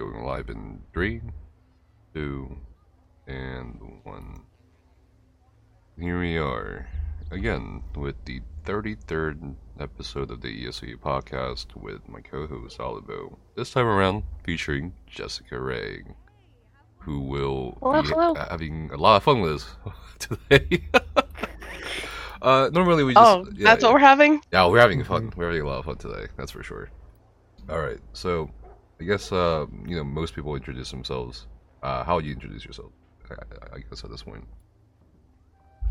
going live in three, two, and one. Here we are again with the 33rd episode of the ESOU podcast with my co-host Olibeau. This time around featuring JessicaRae, who will Hello, be hello. having a lot of fun with us today. uh, normally we just Oh, yeah, that's yeah. what we're having? Yeah, we're having fun. We're having a lot of fun today. That's for sure. All right, so I guess uh, you know most people introduce themselves. Uh, how would you introduce yourself? I, I- guess at this point.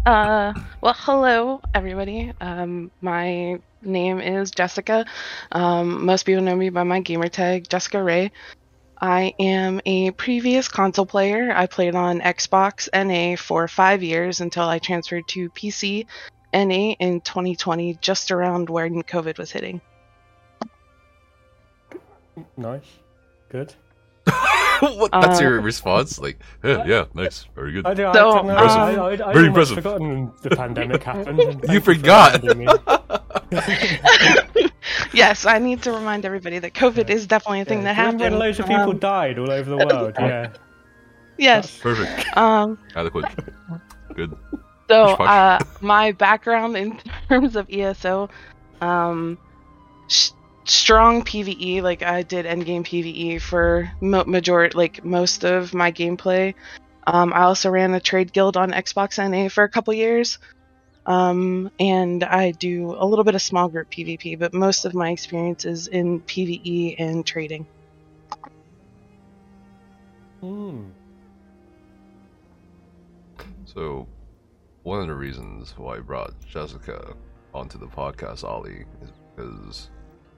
Uh, well, hello, everybody. Um, my name is Jessica. Um, most people know me by my gamer tag, JessicaRae. I am a previous console player. I played on Xbox NA for five years until I transferred to PC NA in 2020, just around when COVID was hitting. Nice. Good. what? That's Uh, your response? Like, yeah, yeah, nice, very good. I, do, I So, don't um, I, I, I, Very impressive. forgotten the pandemic happened. and You forgot. reminding me. yes, I need to remind everybody that COVID is definitely a thing Yeah. that Do you remember happened. When loads of people Um, died all over the world. Yeah. yes. Perfect, Um, adequate, good. So, Push, push. uh, my background in terms of ESO, um, sh- strong PVE. Like I did endgame PVE for mo- majority, like most of my gameplay. Um, I also ran a trade guild on Xbox NA for a couple years, um, and I do a little bit of small group PvP. But most of my experience is in PVE and trading. Hmm. So, one of the reasons why I brought Jessica onto the podcast, Ollie, is because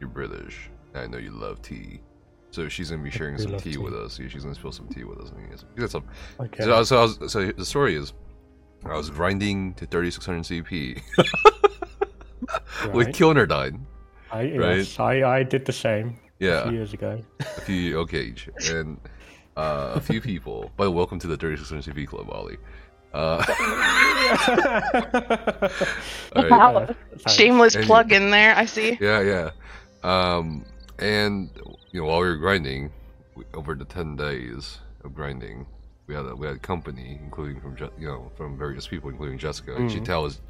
you're British. I know you love tea. So she's gonna be sharing some tea, tea. with us. She's gonna spill some tea with us. And you got some. Okay. So, so, I was, so the story is, I was grinding to 3600 CP with right. Kilnerdine. I, right. yes, I, I did the same Yeah. a Yeah, few years ago. a few okay, and uh, a few people. But welcome to the 3600 CP club, Ollie. Uh, all right. Wow. Uh. Shameless And plug in there. I see. Yeah, yeah. Um, and you know, while we were grinding, we, over the ten days of grinding, we had a, we had company, including from you know from various people, including Jessica. And she Mhm. tells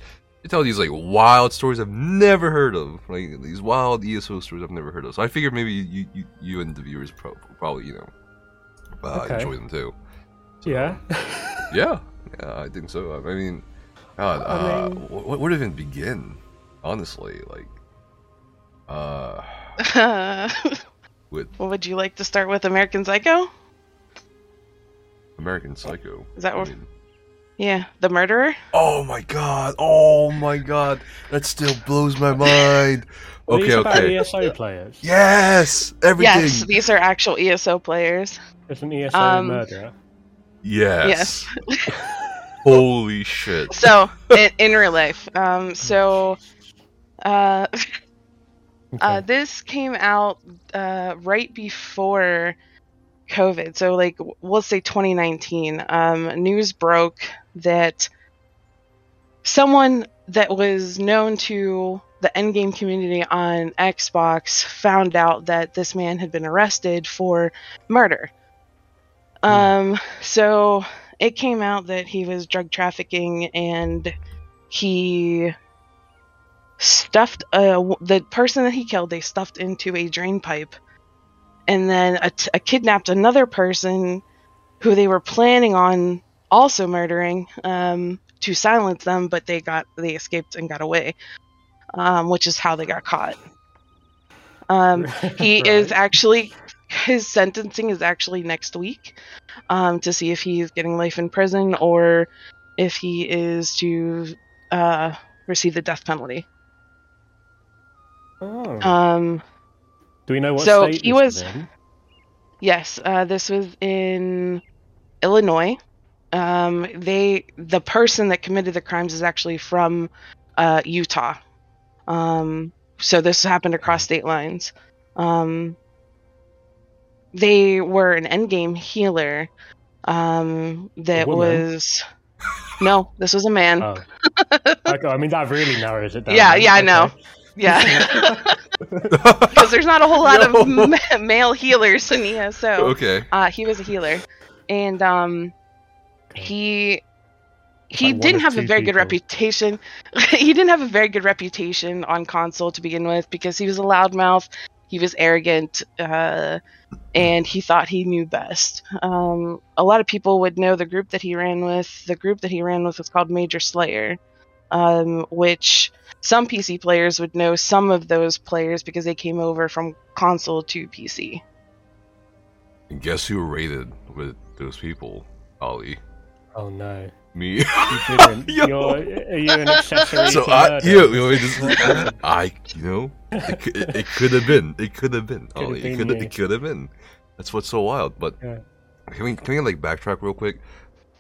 she tells these like wild stories I've never heard of, like these wild ESO stories I've never heard of. So I figured maybe you you, you and the viewers pro- probably you know uh, Okay. enjoy them too. Yeah. Yeah, yeah, I think so. I mean, God, I uh, mean- wh- where to even begin? Honestly, like, uh, with Well, would you like to start with American Psycho? American Psycho. Is that I what- mean- Yeah, the murderer. oh my god! Oh my god! That still blows my mind. Were okay, these about okay. ESO players. Yes, everything. Yes, these are actual ESO players. It's an ESO Um, murderer. Yes. Yes. Holy shit! So, in, in real life, um, so, uh, uh, this came out uh, right before COVID. So, like, we'll say 2019. Um, news broke that someone that was known to the endgame community on Xbox found out that this man had been arrested for murder. Um, so it came out that he was drug trafficking and he stuffed uh, the person that he killed they stuffed into a drain pipe. And then a a kidnapped another person who they were planning on also murdering um, to silence them but they got they escaped and got away. Um, which is how they got caught. Um, he is actually his sentencing is actually next week um, to see if he's getting life in prison or if he is to uh, receive the death penalty. Oh. Um, Do we know what so state he was- in? yes, uh, this was in Illinois. Um, they the person that committed the crimes is actually from uh, Utah. Um, so this happened across state lines. Um, they were an endgame healer. Um, that was no, this was a man. Oh. okay, I mean, that really narrows it down. Yeah, then. yeah, I know. Okay. Yeah, because there's not a whole lot of No. ma- male healers in ESO. okay. Uh, he was a healer, and um, he he didn't have a two very good reputation. he didn't have a very good reputation on console to begin with because he was a loudmouth. He was arrogant, uh, and he thought he knew best. Um, a lot of people would know the group that he ran with. The group that he ran with was called Major Slayer, um, which some PC players would know some of those players because they came over from console to PC. And guess who raided with those people? Ollie. Oh no. Me. You didn't. Yo. You're, are you an accessory so to I, murder? you, you know, it just, I, you know, it, could- it, it could have been, it could have been, Could have Ollie, it been could, you. it could have been. That's what's so wild. But Yeah. can we, can we like backtrack real quick?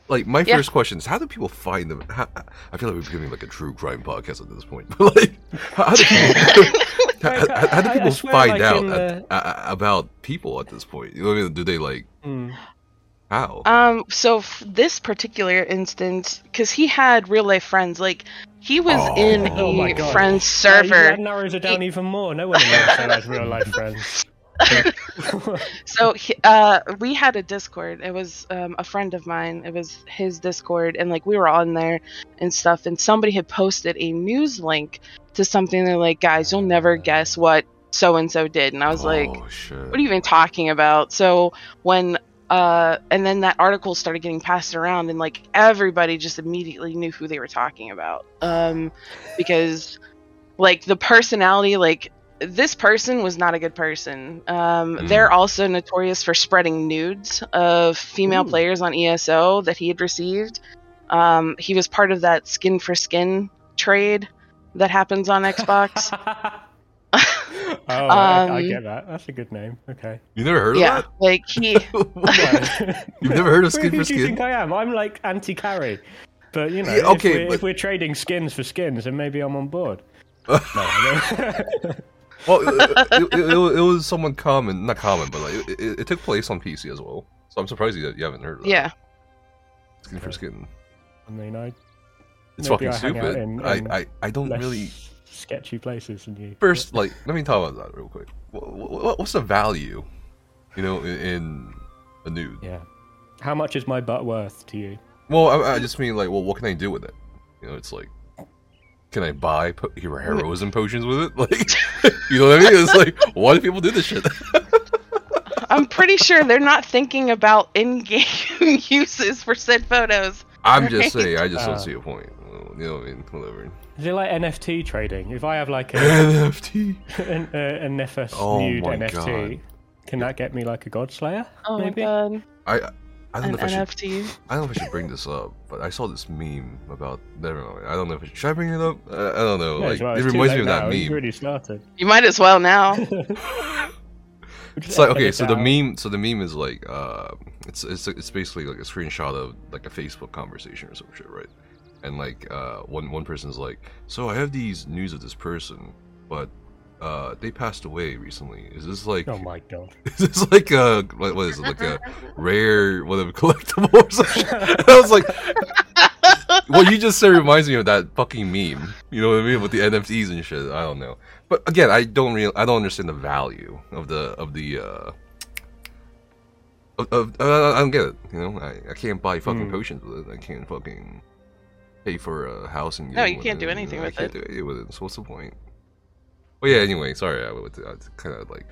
Like my Yeah. first question is, how do people find them? How, I feel like we're becoming like a true crime podcast at this point. But like, how, how do people, how, how- how do I- I people swear, find like, out at- a- a- about people at this point? You know what I mean? Do they like Mm. how? Um, so f- this particular instance, because he had real life friends, like he was Oh. in Oh a God. friend That, server. that narrows it down even more. No one in ESO has real life friends. So uh, we had a Discord. It was um, a friend of mine. It was his Discord, and like we were on there and stuff. And somebody had posted a news link to something. They're like, "Guys, you'll never guess what so and so did." And I was like, oh shit! what are you even talking about? So when uh and then that article started getting passed around and like everybody just immediately knew who they were talking about. Um because like the personality like this person was not a good person. Um Mm. they're also notorious for spreading nudes of female Ooh. players on ESO that he had received. Um he was part of that skin for skin trade that happens on Xbox. oh, I, I Um, get that. That's a good name. Okay. You never heard of yeah, of like he? You've never heard of skin Who skin do you think I am? I'm like anti-carry. But you know, Yeah, okay, if, we're, but- if we're trading skins for skins, then maybe I'm on board. no, I don't- Well, it, it, it, it was someone common, not common, but like it, it, it took place on PC as well. So I'm surprised you, you haven't heard of that. yeah. Skin for skin. I mean, I It's fucking I stupid. in- I, in I, I don't really. sketchy places than you. First, like, let me talk about that real quick. What, what, what's the value, you know, in, in a nude? Yeah. How much is my butt worth to you? Well, I, I just mean like, well, what can I do with it? You know, it's like, can I buy po- hero heroism potions with it? Like, you know what I mean? It's like, why do people do this shit? I'm pretty sure they're not thinking about in-game uses for said photos. I'm just saying, I just Uh. don't see a point. You know what I mean? Whatever. Is it like NFT trading? If I have like a, NFT. an, uh, a Nefas Oh nude NFT, God. can that get me like a Godslayer? Oh maybe? my god, I I don't an know if I should I don't know if I should bring this up, but I saw this meme about never mind. I don't know if I should, should I bring it up. I, I don't know. Yeah, like well, it reminds me of that now. You've meme. already started. You might as well now. It's like okay, Edit so the meme, so the meme is like, uh, it's it's it's basically like a screenshot of like a Facebook conversation or some shit, right? And like, uh, one one person's like, so I have these news of this person, but uh, they passed away recently. Is this like, Oh my god. is this like a what, what is it like a rare whatever collectible or something? And I was like, what you just said reminds me of that fucking meme. You know what I mean with the NFTs and shit. I don't know, but again, I don't real I don't understand the value of the of the. uh of, of, uh, I don't get it. You know, I, I can't buy fucking Hmm. potions with it. I can't fucking pay for a house and No, you can't do anything I with can't it. do anything with it. So what's the point? Well, yeah. Anyway, sorry. I, I kind of like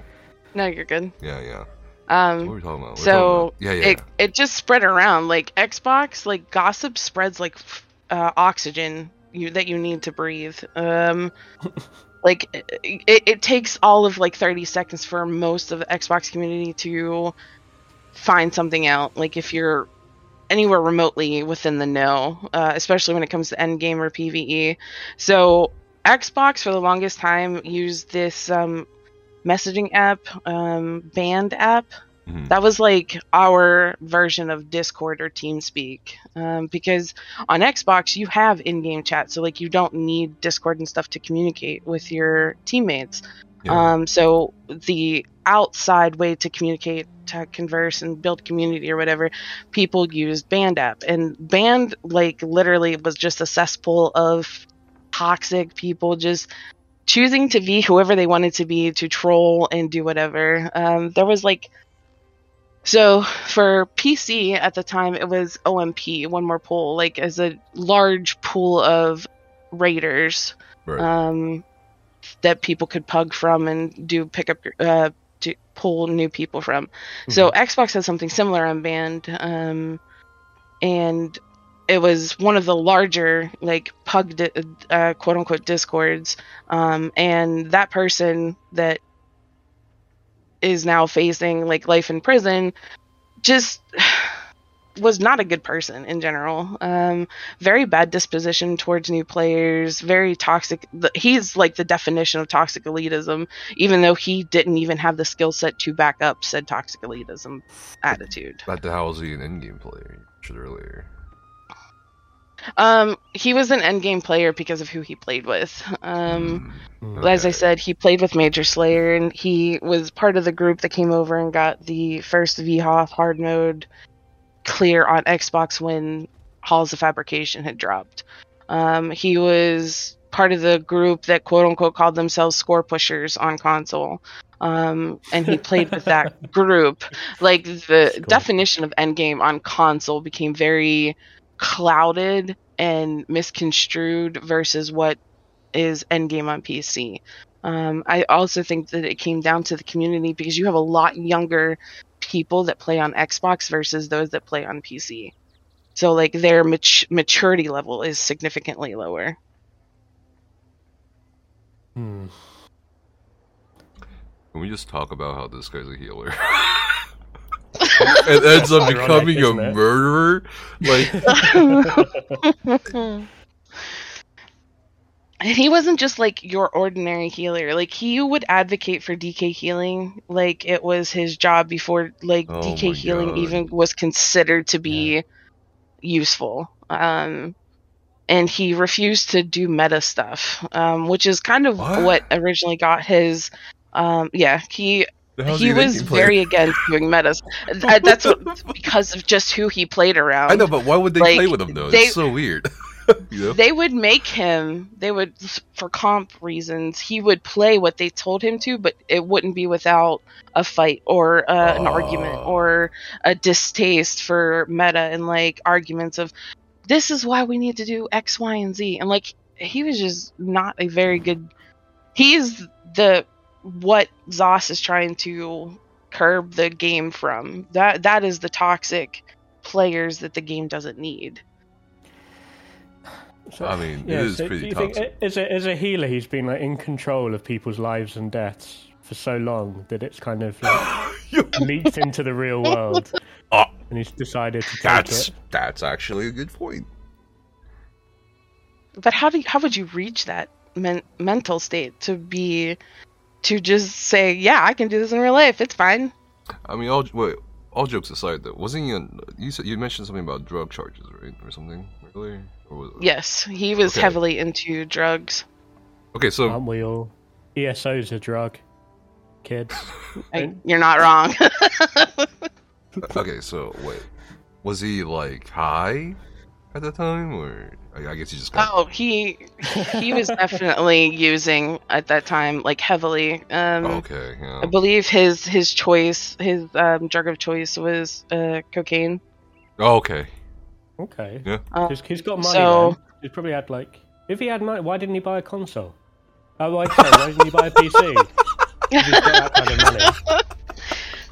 no, you're good. yeah, yeah. What were Um, we talking about? We so talking about- yeah, yeah. it it just spread around like Xbox. Like gossip spreads like uh, oxygen you that you need to breathe. Um, like it, it takes all of like 30 seconds for most of the Xbox community to find something out. Like if you're anywhere remotely within the know, uh, especially when it comes to endgame or PVE. So Xbox for the longest time used this um, messaging app, um, Band app. Mhm. That was like our version of Discord or TeamSpeak, um, because on Xbox you have in-game chat, so like you don't need Discord and stuff to communicate with your teammates. Yeah. Um, so the outside way to communicate, to converse and build community or whatever, people used Band app, and Band like literally was just a cesspool of toxic people just choosing to be whoever they wanted to be to troll and do whatever. Um, there was like so for PC at the time it was OMP, one more pool, like as a large pool of raiders Right. um, that people could pug from and do pick up uh, to pull new people from. So Xbox has something similar on band, um, and it was one of the larger like pug di- uh, quote unquote discords, um, and that person that is now facing like life in prison just was not a good person in general. Um, very bad disposition towards new players, very toxic. He's like the definition of toxic elitism, even though he didn't even have the skill set to back up said toxic elitism attitude. But how was he an endgame player? Earlier. Um, he was an endgame player because of who he played with. Um, Hmm. as I said, he played with Major Slayer, and he was part of the group that came over and got the first VHOF hard mode clear on Xbox when Halls of Fabrication had dropped. Um, he was part of the group that quote unquote called themselves score pushers on console. Um, and he played with that group. Like the cool. definition of endgame on console became very clouded and misconstrued versus what is endgame on PC. Um, I also think that it came down to the community because you have a lot younger people that play on Xbox versus those that play on PC. So like their mat- maturity level is significantly lower. Hmm. Can we just talk about how this guy's a healer? and ends up becoming a it? murderer? Like, And he wasn't just like your ordinary healer. Like he would advocate for DK healing like it was his job before like Oh DK healing God. even was considered to be useful. Um and he refused to do meta stuff, um, which is kind of What? what, originally got his um yeah, he how's he was very against doing metas. That- That's what because of just who he played around I know, but why would they like, play with him though? they- it's so weird. you know? they would make him they would for comp reasons he would play what they told him to but it wouldn't be without a fight or uh, an argument or a distaste for meta and like arguments of this is why we need to do x y and z and like he was just not a very good he's the what zos is trying to curb the game from that that is the toxic players that the game doesn't need So- I mean, it yeah, is so pretty do you think, toxic. as a as a healer, he's been like in control of people's lives and deaths for so long that it's kind of like leaked into the real world, Oh, and he's decided to take that's it. that's actually a good point. but how do you, how would you reach that men- mental state to be to just say yeah i can do this in real life it's fine I mean, all wait, all jokes aside, though, wasn't he? On, you said you mentioned something about drug charges, right, or something earlier? Or was, yes he was Okay. heavily into drugs Okay, so Aren't we all? ESO's a drug, kids. I, you're not wrong okay, so wait, was he like high at the time, or I, I guess he just got oh he he was definitely using at that time like heavily um okay, yeah. i believe his his choice his um, drug of choice was uh, cocaine Oh, okay, Okay. Yeah. Uh, He's, he's got money. so- then. He's probably had like. If he had money, why didn't he buy a console? Oh, why, why didn't he buy a PC? He's got that kind of money.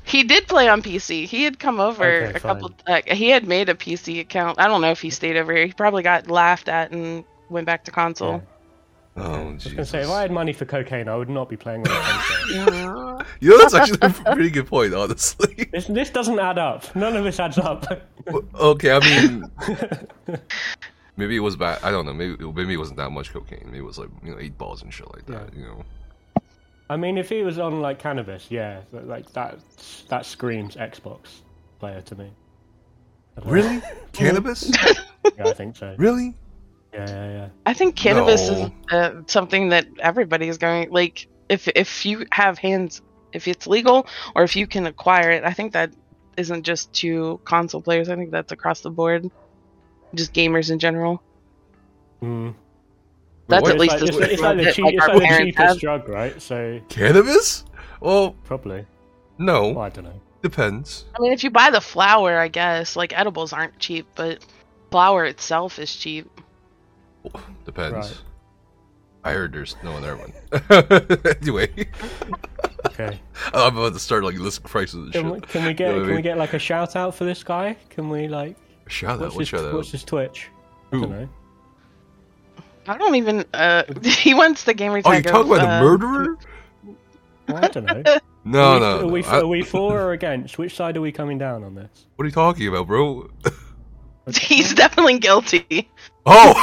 He did play on PC. He had come over Okay, a couple. Uh, he had made a PC account. I don't know if he stayed over here. He probably got laughed at and went back to console. oh I was Jesus. gonna say, if I had money for cocaine, I would not be playing on a console. You know, that's actually a pretty good point, honestly. this, this doesn't add up. None of this adds up. okay, I mean, maybe it was bad. I don't know. Maybe maybe it wasn't that much cocaine. Maybe it was like you know eight balls and shit like that. You know. I mean, if he was on like cannabis, yeah, like that. That screams Xbox player to me. I don't know. Really? Cannabis? Yeah, I think so. really? Yeah, yeah, yeah. I think cannabis No. is uh, something that everybody is going like. If if you have hands, if it's legal or if you can acquire it, I think that isn't just to console players. I think that's across the board, just gamers in general. Mm. That's what? at least it's like, it's, it's like the, cheap, like, it's like the cheapest have. drug, right? So Cannabis? Well, probably. no. Well, I don't know. Depends. I mean, if you buy the flour, I guess like edibles aren't cheap, but flour itself is cheap. Depends. Right. I heard there's no other one anyway, Okay. I'm about to start like listing prices and Can we, can we You get know what I can we get like a shout out for this guy? Can we like Shout out. what's What his, shout what's his Twitch? I don't know. I don't even. Uh, he wants the gamer Oh, tag. you talking of, about uh, the murderer? I don't know. No, are we, no. Are no. we, I- are we for or against? Which side are we coming down on this? what are you talking about, bro? He's definitely guilty. Oh!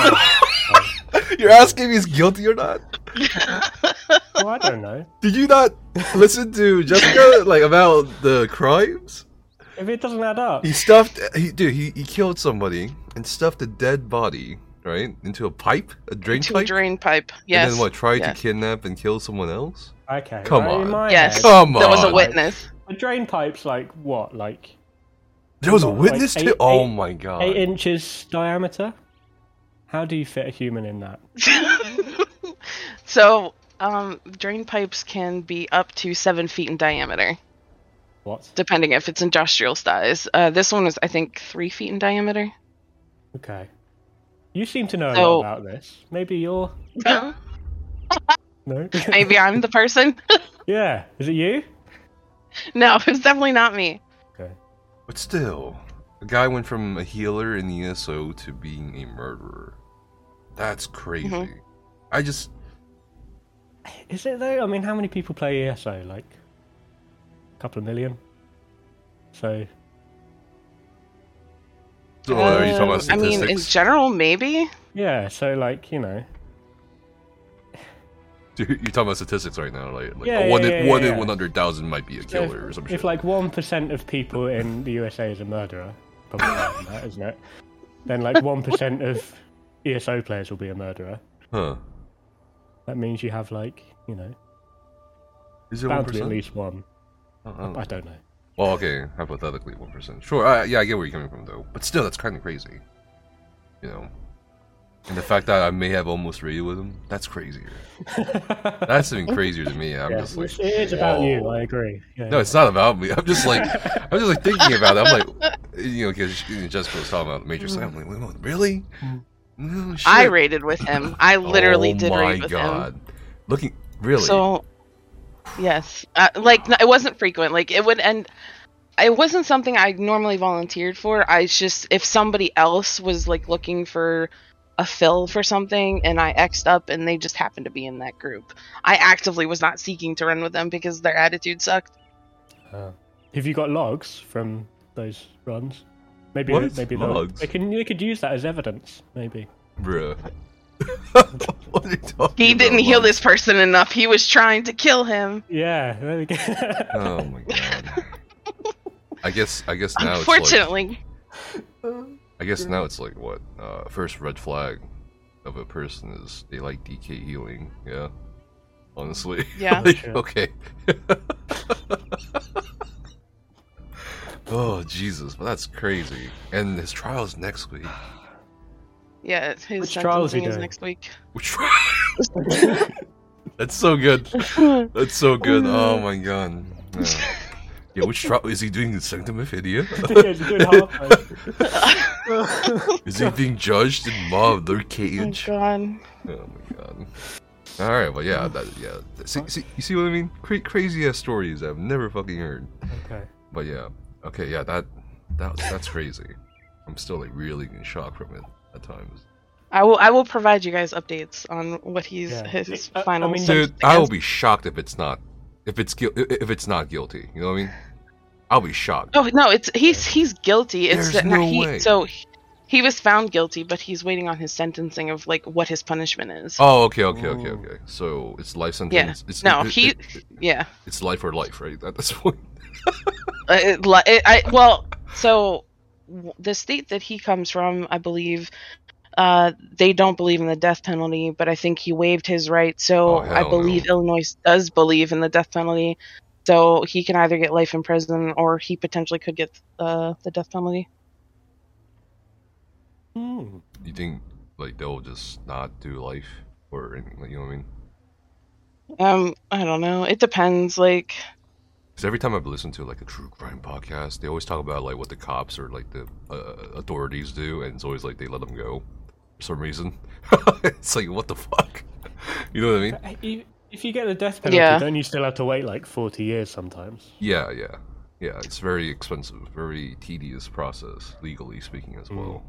You're asking if he's guilty or not? Well, I don't know. Did you not listen to Jessica like about the crimes? If it doesn't add up, He stuffed, he, dude. He, he killed somebody and stuffed a dead body right into a pipe, a drain to a pipe, drain pipe. Yes. and then what? Tried yes. to kidnap and kill someone else. okay. Come right, in on. Yes. head, Come There was a on. witness. a drain pipe's like what, like There was a Like witness eight- to. Oh eight- my god! eight inches diameter? How do you fit a human in that? so, um, drain pipes can be up to seven feet in diameter, What? depending if it's industrial size. Uh, this one was, I think, three feet in diameter. Okay. You seem to know a lot about this. Maybe you're no. Maybe I'm the person. yeah. Is it you? no, it's definitely not me. Okay. But still, a guy went from a healer in the ESO to being a murderer. That's crazy. Mhm. I just Is it though? I mean, how many people play ESO? Like a couple of million. So So, are you talking about Um, I mean, in general, maybe. yeah. So like you know. Dude, You're talking about statistics right now, like, like Yeah, one yeah, in yeah, one yeah. in one hundred thousand might be a So killer or if, some if shit. like one percent of people in the USA is a murderer, probably more than that, isn't it? Then like one percent of ESO players will be a murderer. huh? That means you have like you know Is it one bound to be at percent? least one. Oh, I don't know. Well, okay, hypothetically one percent. Sure, I, yeah, I get where you're coming from though, but still, that's kind of crazy. You know, and the fact that I may have almost raided with him, that's crazier. That's even crazier to me. I'm Yeah, just like, it's- it is about you. I agree. Yeah, No, it's not about me. I'm just like, I'm just like thinking about it. I'm like, you know, because Jessica was talking about Major Sam. I'm like, really? No. I raided with him. I literally oh did my raid with him. My god. Looking really. So, yes, uh, like it wasn't frequent. Like it would, end. it wasn't something I normally volunteered for. I just if somebody else was like looking for a fill for something, and I xed up, and they just happened to be in that group. I actively was not seeking to run with them because their attitude sucked. Uh, have you got logs from those runs? Maybe What? maybe they'll- Logs? they can they could use that as evidence. Maybe. Bruh. What are you talking He didn't about, heal this person enough. He was trying to kill him. Yeah. There we go. Oh my god. I guess I guess now it's like Unfortunately, I guess now it's like what? Uh first red flag of a person is they like DK healing, yeah. Honestly. Yeah. Like, okay. oh Jesus, but that's crazy. And his trial's next week. Yeah, his Which trial is he sentencing is doing? next week. Which That's so good. That's so good. Oh my god. Yeah, yeah which trial is he doing the Sanctum Ophidia? Yeah, it's a good half. Is he being judged in mob their Oh cage? god. Oh my god. All right, well, yeah, that, yeah. See, see, you see what I mean? Cra- crazy ass stories I've never fucking heard. okay. But yeah, okay, yeah, that that that's crazy. I'm still like really in shock from it at times. I will. I will provide you guys updates on what he's Yeah. his I- I final. mean, Dude, I will be shocked if it's not, if it's guil- if it's not guilty. You know what I mean? I'll be shocked. Oh no, it's he's he's guilty. It's There's that no, no he way. so he, he was found guilty, but he's waiting on his sentencing of like what his punishment is. Oh, okay, okay, okay, okay. So it's life sentence. yeah. sentence. It's, No, it- he. it- it- yeah. it's life or life, right? At this point. Uh, it, it, I well, so w- the state that he comes from, I believe, uh, they don't believe in the death penalty, but I think he waived his right. So Oh, I believe no. Illinois does believe in the death penalty. So he can either get life in prison or he potentially could get uh, the death penalty. Hmm. You think like they'll just not do life, or anything. You know what I mean? Um, I don't know. It depends. Like, Because every time I've listened to like a true crime podcast, they always talk about like what the cops or like the uh, authorities do, and it's always like they let them go for some reason. it's like what the fuck, you know what I mean? If you get the death penalty, Yeah. don't you still have to wait like 40 years sometimes? Yeah, yeah, yeah. It's very expensive, very tedious process, legally speaking as well.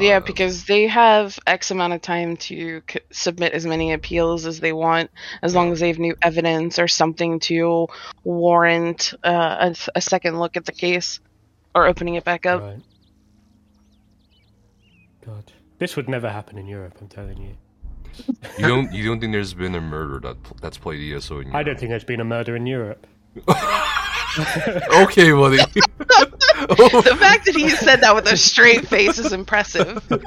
Yeah, Uh, because they have X amount of time to c- submit as many appeals as they want, as long as they have new evidence or something to warrant uh, a, a second look at the case or opening it back up. Right. God. This would never happen in Europe, I'm telling you. you don't you don't think there's been a murder that that's played ESO in Europe? I don't think there's been a murder in Europe. okay, buddy. the fact that he said that with a straight face is impressive.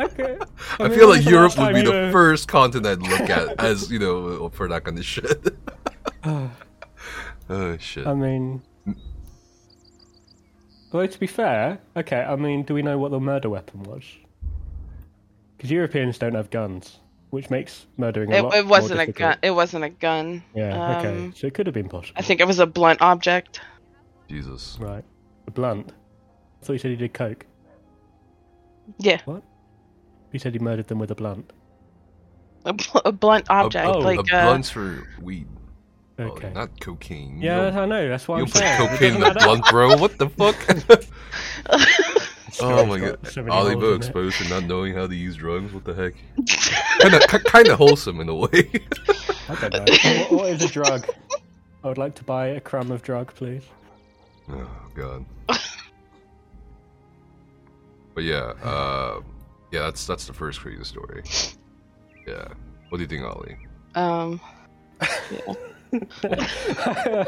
Okay. I, mean, feel like Europe would be you the first continent I'd look at as you know for that kind of shit. oh shit. I mean. Well, to be fair, okay, I mean, do we know what the murder weapon was? Because Europeans don't have guns, which makes murdering a It, lot it wasn't more a difficult. gun. It wasn't a gun. Yeah, okay. Um, So it could have been possible. I think it was a blunt object. Jesus. Right. A blunt. I thought you said he did coke. Yeah, What? You said he murdered them with a blunt. a, bl- a blunt object, a, a, like a uh, blunts for weed. Oh, Okay. not cocaine. Yeah, don't- I know. That's what You I'm put saying. Cocaine in doesn't a blunt, bro. What the fuck? oh my got god. 70 Oliver holes in exposed for not knowing how to use drugs. What the heck? Kind of, kind of wholesome in a way. I don't know. what, what is a drug? I would like to buy a crumb of drug, please. oh god. But yeah, uh, yeah, that's that's the first crazy story. Yeah. What do you think, Ollie? um, Do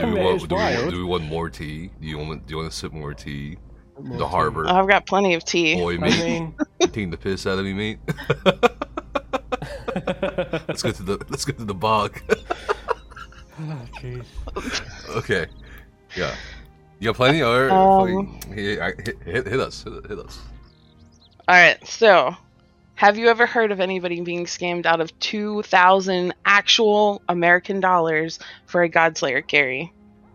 we, want, do, we, do we want more tea? Do you want do you want to sip more tea? More The tea. harbor. I've got plenty of tea. Boy, I mate, mean, taking the piss out of me, mate. let's go to the let's go to the bog. oh, jeez. okay. Yeah. You got plenty, or Um, hit, hit, hit, hit us, hit, hit us. All right, so have you ever heard of anybody being scammed out of 2,000 actual American dollars for a Godslayer carry?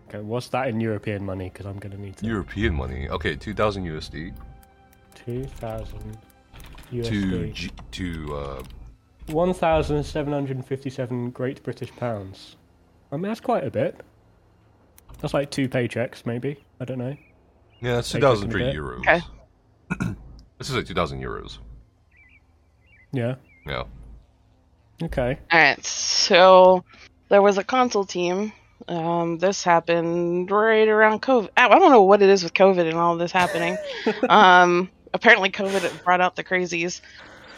Okay, what's that in European money? Because I'm going to need to. European money. Okay, two thousand USD 2,000 to USD. G, to uh, 1,757 Great British Pounds. I mean, that's quite a bit. That's like two paychecks, maybe. I don't know. yeah, that's two Take thousand a three bit. euros. Okay. This is like two thousand euros. Yeah. Yeah. Okay. All right, so there was a console team. Um, this happened right around COVID. I don't know what it is with COVID and all this happening. um, apparently, COVID brought out the crazies.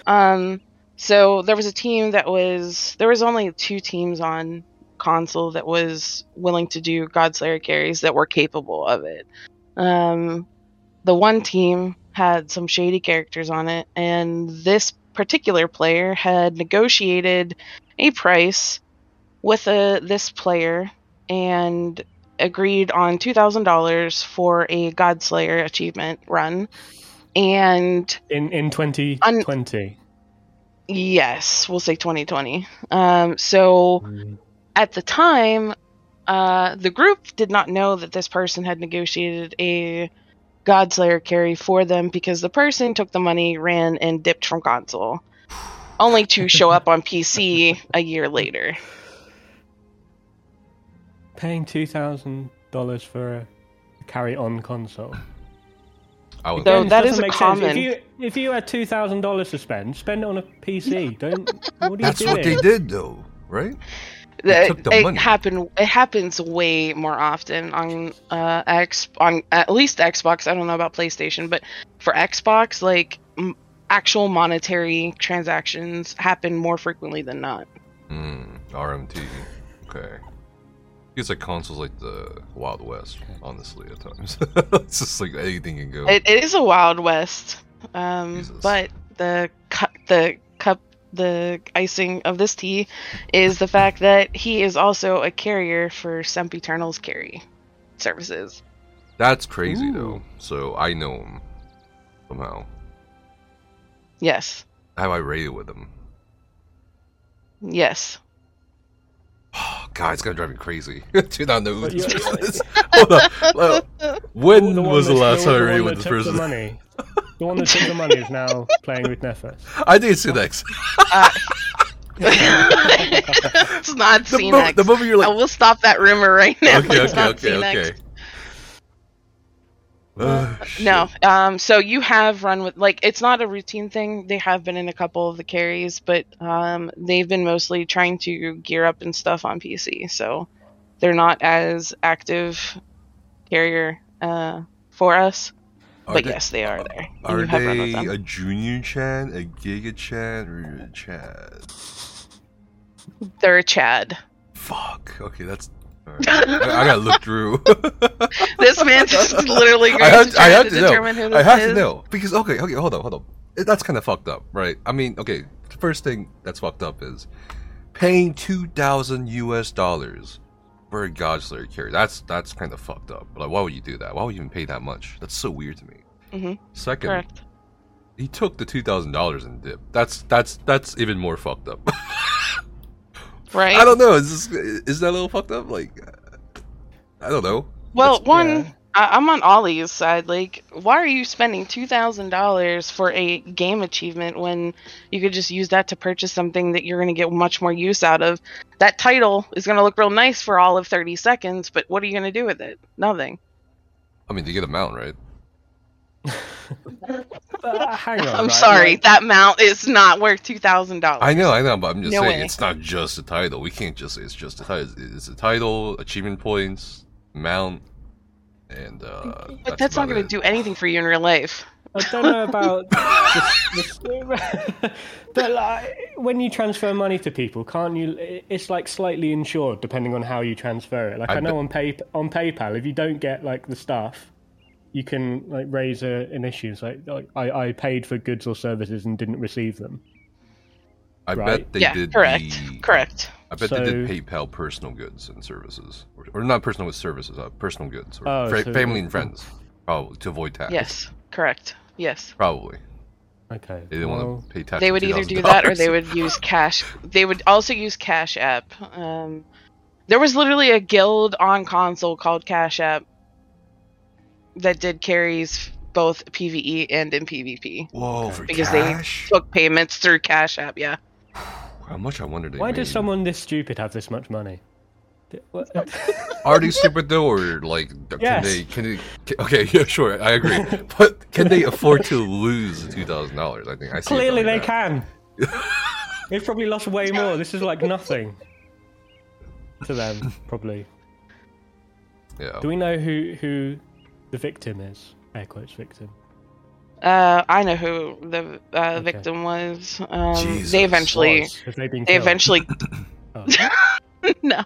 Um, so there was a team that was there was only two teams on console that was willing to do Godslayer carries that were capable of it. Um, the one team had some shady characters on it, and this particular player had negotiated a price with a, this player and agreed on $2,000 for a Godslayer achievement run. And In in 2020. yes, we'll say 2020. Um, so Mm. at the time, uh, the group did not know that this person had negotiated a Godslayer carry for them because the person took the money, ran, and dipped from console, only to show up on PC a year later. Paying $2,000 for a carry on console. I would. So Again, that doesn't a make common- Sense. If you if you had two thousand dollars to spend, spend it on a PC. Don't. What are you That's doing? what they did, though, right? They It, took the it money. happen. It happens way more often on uh, X on at least Xbox. I don't know about PlayStation, but for Xbox, like m- actual monetary transactions happen more frequently than not. Mm, RMT. Okay. It's like consoles like the Wild West, honestly, at times. it's just like anything can go. It, it is a wild west, um, Jesus. but the cu- the cup the icing of this tea is the fact that he is also a carrier for Sempiternal's carry services. That's crazy, Ooh. though. So I know him somehow. Yes. Have I rated with him? Yes. Oh, God, it's gonna drive me crazy. Do not know who But this you- person is. Hold on. Hold on. When The was the last time I one rated with this took The person? money. The one that took the money is now playing with Nefas. I think it's Ce-Nex. Uh, it's not The, Ce-Nex. mo- the moment you're like, I like, will stop that rumor right now. okay, it's okay, okay, okay. Ugh. No. Um. So you have run with like it's not a routine thing. They have been in a couple of the carries, but um, they've been mostly trying to gear up and stuff on PC. So they're not as active carrier uh for us. Are but they- yes, they are there. and Are you have run with they a junior Chad, a Giga Chad, or a Chad? They're a Chad. Fuck. Okay, that's. I, I gotta look through. This man just literally goes I have, to I have to, to know. determine who this I have is. to know because okay, okay, hold on, hold on. It- That's kind of fucked up, right? I mean, okay, the first thing that's fucked up is paying two thousand U.S. dollars for a Godslayer carry. That's that's kind of fucked up. Like, why would you do that? Why would you even pay that much? That's so weird to me. Mhm. Second, Correct. he took the two thousand dollars and dip. That's that's that's even more fucked up. Right. I don't know. Is this, is that a little fucked up? Like, I don't know. Well, That's- one, yeah. I- I'm on Ollie's side. Like, why are you spending two thousand dollars for a game achievement when you could just use that to purchase something that you're going to get much more use out of? That title is going to look real nice for all of thirty seconds, but what are you going to do with it? Nothing. I mean, you get a mount, right? Uh, hang on. I'm right, sorry, like- that mount is not worth two thousand dollars. I know, I know, but I'm just No saying way. it's not just a title. We can't just say it's just a title. It's, it's a title, achievement points, mount, and uh. But that's not going to do anything for you in real life. I don't know about this, this, but like when you transfer money to people, can't you? It's like slightly insured depending on how you transfer it. Like I I, know bet- on pay on PayPal, if you don't get like the stuff, you can like raise a, an issue. It's like, like I, I paid for goods or services and didn't receive them. I bet they yeah, did. correct. the- Correct. I bet they did PayPal personal goods and services, or, or not personal with services, uh, personal goods, or Oh, fra- so- family and friends, probably to avoid tax. Yes. Correct. Yes. probably Okay. they didn't well, want to pay tax. they would either do that or they would use cash they would also use cash app um, there was literally a guild on console called cash app that did carries both pve and in pvp Whoa, for because cash? they took payments through cash app yeah How much I wonder they Why made. does someone this stupid have this much money? Are they stupid though, or like can they? Can they? Can, okay, yeah, sure, I agree. but can they afford to lose two thousand dollars? I think I see Clearly, they that. can. They've probably lost way more. This is like nothing to them, probably. Yeah. Do we know who who the victim is? Air quotes victim. Uh, i know who the uh, Okay. victim was um, Jesus. they eventually Was. They been they eventually Oh. no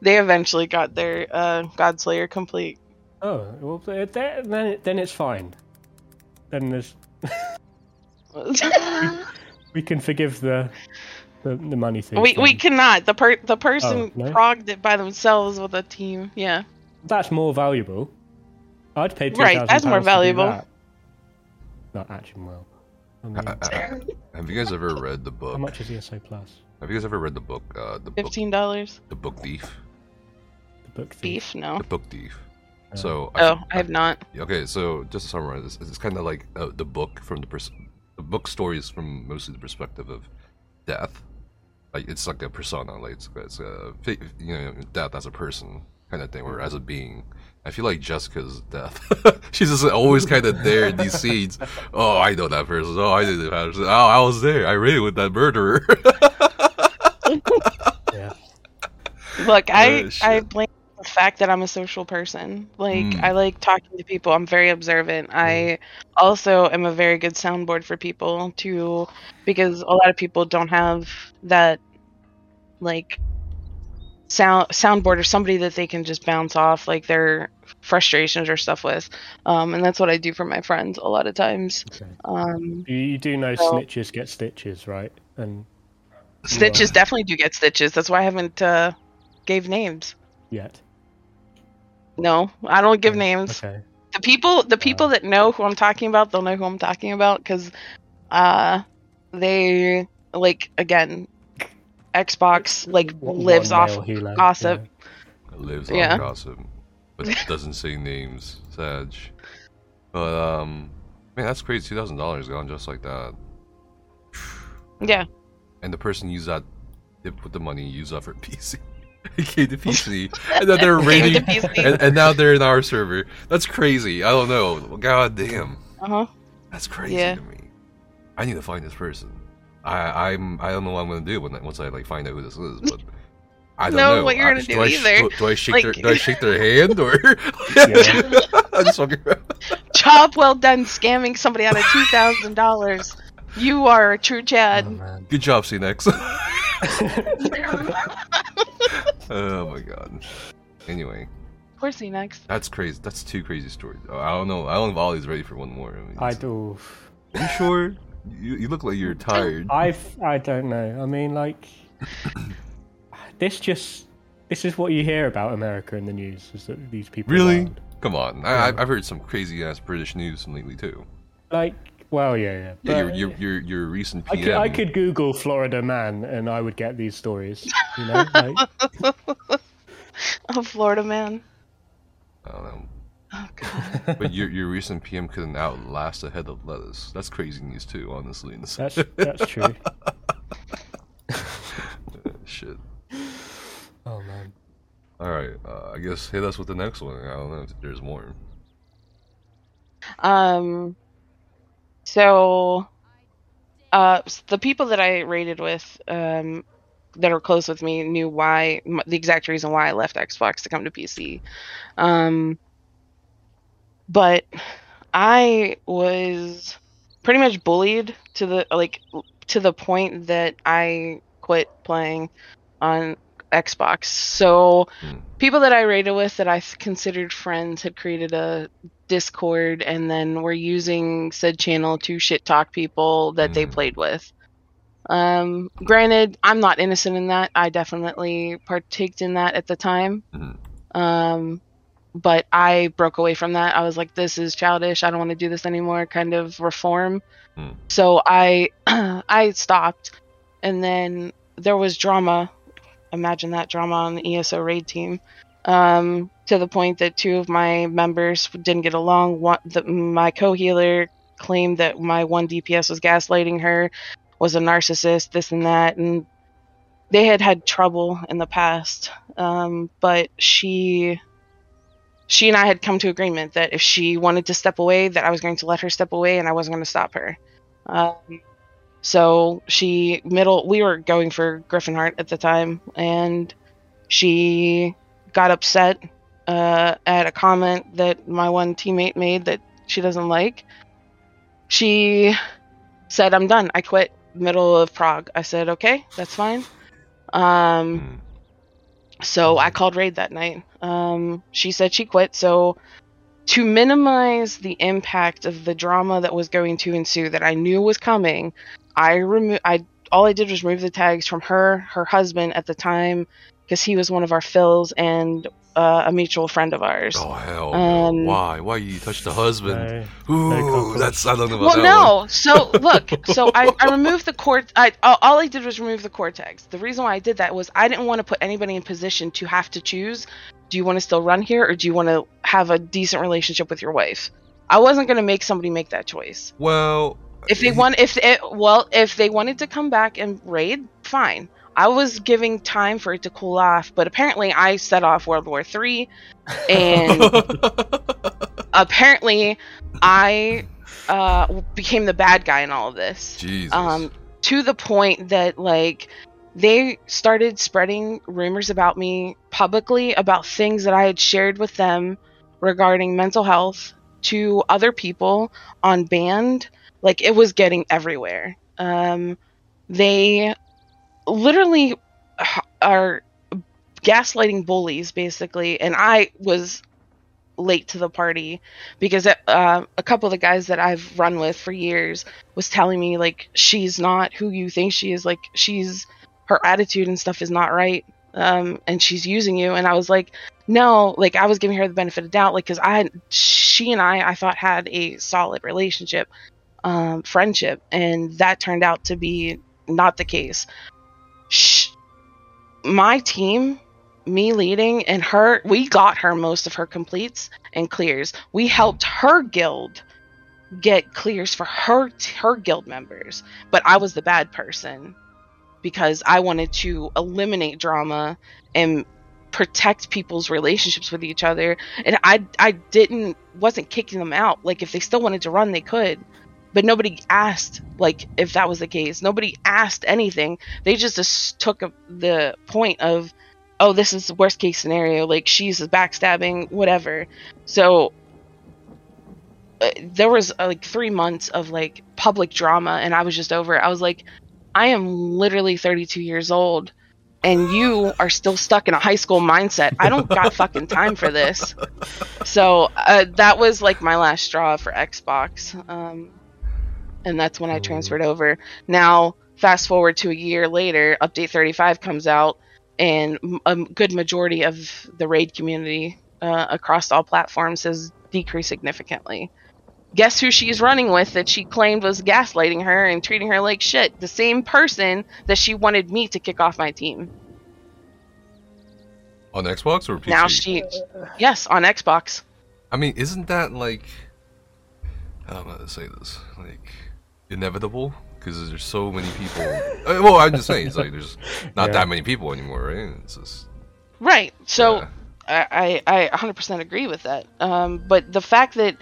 they eventually got their uh, godslayer complete Oh, well, th- th- then then it's fine. Then there's we can forgive the the, the money thing. We we cannot. The per the person Oh, no? progged it by themselves with a team. Yeah. That's more valuable. I'd pay two Right, that's more valuable. That. Not action well. I mean, I- I- have you guys ever read the book? how much is ESO plus? Have you guys ever read the book? Uh, the book, Fifteen dollars the book thief, The book thief. beef. No. the book thief. Uh, So Oh, I have not. Okay, so just to summarize, it's, it's kind of like uh, the book from the pers- the book stories from mostly the perspective of death. Like it's like a persona, like it's, it's a fi- you know death as a person kind of thing, or as a being. I feel like Jessica's death. She's just always kind of there in these scenes. Oh, I know that person. Oh, I did that person. Oh, I was there. I ran with that murderer. yeah. Look, I Oh. I blame the fact that I'm a social person. Like Mm. I like talking to people. I'm very observant. I also am a very good soundboard for people too, because a lot of people don't have that like sound soundboard or somebody that they can just bounce off like their frustrations or stuff with. Um, and that's what I do for my friends a lot of times. Okay. Um, You, you do know So- snitches get stitches, right? And Stitches Right. definitely do get stitches. That's why I haven't uh, gave names. yet. No, I don't give Okay, names. Okay. The people, the people that know who I'm talking about, they'll know who I'm talking about because, uh, they like again, Xbox like One- lives one off male helo, gossip. It lives Yeah. on gossip, but it doesn't say names. Sag. But um, man, that's crazy. Two thousand dollars gone just like that. Yeah, And the person used that, they put the money, used that for PC. It came to PC, and then they're Came raiding, PC. and, and now they're in our server. That's crazy. I don't know. God damn, uh huh. that's crazy Yeah. to me. I need to find this person. I I'm I don't know what I'm gonna do when once I like find out who this is, but. I don't Know know what you're I- gonna do I, either. Do, do I shake Like- their Do I shake their hand or? I'm just walking around. Job well done scamming somebody out of two thousand dollars. You are a true Oh, Chad. man. Good job, Ce-Nex. oh my god. Anyway, Where's he next? that's crazy. That's two crazy stories. Oh, I don't know. I don't know if Ollie's ready for one more. I mean, I do. You sure? You, you look like you're tired. I've I don't know. I mean, like this just this is what you hear about America in the news. Is that these people Really? wild. Come on. I, I've- I've heard some crazy ass British news lately too. Like, well, yeah, yeah. Yeah, your your your your recent I could, I could Google Florida man and I would get these stories. You know, like, Oh, Florida man. I don't know. Oh god. But your your recent PM couldn't outlast a head of lettuce. That's crazy news too, honestly. That's that's true. shit. Oh man. All right. Uh, I guess hit us with the next one. I don't know if there's more. Um. So, uh, the people that I rated with, um, that are close with me, knew why the exact reason why I left Xbox to come to PC. Um. But I was pretty much bullied to the like to the point that I quit playing on Xbox. So Hmm. people that I rated with that I considered friends had created a Discord and then were using said channel to shit talk people that they Mm. played with. Um, granted, I'm not innocent in that. I definitely partaked in that at the time. Mhm. Um, but I broke away from that. I was like, this is childish. I don't want to do this anymore. Kind of reform. Mm. So I, I stopped, and then there was drama. Imagine that drama on the ESO raid team. Um, to the point that two of my members didn't get along. One, the, my co-healer claimed that my one DPS was gaslighting her, was a narcissist, this and that, and they had had trouble in the past. Um, but she, she and I had come to agreement that if she wanted to step away, that I was going to let her step away, and I wasn't going to stop her. Um, so she middle we were going for Gryphon Heart at the time, and she got upset uh, at a comment that my one teammate made that she doesn't like. She said, "I'm done. I quit." Middle of prog. I said, "Okay, that's fine." Um, Hmm. so I called Raid that night. Um, she said she quit. So to minimize the impact of the drama that was going to ensue, that I knew was coming, I removed. I all I did was remove the tags from her, her husband at the time, because he was one of our fills and uh, a mutual friend of ours. Oh hell no! Um, Why? Why you touch the husband? No. Ooh, confidence. that's I don't know about Well, that no. one. So look, so I, I removed the core. I all all I did was remove the core tags. The reason why I did that was I didn't want to put anybody in position to have to choose. Do you want to still run here, or do you want to have a decent relationship with your wife? I wasn't going to make somebody make that choice. Well, If they he- want, if it, well, if they wanted to come back and raid, fine. I was giving time for it to cool off, but apparently I set off World War Three, and apparently I uh, became the bad guy in all of this. Um, to the point that like they started spreading rumors about me publicly about things that I had shared with them regarding mental health to other people on band. Like it was getting everywhere. Um, they literally are gaslighting bullies basically, and I was late to the party because uh, a couple of the guys that I've run with for years was telling me like she's not who you think she is like she's her attitude and stuff is not right um and she's using you and I was like no like I was giving her the benefit of doubt like cuz I she and I I thought had a solid relationship um, friendship, and that turned out to be not the case. Shh. My team, me leading, and her, we got her most of her completes and clears. We helped her guild get clears for her her guild members, but I was the bad person because I wanted to eliminate drama and protect people's relationships with each other and I I didn't wasn't kicking them out like if they still wanted to run they could but nobody asked like if that was the case nobody asked anything they just, just took the point of oh this is the worst case scenario like she's backstabbing whatever so uh, there was uh, like 3 months of like public drama and I was just over it. I was like I am literally 32 years old and you are still stuck in a high school mindset. I don't got fucking time for this. So uh, that was like my last straw for Xbox. Um, and that's when I transferred over. Now, fast forward to a year later, Update 35 comes out, and a good majority of the raid community uh, across all platforms has decreased significantly guess who she's running with that she claimed was gaslighting her and treating her like shit? The same person that she wanted me to kick off my team. On Xbox or PC? Now she, yes, on Xbox. I mean, isn't that like, I don't know how to say this, like inevitable? Because there's so many people. Uh, well, I'm just saying, it's like there's not yeah. that many people anymore, right? It's just right. So. Yeah. I, I 100% agree with that. Um, but the fact that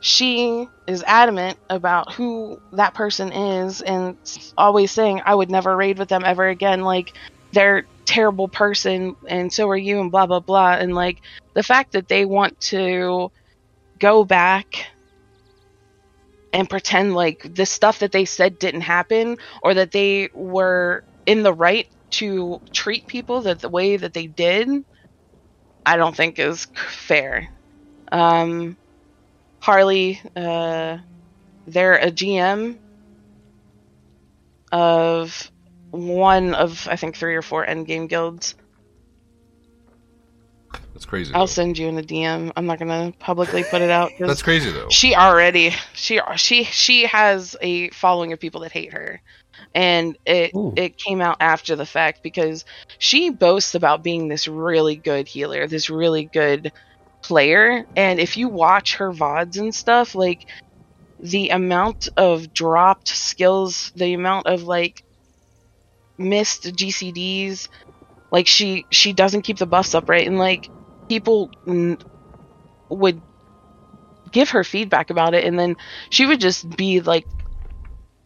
she is adamant about who that person is and always saying I would never raid with them ever again like they're terrible person and so are you and blah blah blah and like the fact that they want to go back and pretend like the stuff that they said didn't happen or that they were in the right to treat people that the way that they did I don't think is fair um Harley, uh, they're a GM of one of I think three or four endgame guilds. That's crazy. I'll though. send you in the DM. I'm not gonna publicly put it out. That's crazy though. She already she she she has a following of people that hate her, and it Ooh. it came out after the fact because she boasts about being this really good healer, this really good player and if you watch her vods and stuff like the amount of dropped skills the amount of like missed gcds like she she doesn't keep the buffs up right and like people n- would give her feedback about it and then she would just be like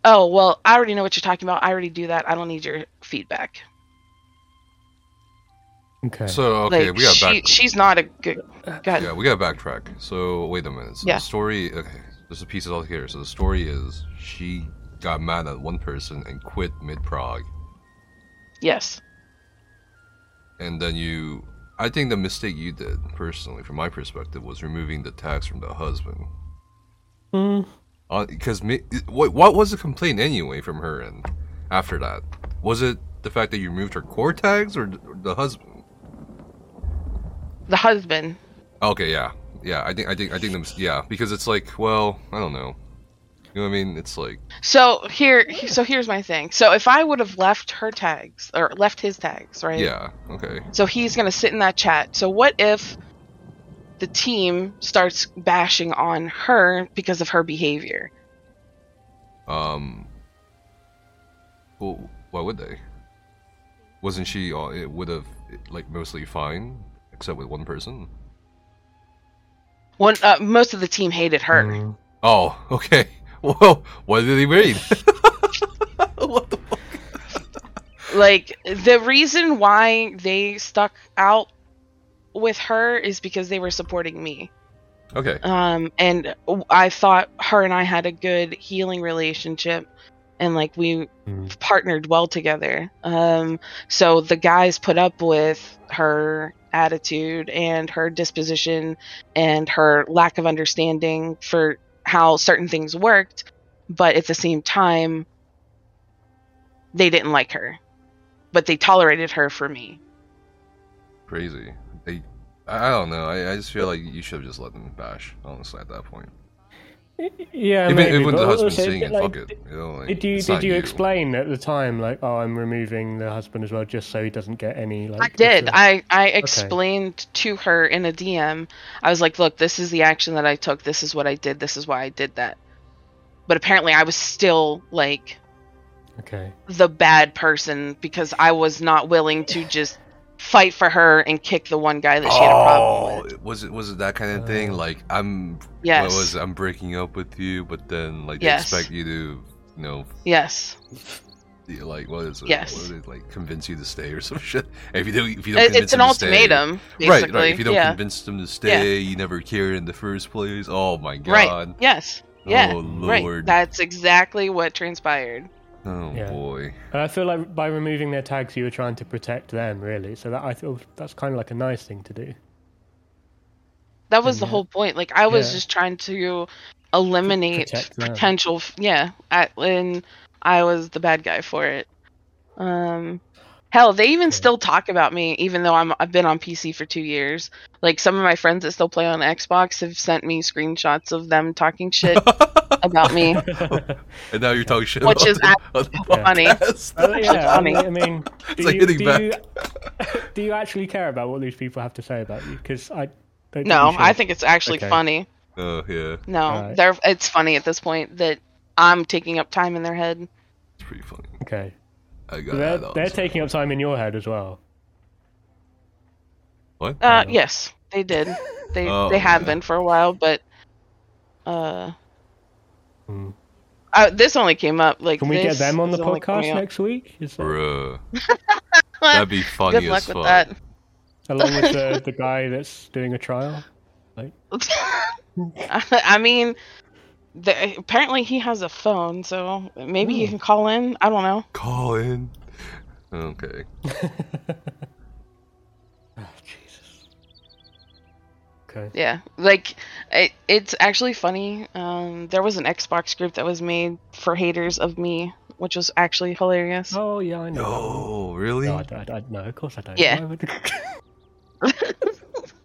oh well i already know what you're talking about i already do that i don't need your feedback Okay. So okay, like, we got back. she's not a good. Uh, yeah, we got to backtrack. So wait a minute. So yeah. the story. Okay, there's a piece of all here. So the story is she got mad at one person and quit mid prog. Yes. And then you, I think the mistake you did personally, from my perspective, was removing the tags from the husband. Hmm. Because uh, what what was the complaint anyway from her and after that? Was it the fact that you removed her core tags or the husband? the husband. Okay, yeah, yeah. I think I think I think them. Yeah, because it's like, well, I don't know. You know what I mean? It's like. So here, so here's my thing. So if I would have left her tags or left his tags, right? Yeah. Okay. So he's gonna sit in that chat. So what if the team starts bashing on her because of her behavior? Um. Well, why would they? Wasn't she? Uh, it would have like mostly fine except with one person. One, uh, most of the team hated her. Mm. Oh, okay. Well, what did he mean? what the fuck? Like the reason why they stuck out with her is because they were supporting me. Okay. Um, and I thought her and I had a good healing relationship, and like we mm. partnered well together. Um, so the guys put up with her attitude and her disposition and her lack of understanding for how certain things worked, but at the same time, they didn't like her, but they tolerated her for me. Crazy. They, I don't know. I, I just feel like you should have just let them bash, honestly, at that point. Yeah, Even, maybe, even but the husband also, saying it, like, fuck it. You know, like, Did you did not you explain at the time like oh I'm removing the husband as well just so he doesn't get any like I did. I a- I I explained to her in a DM. I was like, "Look, this is the action that I took. This is what I did. This is why I did that." But apparently, I was still like okay the bad person because I was not willing to just fight for her and kick the one guy that she had a problem with. Oh, was it was it that kind of thing? Uh, Like I'm, Yes. what was it? I'm breaking up with you, but then like Yes. they expect you to, you know, Yes. be like what is it? Yes. What is it, like convince you to stay or some shit. If you don't, if you don't, It- convince it's an them to stay- ultimatum, basically. Right, right. If you don't yeah. convince them to stay, you never cared in the first place. Oh my god. Right. Yes. Yeah. Oh Right. lord. That's exactly what transpired. Oh Yeah. boy. And I feel like by removing their tags you were trying to protect them really so that I feel that's kind of like a nice thing to do That was the Yeah. whole point. Like I was Yeah. just trying to eliminate Protect them. potential. f- Yeah, at, and I was the bad guy for it. Um, hell, they even still talk about me, even though I'm I've been on PC for two years. Like some of my friends that still play on Xbox have sent me screenshots of them talking shit about me. And now you're talking shit Which about is the- on the funny. podcast. Uh, yeah, funny. I mean do, It's like you, hitting do, back. you, do you actually care about what these people have to say about you because I don't No, think I think it's actually Okay. funny. Oh yeah, No, Right. they're it's funny at this point that I'm taking up time in their head. it's pretty funny. okay I got they're, that. they're taking up time in your head as well what? Uh, yes, they did. They Oh, they have yeah. been for a while, but uh, Hmm. uh, this only came up like. can we get them on the podcast next week is that, Bruh. That'd be funny Good luck as with fuck. that. along with the, the guy that's doing a trial like. I mean, the, apparently he has a phone, so maybe he Hmm. can call in. I don't know. Call in. Okay. oh jesus okay Yeah, like it, it's actually funny. Um, there was an Xbox group that was made for haters of me, which was actually hilarious. oh yeah i know that one. No, really? No, I, I, I, no, of course I don't. Yeah.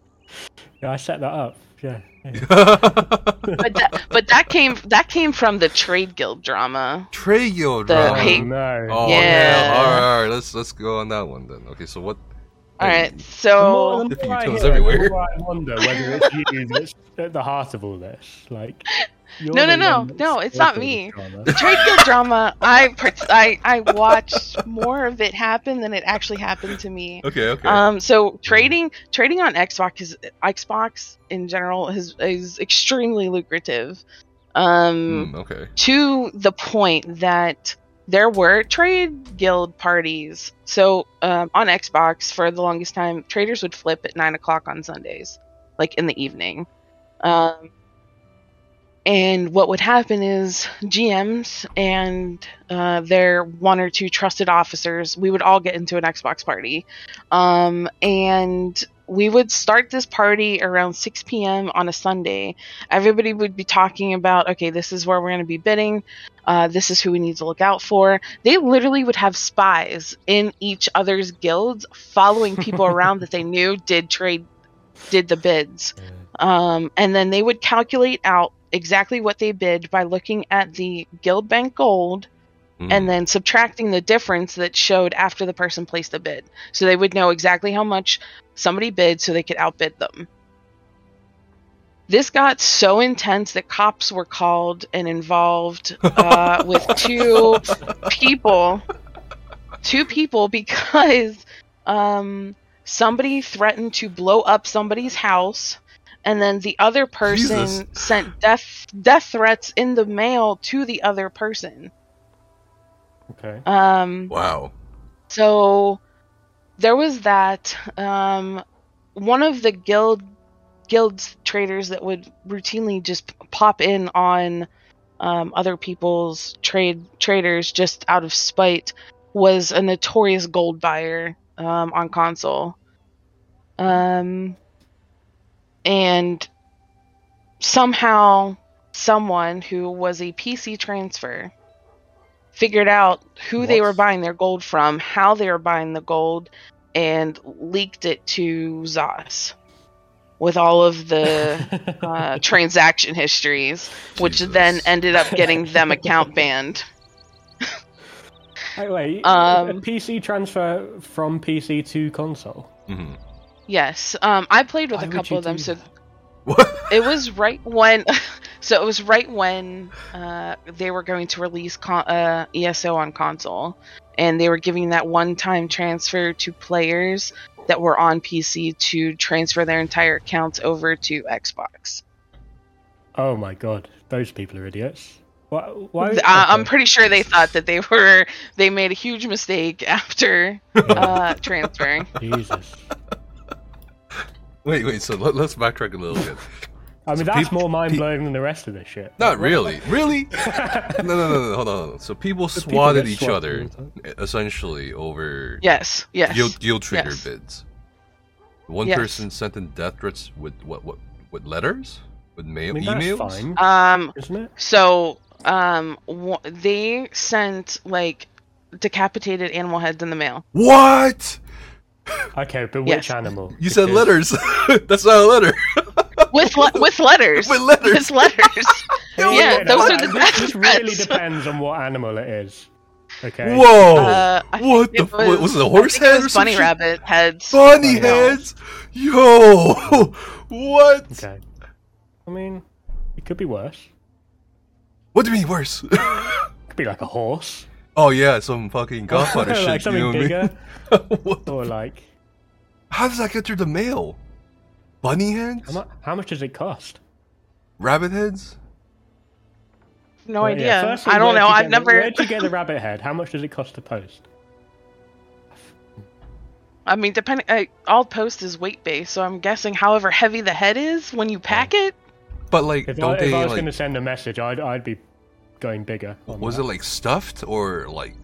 Why would- yeah, I set that up. Yeah. yeah. But that, but that came that came from the trade guild drama. Trade guild The drama. hate- Oh, no. Oh Yeah. yeah. All right, all right. Let's let's go on that one then. Okay, so what? All right, The more, so the Dipping more I hear, everywhere. the more I wonder whether it's you that's at the heart of all this. Like, you're No, no, no, no, it's not me. drama. the trade guild drama, I part- I I watched more of it happen than it actually happened to me. Okay, okay. Um, so trading trading on Xbox is Xbox in general is is extremely lucrative. Um, Hmm, okay. to the point that there were trade guild parties. So um, on Xbox, for the longest time, traders would flip at nine o'clock on Sundays, like in the evening. Um, and what would happen is GMs and uh, their one or two trusted officers, we would all get into an Xbox party. Um, and we would start this party around 6 p.m. on a Sunday. Everybody would be talking about, okay, this is where we're going to be bidding. Uh, this is who we need to look out for. They literally would have spies in each other's guilds following people around that they knew did trade, did the bids. Um, and then they would calculate out exactly what they bid by looking at the guild bank gold Hmm. and then subtracting the difference that showed after the person placed a bid. So they would know exactly how much somebody bid so they could outbid them. This got so intense that cops were called and involved uh, with two people. Two people because um, somebody threatened to blow up somebody's house, and then the other person Jesus. sent death death threats in the mail to the other person. Okay. Um, wow. so there was that. Um, one of the guild guilds traders that would routinely just pop in on um, other people's trade traders just out of spite was a notorious gold buyer um, on console. Um, and somehow someone who was a PC transfer figured out who they were buying their gold from, how they were buying the gold, and leaked it to Zos. with all of the uh, transaction histories, which Jesus. then ended up getting them account banned. Wait, wait. Um, a PC transfer from PC to console. hmm Yes, um, I played with Why a couple of them. So that? It was right when, so it was right when uh, they were going to release con- uh, ESO on console, and they were giving that one-time transfer to players that were on PC to transfer their entire accounts over to Xbox. Oh my god, those people are idiots. Why? why Th- I- I'm pretty sure they thought that they were they made a huge mistake after uh, transferring. Jesus. Wait, wait. So let, us backtrack a little bit. I mean, So that's peop- more mind blowing than the rest of this shit. Not really. Really? no, no, no, no. Hold on. Hold on. So people people swatted get each swatted other all the time. essentially over Yes, yes. guild, guild trader Yes. bids. One Yes. person sent in death threats with what? What? With letters? With I mail? mean, emails? that's fine, Um, isn't it? So, um, w- they sent like decapitated animal heads in the mail. What? Okay, but Yes. which animal? You said Because- letters. That's not a letter. with le- with letters. With letters. With letters. Hell yeah, no, those are the this, this really threats. depends on what animal it is. Okay. Whoa! Uh, I think what the? it f- was, it a I horse think it head was or some bunny shit? rabbit heads. Bunny Bunny heads? Yo! what? Okay. I mean, it could be worse. What do you mean worse? It could be like a horse, oh yeah, some fucking Godfather shit. like something you know bigger, what I mean? What the- or like How does that get through the mail? Bunny heads? how, mu- how much does it cost? Rabbit heads? No Well, yeah, idea. firstly, I don't know. I've get the- never. Where'd you get the rabbit head? How much does it cost to post? I mean, depending. Uh, all post is weight based, so I'm guessing however heavy the head is when you pack it. But like, If, I, don't if they I was like? going to send a message, I'd I'd be going bigger. on Was that. it like stuffed or like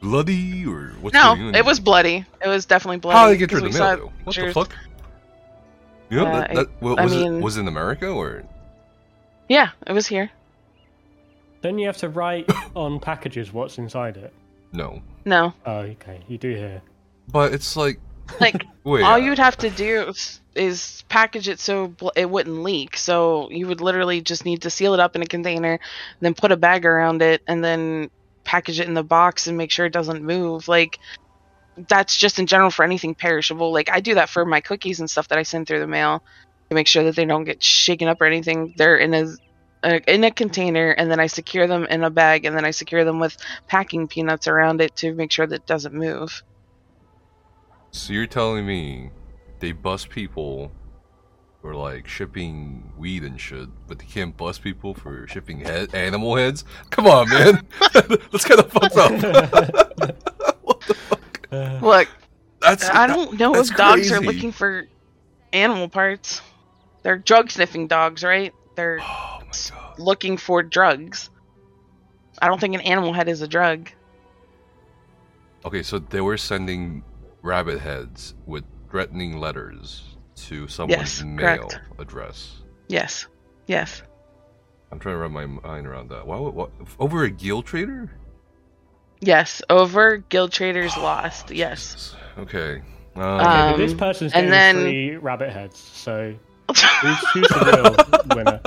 bloody or what's No, going on? it was bloody. It was definitely bloody. How did it get through 'cause the mail though? What the fuck? You know, Uh, that, that, wa- I was it was it in America or Yeah, it was here. Don't you have to write on packages what's inside it? no? No. Oh, okay, you do here. But it's like like wait, all uh, you'd have to do is, is package it so it wouldn't leak. So you would literally just need to seal it up in a container, then put a bag around it, and then package it in the box and make sure it doesn't move. Like that's just in general for anything perishable. Like I do that for my cookies and stuff that I send through the mail to make sure that they don't get shaken up or anything. They're in a uh, in a container and then I secure them in a bag and then I secure them with packing peanuts around it to make sure that it doesn't move. So you're telling me they bust people for like shipping weed and shit, but they can't bust people for shipping head animal heads? Come on, man. That's kind of fucked up. what the fuck? Uh, Look, That's I don't know that's if dogs are looking for animal parts. They're drug sniffing dogs, right? They're Oh my god. looking for drugs. I don't think an animal head is a drug. Okay, so they were sending rabbit heads with threatening letters to someone's Yes, mail correct. address. Yes. Yes. I'm trying to wrap my mind around that. Why? would- What, over a guild trader? Yes. Over Guild Traders Lost. Yes. Okay. Um, okay, Um, but this person's and getting then- three rabbit heads. So who's, who's the real winner?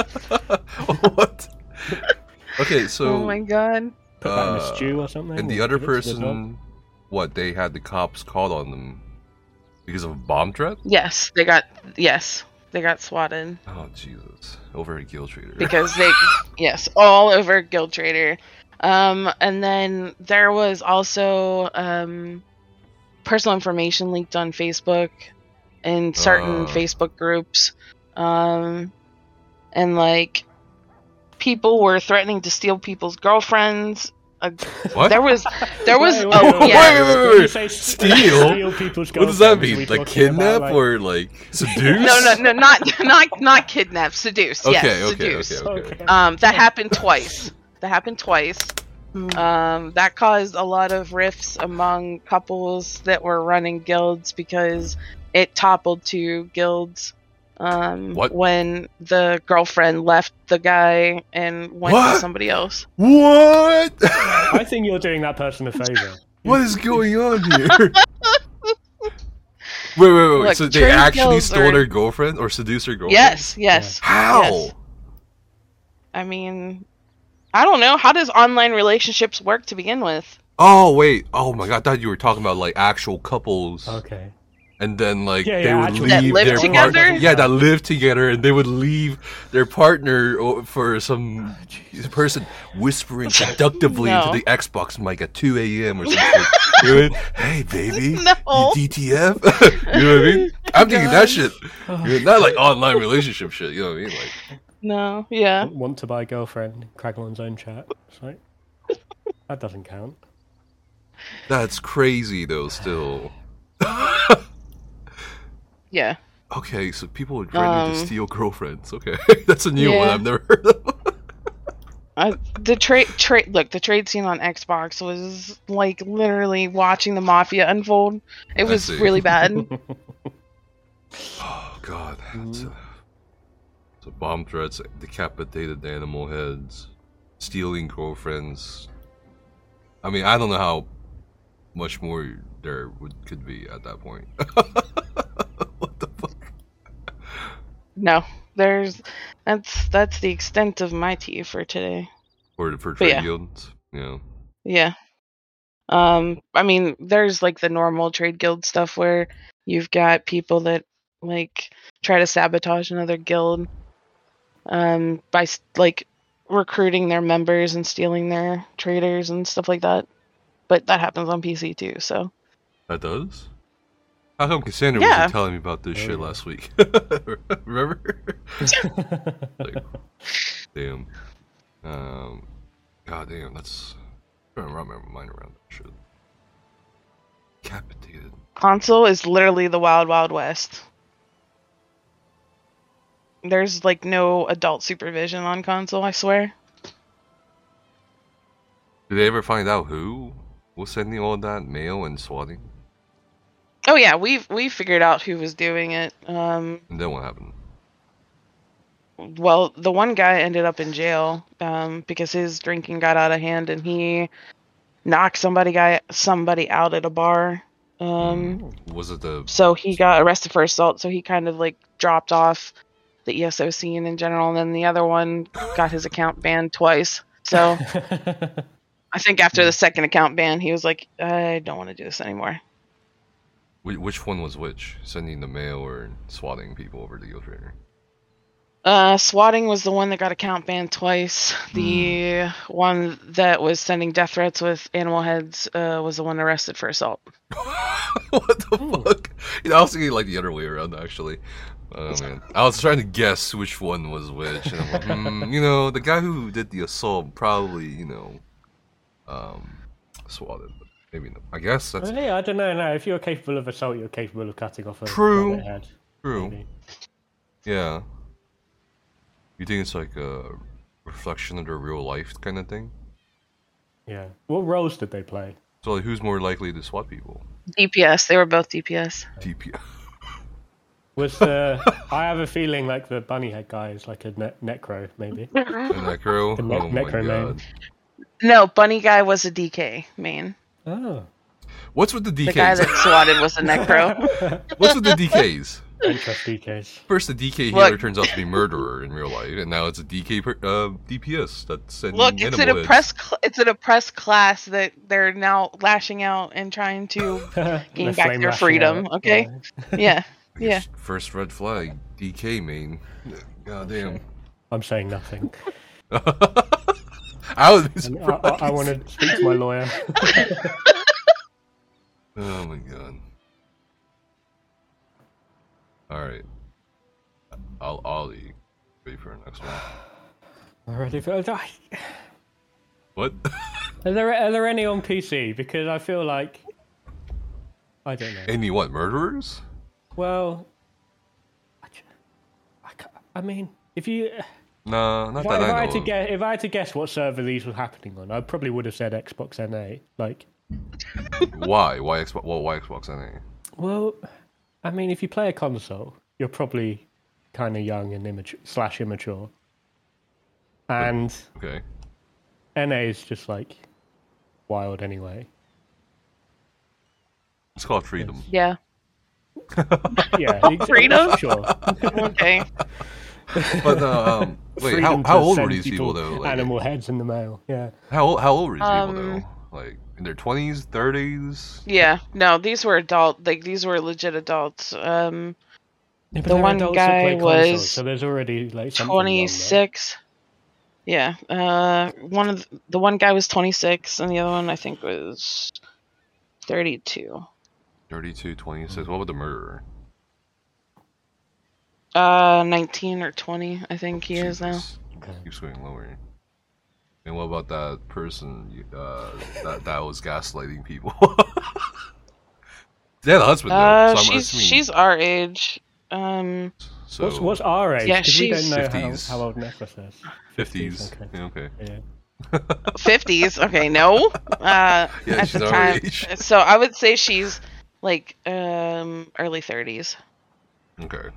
what? Okay, so oh my god. Put that in a Uh, stew or something. and the other give it to the person, what? They had the cops called on them because of a bomb threat. Yes, they got yes, they got swatted Oh Jesus! Over a guild trader. because they yes, all over Guild Trader. Um and then there was also um personal information leaked on Facebook in certain Uh. Facebook groups. Um and like people were threatening to steal people's girlfriends. Uh, what? there was there was Wait, wait, oh wait, yeah. wait, wait, When wait. Steal? steal people's what does that girlfriends, are we mean? Like talking kidnap about, like- or like seduce? No, no, no, not not not kidnap, seduce. Okay, yes, okay, seduce. okay, okay. Okay. Um, that happened twice. That happened twice. Hmm. Um, that caused a lot of rifts among couples that were running guilds because it toppled two guilds. Um, What? when the girlfriend left the guy and went What? to somebody else. What? I think you're doing that person a favor. what is going on here? Wait, wait, wait. Look, so they actually stole are- their girlfriend or seduced her girlfriend? Yes, yes. How? Yes. I mean, I don't know. How does online relationships work to begin with? Oh wait. Oh my god. I thought you were talking about like actual couples, Okay. And then like Yeah, they yeah, would actually- That leave live their together? partner. Yeah, that live together, and they would leave their partner uh, for some person whispering seductively No. into the Xbox mic at 2 a.m. or something. you know what I mean? Hey, baby, No. you DTF? you know what I mean? Oh I'm thinking that God. shit. Oh. You know, not like online relationship shit. You know what I mean? Like, No, yeah. Want to buy girlfriend? Craglorn zone chat. It's like, that doesn't count. that's crazy though. Still. Yeah. Okay, so people are threatening to Um, steal girlfriends. Okay, that's a new one. I've never heard of. I, the trade trade look the trade scene on Xbox was like literally watching the mafia unfold. It I was see. really bad. Oh God, so, so bomb threats, decapitated animal heads, stealing girlfriends. I mean, I don't know how much more there would could be at that point. What the fuck? no, there's that's that's the extent of my tea for today. For for trade yeah. guilds, yeah. Yeah. Um, I mean, there's like the normal trade guild stuff where you've got people that like try to sabotage another guild um by like recruiting their members and stealing their traders and stuff like that. But that happens on PC too, so That does. How come Cassandra Yeah. wasn't telling me about this Oh, shit yeah. last week? Remember? like, damn. Um, God damn, that's. I'm trying to wrap my mind around that shit. Decapitated. console is literally the wild wild west. There's like no adult supervision on console, I swear. Did they ever find out who was sending all that mail and swatting? Oh yeah, we've we figured out who was doing it. Um And then what happened? well, the one guy ended up in jail um, because his drinking got out of hand and he knocked somebody guy somebody out at a bar. Um, Was it the. so he got arrested for assault. So he kind of like dropped off the ESO scene in general, and then the other one got his account banned twice. So I think after the second account ban, he was like, "I don't want to do this anymore." Whi- Which one was which? Sending the mail or swatting people over to Guild Trader? Uh, swatting was the one that got account banned twice. The one that was sending death threats with animal heads uh, was the one arrested for assault. what the fuck? You know, I was thinking like the other way around actually. Oh man, I was trying to guess which one was which. And I'm like, hmm, you know, the guy who did the assault probably, you know, um, swatted. But maybe not. I guess that's Well, yeah, I don't know. No, if you're capable of assault, you're capable of cutting off a True. head. true. maybe. Yeah. You think it's like a reflection of their real life kind of thing? Yeah. What roles did they play? So like, who's more likely to swat people? DPS. They were both DPS. DPS. Was the I have a feeling like the bunny head guy is like a ne- necro, maybe. And Necro. The ne- oh my Necro man. god. No, bunny guy was a DK main. Oh. What's with the DKs? The guy that swatted was a necro. What's with the DKs? Don't trust DKs. First, the DK Look. healer turns out to be murderer in real life, and now it's a DK per, uh, DPS that's sending Look, it's an animal heads. oppressed. Cl- it's an oppressed class that they're now lashing out and trying to gain back their freedom. out, Okay, yeah. yeah, yeah. First red flag, DK main. God damn. I'm saying nothing. I was. be I, I. I want to speak to my lawyer. Oh my god. Alright. I'll Ollie. Wait for the next one. I'm ready Already, are What? are there are there any on PC? Because I feel like I don't know. Any what? Murderers? Well, I, j- I ca- I mean, if you Nah, not if I, that if I I had to guess, if I had to guess what server these were happening on, I probably would have said Xbox NA. Like, Why? Why Xbox? Well, why Xbox NA? well, I mean, if you play a console, you're probably kind of young and immature slash immature, and Okay. NA is just like wild anyway. It's called Freedom. Yeah. Yeah, Freedom? Sure. Okay. But uh, um, wait, how, how old were these people though? Like, animal heads in the mail. Yeah. how old- how old were these people Um, though? Like in their twenties, thirties? Yeah. No, these were adult. Like these were legit adults. Um, Yeah, but The one adults that play guy consoles, was so there's already like something twenty six. Yeah. Uh, one of the, the one guy was twenty six, and the other one I think was thirty two. 32, 26. What about the murderer? Uh, nineteen or twenty, I think he is now. Jesus. Okay. Keeps going lower. And what about that person uh, that that was gaslighting people? they had a husband though, Uh, so she's she's our age. Um, so What's what's our age? Yeah, 'Cause we don't she's- know 50s. how, how old Necklace is. fifties? Okay. Yeah, okay. Yeah. fifties. Okay, no. Uh, Yeah, at she's the time, age. so I would say she's like um early thirties. Okay.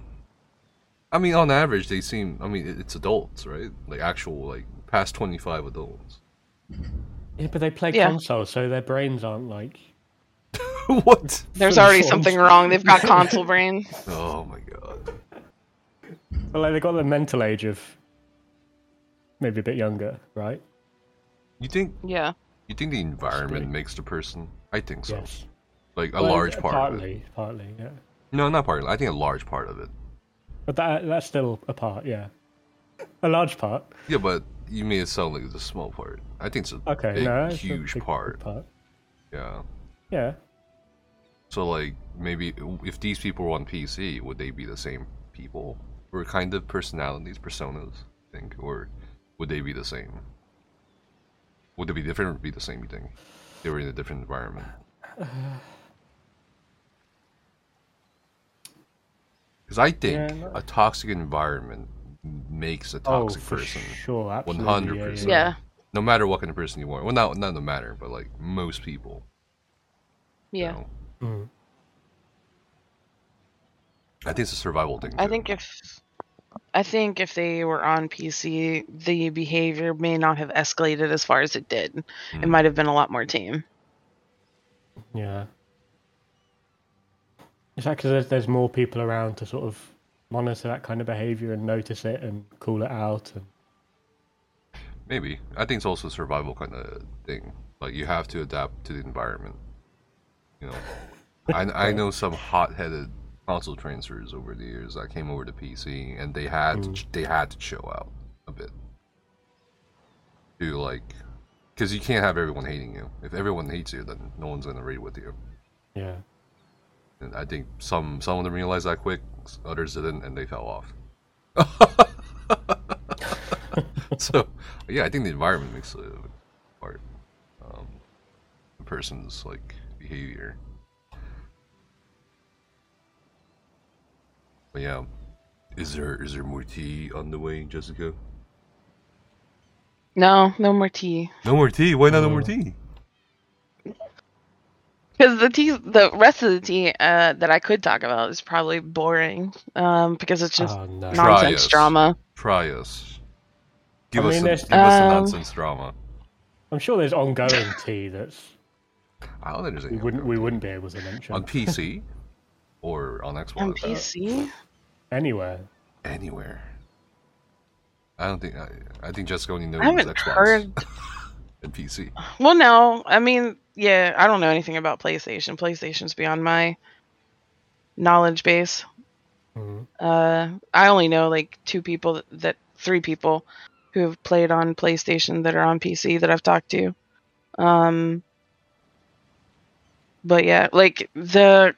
I mean, on average, they seem. I mean, it's adults, right? Like actual, like past twenty-five adults. Yeah, but they play Yeah. console, so their brains aren't like. what? There's Fully already formed. something wrong. They've got console brain. Oh my god. Well, like they got the mental age of maybe a bit younger, right? You think? Yeah. You think the environment Stick. makes the person? I think so. Yes. Like a Well, large uh, part of partly, it. partly, yeah. No, not partly. I think a large part of it. But that that's still a part, yeah. A large part. Yeah, but you made it sound like it's a small part. I think it's a Okay, big, no, it's a huge big part. part. Yeah. Yeah. So like maybe if these people were on PC, would they be the same people or kind of personalities, personas? I think, or would they be the same? Would they be different or be the same? You think they were in a different environment? Because I think Yeah, no. a toxic environment makes a Oh, toxic for person. sure, absolutely. 100%. Yeah, Yeah. No matter what kind of person you are. Well, not not no matter, but like most people. you Yeah. know? yeah. Mm. I think it's a survival thing. I too. think if I think if they were on PC, the behavior may not have escalated as far as it did. It Mm. might have been a lot more tame. Yeah. Is that because there's, there's more people around to sort of monitor that kind of behavior and notice it and call it out? And Maybe. I think it's also a survival kind of thing. Like you have to adapt to the environment. You know, I I know some hot-headed console transfers over the years that came over to PC, and they had to, mm. they had to chill out a bit. To like, because you can't have everyone hating you. If everyone hates you, then no one's gonna raid with you. yeah. And I think some some of them realized that quick, others didn't, and they fell off. so yeah, I think the environment makes a part. Um, a person's like behavior. But yeah, is there is there more tea on the way, Jessica? No, no more tea. No more tea. Why not no more tea? Because the tea, the rest of the tea uh, that I could talk about is probably boring. Um, because it's just Oh, no. Nonsense us. drama. Try us. Give I us mean, some, there's- give us the Um, nonsense drama. I'm sure there's ongoing tea that's I don't think there's any we wouldn't we wouldn't be able to mention on PC or on Xbox. On PC? anywhere. Anywhere. I don't think. I, I think Jessica only knows I haven't Xbox heard. and PC. Well, no. I mean, yeah, I don't know anything about PlayStation. PlayStation's beyond my knowledge base. Mhm. Uh, I only know like two people that, that three people who have played on PlayStation that are on PC that I've talked to. Um, but yeah, like the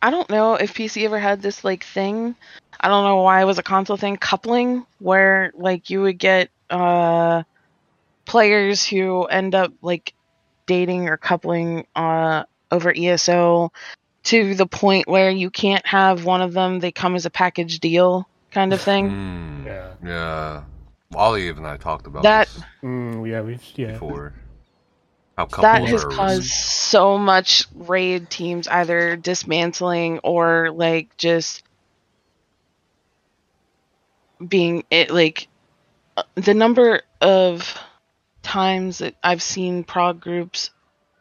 I don't know if PC ever had this like thing. I don't know why it was a console thing coupling where like you would get uh players who end up like dating or coupling uh over ESO to the point where you can't have one of them they come as a package deal kind of thing. Mm, Yeah. yeah. Olive and I talked about That- this Mm, yeah, we've yeah. before. How couples that has are caused so much raid teams either dismantling or like just being it like uh, the number of times that I've seen prog groups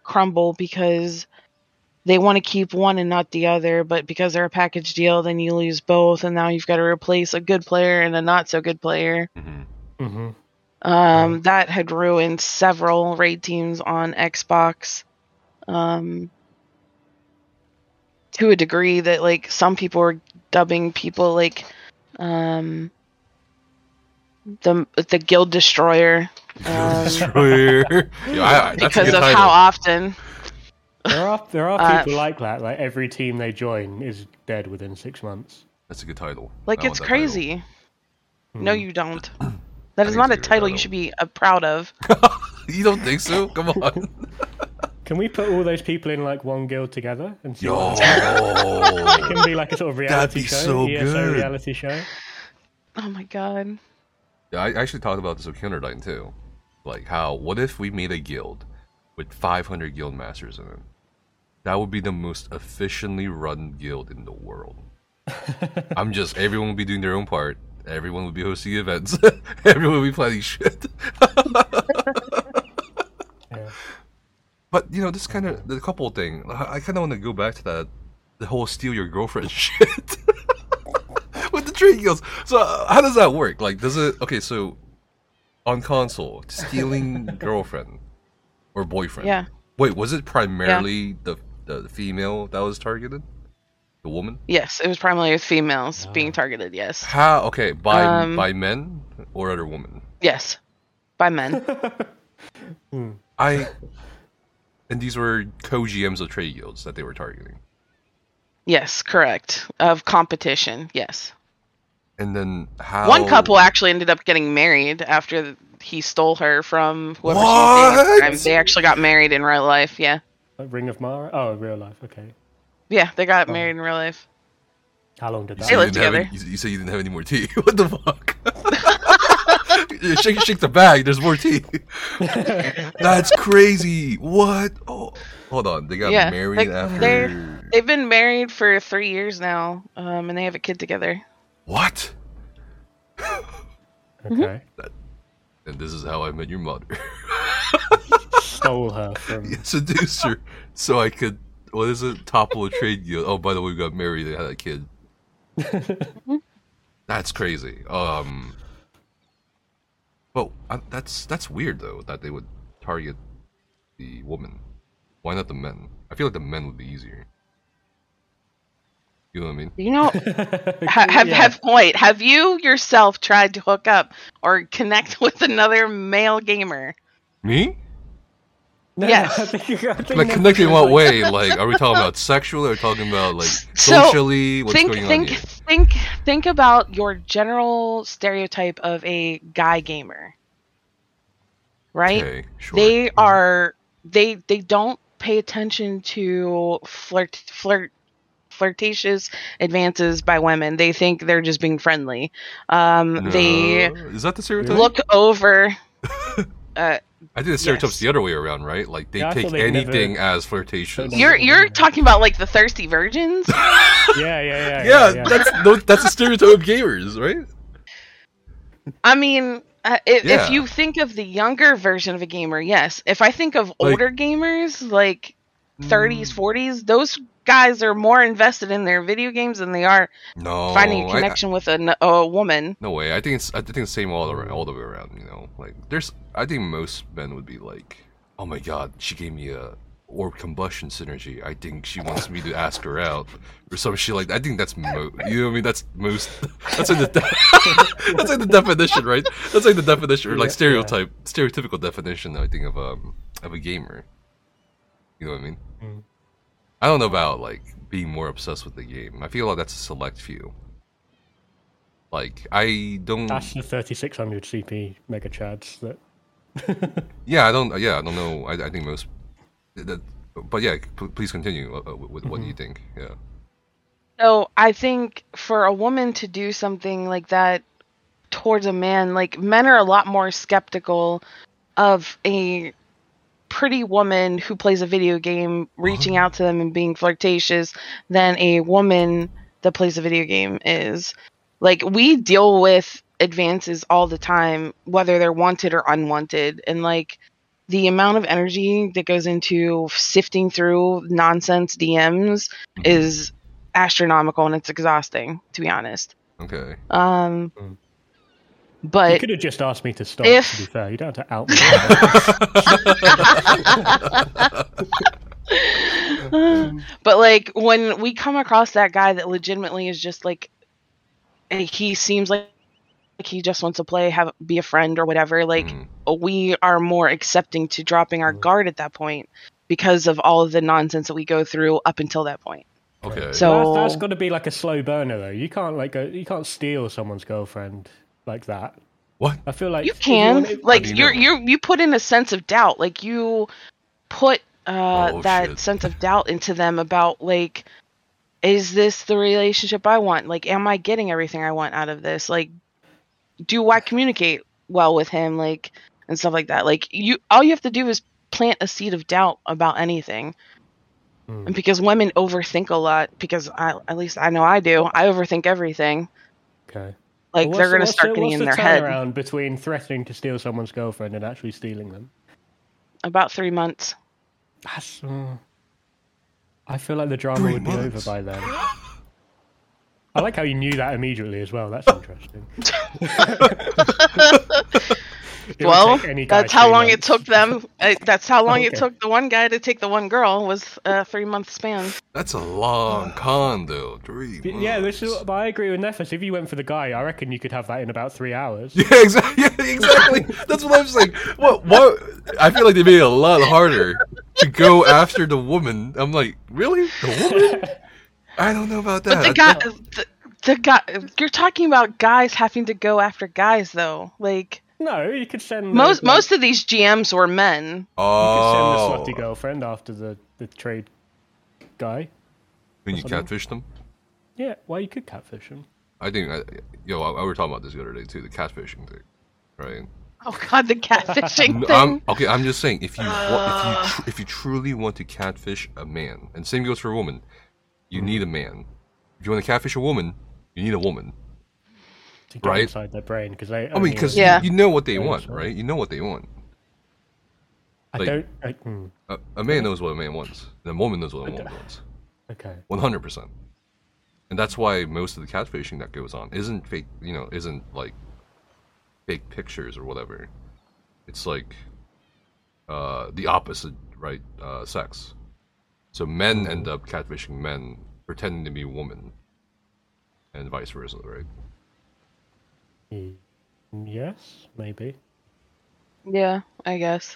crumble because they want to keep one and not the other, but because they're a package deal, then you lose both, and now you've got to replace a good player and a not so good player. hmm hmm Um, that had ruined several raid teams on Xbox. Um, to a degree that like some people were dubbing people like um the the guild destroyer um, Destroyer. Yeah, I- I- that's a because of title. how often There are there are Uh, people like that. Like every team they join is dead within six months. That's a good title. like I it's want that title. crazy no you don't that is think not a it's title you should be uh, proud of You don't think so? Come on. Can we put all those people in like one guild together and see? Yo. what? It can be like a sort of reality be show, so ESO good. reality show. oh my god Yeah, I actually talked about this with Counterdyne too. Like how, what if we made a guild with 500 guild masters in it? That would be the most efficiently run guild in the world. I'm just, everyone would be doing their own part. Everyone would be hosting events. everyone would be planning shit. Yeah. But you know, this kind of the couple thing. I kind of want to go back to that, the whole steal your girlfriend shit trade guilds. So uh, how does that work? Like, does it? Okay, so on console, stealing girlfriend or boyfriend. yeah Wait, was it primarily the, the the female that was targeted? The woman? yes it was primarily with females Ah. being targeted yes How? Okay, by Um, by men or other women? yes by men I. And these were co-GMs of trade guilds that they were targeting. yes correct of competition yes And then how? One couple actually ended up getting married after he stole her from whoever she was dating at the time. What? They actually got married in real life. Yeah, Like Ring of Mara. Oh, real life. Okay. yeah, they got Oh. married in real life. How long did that? They said lived you didn't together. any- you, you said you didn't have any more tea. What the fuck? Shake, shake the bag. There's more tea. That's crazy. What? Oh, hold on. They got Yeah, married like, after. they're- They've been married for three years now, um, and they have a kid together. What? Okay. Mm-hmm. And this is how I met your mother. Stole her from. Seduced her so I could. What is it? Topple a trade guild. Oh, by the way, we got married. They had a kid. Mm-hmm. That's crazy. Um. Well, I, uh, that's that's weird though that they would target the woman. Why not the men? I feel like the men would be easier. You know what I mean? You know, ha- have Yeah. have wait, have you yourself tried to hook up or connect with another male gamer? Me? No, Yes. I think- I think Like that's connecting in what like- way? Like, are we talking about sexually? Or are we talking about like So, socially? What's think going think on here? think think about your general stereotype of a guy gamer. Right? Okay, sure. they mm-hmm. are they they don't pay attention to flirt flirt flirtatious advances by women they think they're just being friendly um they is that the stereotype? look over uh I think the stereotype's Yes. the other way around, right? Like they Yeah, take thought they'd anything never- as flirtatious. You're you're talking about like the thirsty virgins Yeah, yeah, yeah. yeah, yeah. that's no, that's a stereotype of gamers, right? i mean uh, if, Yeah. if you think of the younger version of a gamer yes if i think of Like- older gamers like 30s Mm, 40s those guys are more invested in their video games than they are No, finding a Oh, I- connection with a woman no way. I think it's I think it's the same all around, all the way around. You know, like there's I think most men would be like, oh my god, she gave me a orb combustion synergy. I think she wants me to ask her out or some shit like that. I think that's mo. You know what I mean? That's most. That's like the de- that's like the definition, right? That's like the definition or like Yeah, stereotype, stereotypical definition. I think of um of a gamer. You know what I mean? Mm. I don't know about like being more obsessed with the game. I feel like that's a select few. Like I don't. That's the 3600 CP Mega Chads that. Yeah, I don't. Yeah, I don't know. I, I think most. That, but yeah, p- please continue uh, uh, with what you think. Yeah. So I think for a woman to do something like that towards a man, like men are a lot more skeptical of a pretty woman who plays a video game reaching out to them and being flirtatious than a woman that plays a video game is. Like we deal with advances all the time, whether they're wanted or unwanted, and like the amount of energy that goes into sifting through nonsense DMs Mhm. is astronomical and it's exhausting, to be honest. Okay. Um, Mm. you could have just asked me to stop. if- To be fair, you don't have to out me. but like when we come across that guy that legitimately is just like he seems like like he just wants to play have be a friend or whatever like Mhm. we are more accepting to dropping our guard at that point because of all of the nonsense that we go through up until that point Okay. So- that's, that's got to be like a slow burner, though. You can't like go. You can't steal someone's girlfriend like that. what? I feel like you can want it- like do you you're you you put in a sense of doubt like you put uh Oh, that shit. sense of doubt into them about like is this the relationship i want like am i getting everything i want out of this like do i communicate well with him like and stuff like that like you all you have to do is plant a seed of doubt about anything Hmm. and because women overthink a lot because I, at least i know i do i overthink everything Okay. Like Well, they're gonna start the- getting what's in the their head turnaround between threatening to steal someone's girlfriend and actually stealing them. about three months That's. Uh, I feel like the drama Three would months. be over by then. I like how you knew that immediately as well. That's interesting. It would well, take any guy that's how three long it took them. Uh, that's how long it took the one guy to take the one girl was a three month span. That's a long con, though. Three. Y- Yeah, this is, but I agree with Nefas. If you went for the guy, I reckon you could have that in about three hours. Yeah, exactly. Yeah, exactly. That's what I was saying. What? What? I feel like they made it a lot harder to go after the woman. I'm like, really? The woman? I don't know about that. But the guy, the, the guy, you're talking about guys having to go after guys though. Like No, you could send most like, most of these GMs were men. Oh, You could send the slutty girlfriend after the, the trade guy. when you Something. catfish them. Yeah, well, you could catfish him. I think, I, yo, I, I were talking about this the other day too. The catfishing thing, right? Oh god, the catfishing thing. I'm, okay, I'm just saying if you wa- if you uh. tr- if you truly want to catfish a man, and same goes for a woman, you mm-hmm. need a man. If you want to catfish a woman, you need a woman. To get Right. inside their brain because they. I mean, because Yeah. you, you know what they want, sure. right? You know what they want. I like- don't. I, hmm, A, a man knows what a man wants, and a woman knows what a woman wants. okay. One hundred percent. And that's why most of the catfishing that goes on isn't fake. You know, isn't like fake pictures or whatever. It's like uh, the opposite, right? Uh, sex. So men end up catfishing men, pretending to be women, and vice versa, right? Y- Yes, maybe. yeah, I guess.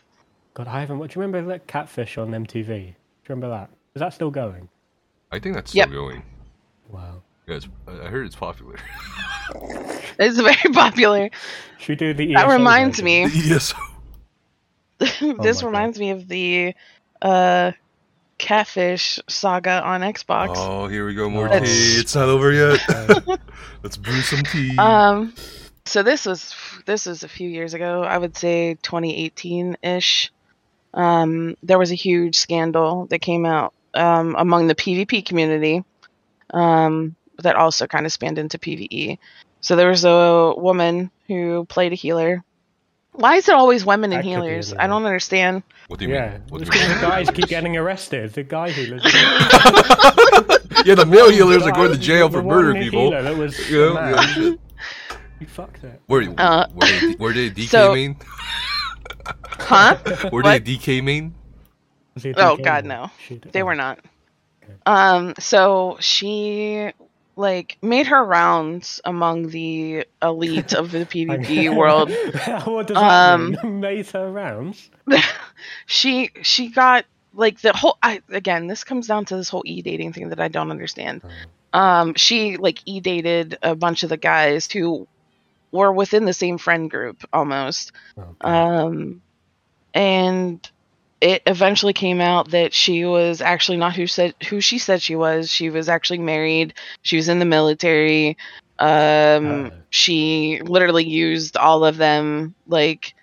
God, I haven't. Do you remember that catfish on MTV? Do you remember that? Is that still going? I think that's still Yep. going. Wow. Yeah, it's, I I heard it's popular. It's very popular. Should we do the? That reminds version? me. yes. this Oh my God. reminds me of the uh catfish saga on Xbox. Oh, here we go. More Oh. tea. It's not over yet. Let's brew some tea. Um, so this was this was a few years ago. I would say 2018 ish. Um, there was a huge scandal that came out um, among the PvP community um, that also kind of spanned into PvE. So there was a woman who played a healer. Why is it always women and That healers? I don't understand. what do you yeah, mean? What do you mean? the guys keep getting arrested. The guy healers. yeah, the male healers are going to The- jail the for one murdering people. healer That was Yeah, yeah, shit. You fucked it. Where, Uh, were they, were they DK so- main? Huh? Where did they DK main? Was he a Oh God, no. Shoot. They Oh. were not. Okay. Um, so she like made her rounds among the elite of the PvP world. what does that Um, mean? Made her rounds. she she got like the whole I again, this comes down to this whole e dating thing that I don't understand. Um, she like e dated a bunch of the guys who were within the same friend group almost. God. Um, and it eventually came out that she was actually not who said who she said she was. She was actually married. She was in the military. Um, Oh. she literally used all of them. Like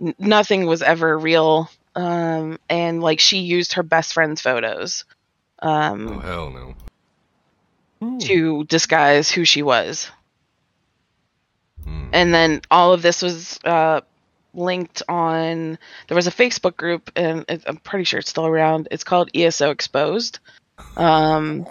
n- nothing was ever real. Um, and like she used her best friend's photos um, Oh hell no. Hmm. to disguise who she was Hmm. and then all of this was uh linked on. There was a Facebook group, and it, I'm pretty sure it's still around. It's called ESO Exposed. Um,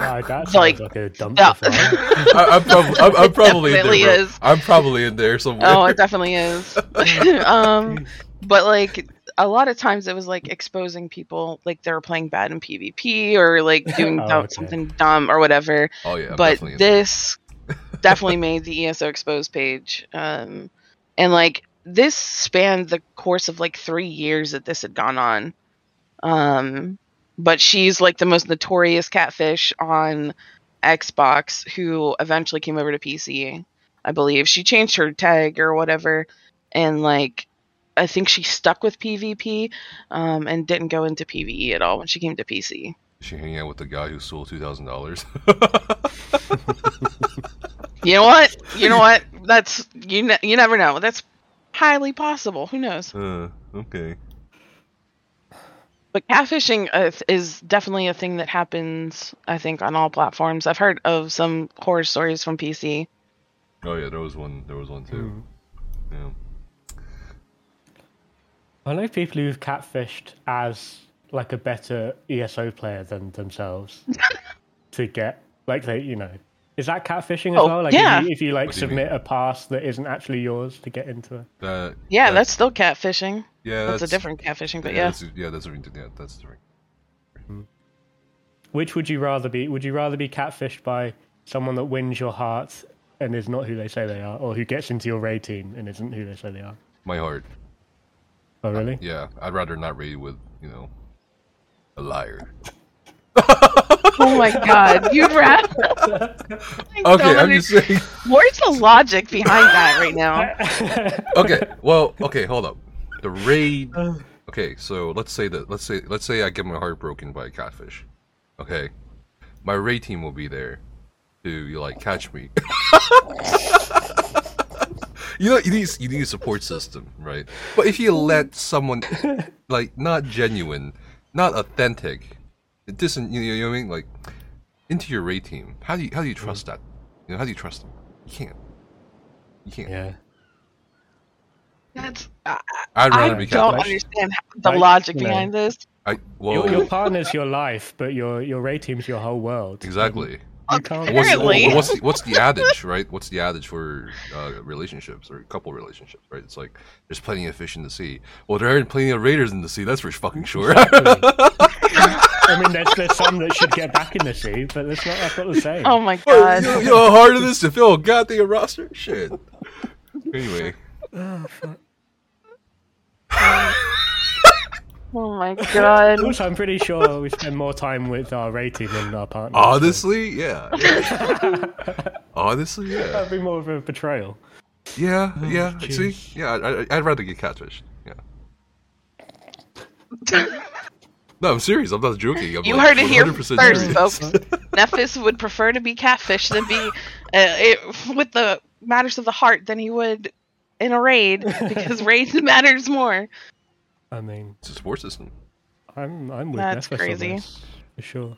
Wow, that sounds Like- like, a dump yeah. I, I'm, prob- I'm, I'm probably in there. definitely bro. is. I'm probably in there somewhere. oh, it definitely is. um, but like a lot of times it was like exposing people like they were playing bad in PvP or like doing Oh, dumb- okay. something dumb or whatever. oh yeah, I'm but definitely in there. this definitely made the ESO exposed page. Um, and like this spanned the course of like three years that this had gone on. Um, but she's like the most notorious catfish on Xbox who eventually came over to PC. I believe she changed her tag or whatever, and like I think she stuck with PvP um, and didn't go into PvE at all when she came to PC. She hanging out with the guy who stole two thousand dollars. You know what? You know what? That's you. Ne- you never know. That's highly possible. Who knows? uh, okay. But catfishing uh, is definitely a thing that happens. I think on all platforms. I've heard of some horror stories from PC. Oh yeah, there was one. There was one too. Mm. Yeah. I know people who've catfished as like a better ESO player than themselves to get like they, you know, is that catfishing as Oh, well? Like yeah. if you, if you like What you submit a pass that isn't actually yours to get into it. That. Yeah, that- that's still catfishing. yeah. That's, That's, a different catfishing, but yeah, yeah. That's, yeah, that's different. Yeah, that's the different. Hmm. Which would you rather be? Would you rather be catfished by someone that wins your heart and is not who they say they are, or who gets into your raid team and isn't who they say they are? My heart. Oh, really? Yeah, I'd rather not raid with you know a liar. Oh my god, you'd rather. Okay, I'm just saying. Where's the logic behind that right now? Okay, well, okay, hold up. The raid. Uh. Okay, so let's say that let's say let's say I get my heart broken by a catfish. Okay, my raid team will be there to you like catch me. you know you need you need a support system, right? But if you let someone like not genuine, not authentic, it doesn't you know, you know what I mean like into your raid team. How do you how do you trust that? You know how do you trust them? You can't. You can't. yeah. That's I, I'd I rather be don't catfished. understand the Like, logic you know. behind this. I well Your, your partner's your life, but your your raid team's your whole world. exactly. You. What's, what's the what's the adage, right? What's the adage for uh, relationships or couple relationships, right? It's like there's plenty of fish in the sea. Well, there aren't plenty of raiders in the sea. That's for fucking sure. I mean, there's, there's some that should get back in the sea, but that's not that's not the same. Oh my you, god. know, you know how hard it is to fill a goddamn roster? Shit. Anyway, oh, oh my god. Also, I'm pretty sure we spend more time with our raid team than our partners. honestly, yeah. yeah. honestly, yeah. that'd be more of a betrayal. Yeah, oh, yeah. jeez. See, yeah. I, I, I'd rather get catfished. Yeah. No, I'm serious. I'm not joking. I'm You like heard it here first, serious. folks. Nefas would prefer to be catfished than be uh, it, with the matters of the heart than he would in a raid because raid matters more. I mean, It's a support system. I'm I'm with That's Nefas on crazy. this, for sure.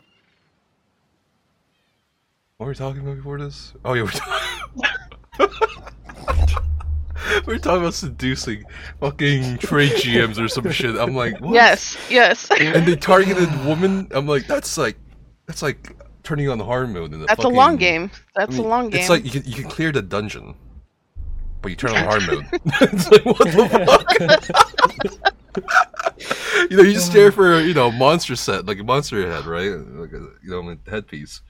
What were we talking about before this? Oh yeah, we're talking. we were talking about seducing fucking trade GMs or some shit. I'm like, what? Yes, yes. And they targeted women. I'm like, that's like, that's like turning on the hard mode in the. That's a long game. I That's mean, a long game. It's like you can you can clear the dungeon, but you turn on the hard mode. it's like what the fuck? you know, you just stare for you know monster set like a monster head, right? Like a, you know, headpiece,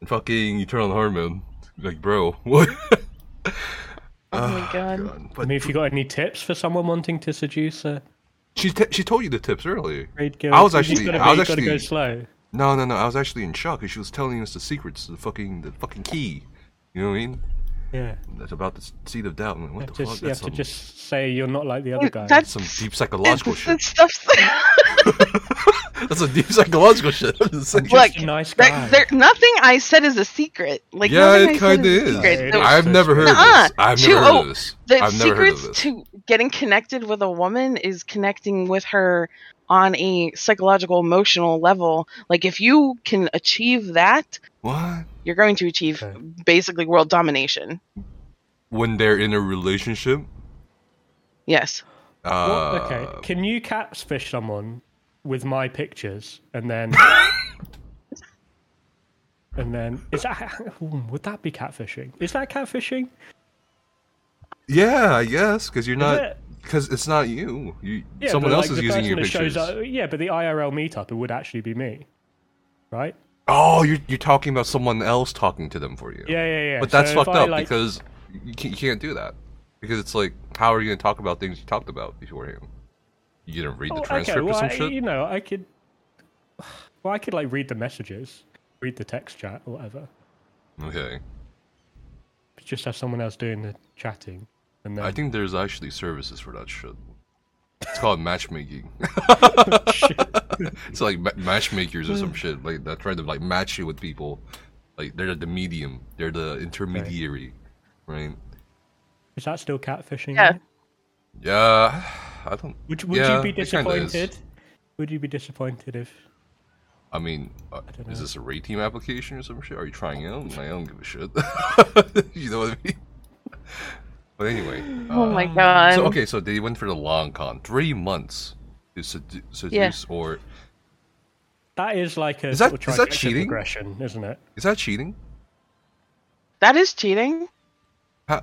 and fucking you turn on the hard mode. Like, bro, what? Oh my ah, God. But I mean, if you got any tips for someone wanting to seduce a she t- she told you the tips earlier. I was you actually- gotta, I was be- gotta go actually- slow. No, no, no. I was actually in shock because she was telling us the secrets, the fucking the fucking key. You know what I mean? Yeah, That's about the seed of doubt. I'm like, you what have, the to, fuck? you have That's to just say you're not like the other guy. That's some deep psychological it's, shit. it's stuff. That's a deep psychological shit. I'm just saying. Look, nice guy. there, there, nothing I said is a secret. Like yeah, nothing it I said kind of a is. secret. It The- I've never heard of Nuh-uh. this. I've To- never heard oh, of this. The I've never heard of secrets this. to getting connected with a woman is connecting with her on a psychological, emotional level. Like if you can achieve that, What? you're going to achieve Okay. basically world domination. When they're in a relationship? Yes. Uh, Well, okay, can you catfish someone with my pictures and then and then is that would that be catfishing? Is that catfishing? Yeah, I guess because you're not because it's not you. You Yeah, someone else like, is using your that shows pictures. yeah, but the IRL meetup it would actually be me, right? Oh, you're you're talking about someone else talking to them for you. Yeah, yeah, yeah. But that's So fucked I, up like- because you can't, you can't do that because it's like how are you going to talk about things you talked about beforehand? You didn't read the Oh, transcript okay, well, or some I- shit. you know, I could. Well, I could like read the messages, read the text chat or whatever. Okay, Just have someone else doing the chatting, and then I think there's actually services for that shit. It's called matchmaking. it's like ma- matchmakers or some hmm. shit like that try to like match you with people. Like they're the medium, they're the intermediary, right? is that still catfishing? Yeah. though? Yeah, I don't. Would Would yeah, you be it kinda is. disappointed? Would you be disappointed if? I mean, uh, don't is know. this a rate team application or some shit? Are you trying it out? I don't give a shit. you know what I mean? But anyway. Oh uh, my god. So okay, so they went for the long con, three months to sedu- seduce, or That is like a Is that- sort of is that cheating? progression, isn't it? is that cheating? That is cheating. How,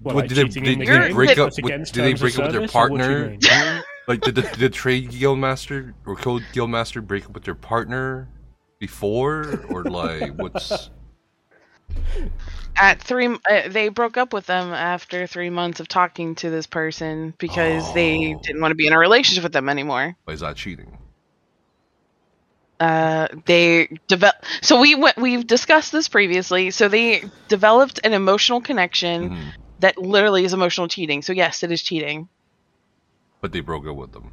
Well, what, like did they, did, the did they break up? That's With, did they break up with their service, or what do you partner? like, did the, did the trade guild master or code guild master break up with their partner before, or like what's? At three, uh, they broke up with them after three months of talking to this person because they Oh. didn't want to be in a relationship with them anymore. Is that cheating? Uh, they develop. So we went. We've discussed this previously. So they developed an emotional connection Mhm. That literally is emotional cheating. So yes, it is cheating. But they broke up with them.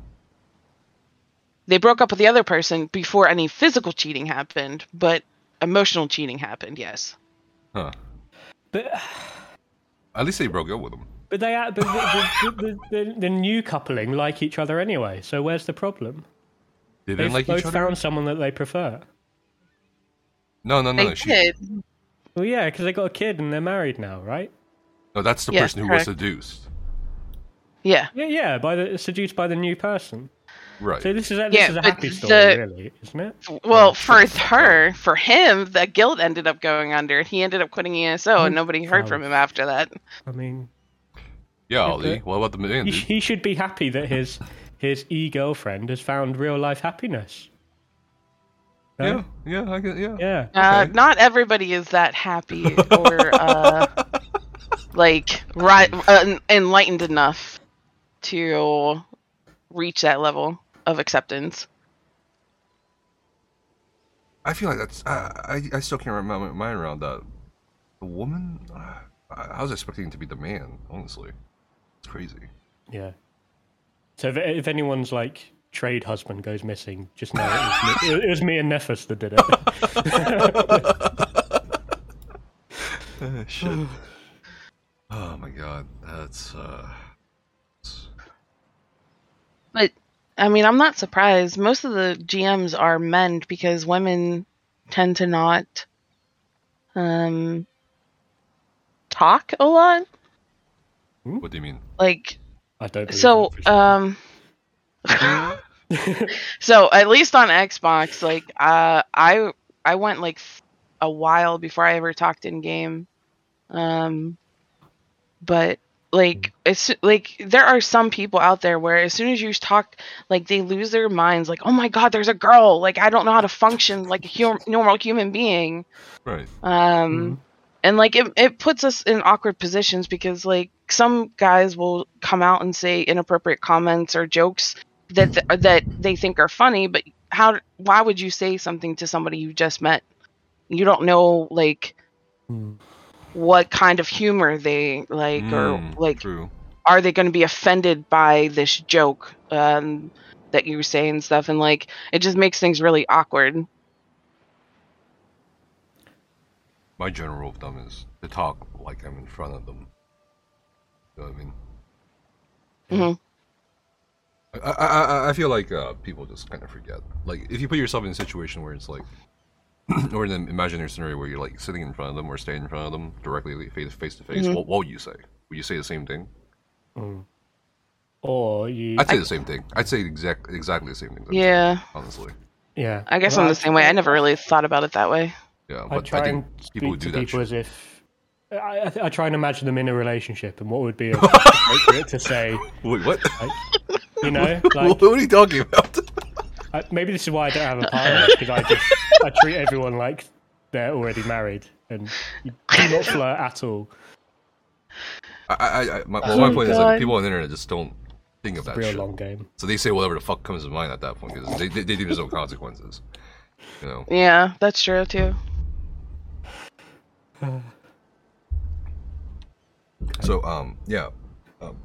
They broke up with the other person before any physical cheating happened, but emotional cheating happened. Yes. Huh. But At least they broke up with them. but they are- but the, the, the, the, the new coupling like each other anyway. So where's the problem? They They've didn't like both each other. found someone that they prefer. No, no, no. They no. She, did. Well, yeah, because they got a kid and they're married now, right? No, that's the Yeah, person who correct. was seduced. Yeah. Yeah, yeah, by the seduced by the new person. Right. So this is a, this Yeah, is a happy story, the- really, isn't it? Well, for her, for him, the guild ended up going under. He ended up quitting ESO, and nobody heard from him after that. I mean, yeah, Yeah, Ali. What about the man, he, he should be happy that his his e girlfriend has found real life happiness. Yeah, yeah, I get, yeah. yeah. Uh, Okay. not everybody is that happy or uh, like right uh, enlightened enough to reach that level of acceptance. I feel like that's. I, I, I still can't wrap my mind around that. The woman. Uh, I I was expecting to be the man. Honestly, it's crazy. Yeah. So if, if anyone's like trade husband goes missing, just know it was me, it was me and Nefas that did it. shit. oh my god, that's. uh But I mean, I'm not surprised. Most of the GMs are men because women tend to not um talk a lot. What do you mean? Like I don't. so that for sure. um so at least on Xbox, like uh, I I went like a while before I ever talked in game, um, but like it's like there are some people out there where as soon as you talk, like they lose their minds. Like oh my god, there's a girl. Like I don't know how to function like a hum- normal human being. Right. Um, and like it, it puts us in awkward positions because like some guys will come out and say inappropriate comments or jokes that th- that they think are funny, but how why would you say something to somebody you just met? You don't know like Hmm. What kind of humor they like Mm, or like True. are they going to be offended by this joke um that you say and stuff and like it just makes things really awkward. My general rule of thumb is to talk like I'm in front of them. You know what I mean? Mhm. I, I, I- I feel like uh, people just kind of forget. Like, if you put yourself in a situation where it's like, or in an imaginary scenario where you're like sitting in front of them or standing in front of them directly face face to face, what, what would you say? Would you say the same thing? Mm. or you. I'd say the same thing. I'd say exact exactly the same thing. Yeah. honestly. yeah, I guess Well, I'm the same way. I never really thought about it that way. Yeah, I try I think and people speak do to that. people shit. as if I, I, th- I try and imagine them in a relationship and what would be appropriate to say. Wait, what? You know, what are you talking about? I, maybe this is why I don't have a partner because I just I treat everyone like they're already married and you do not flirt at all. I, I, I my, well, Oh, my point is like people on the internet just don't think of that Real shit. long game. So they say whatever the fuck comes to mind at that point because they, they, they think there's no consequences. You know. Yeah, that's true too. So um yeah, um,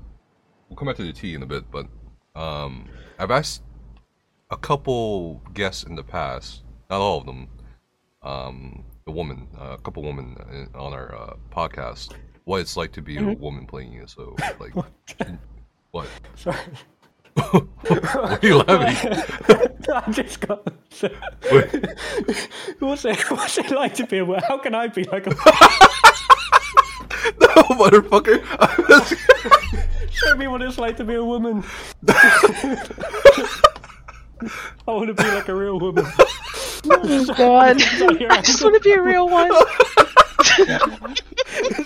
we'll come back to the tea in a bit, but um I've asked a couple guests in the past, not all of them, um the woman, uh, a couple women in, on our uh, podcast, what it's like to be a woman playing ESO. Like, what? Sorry. Why are you laughing? I just got. What's it? What's it like to be a? wo- How can I be like a? no, motherfucker. Show me what it's like to be a woman. I want to be like a real woman. Oh God, I just want to be a real one. Is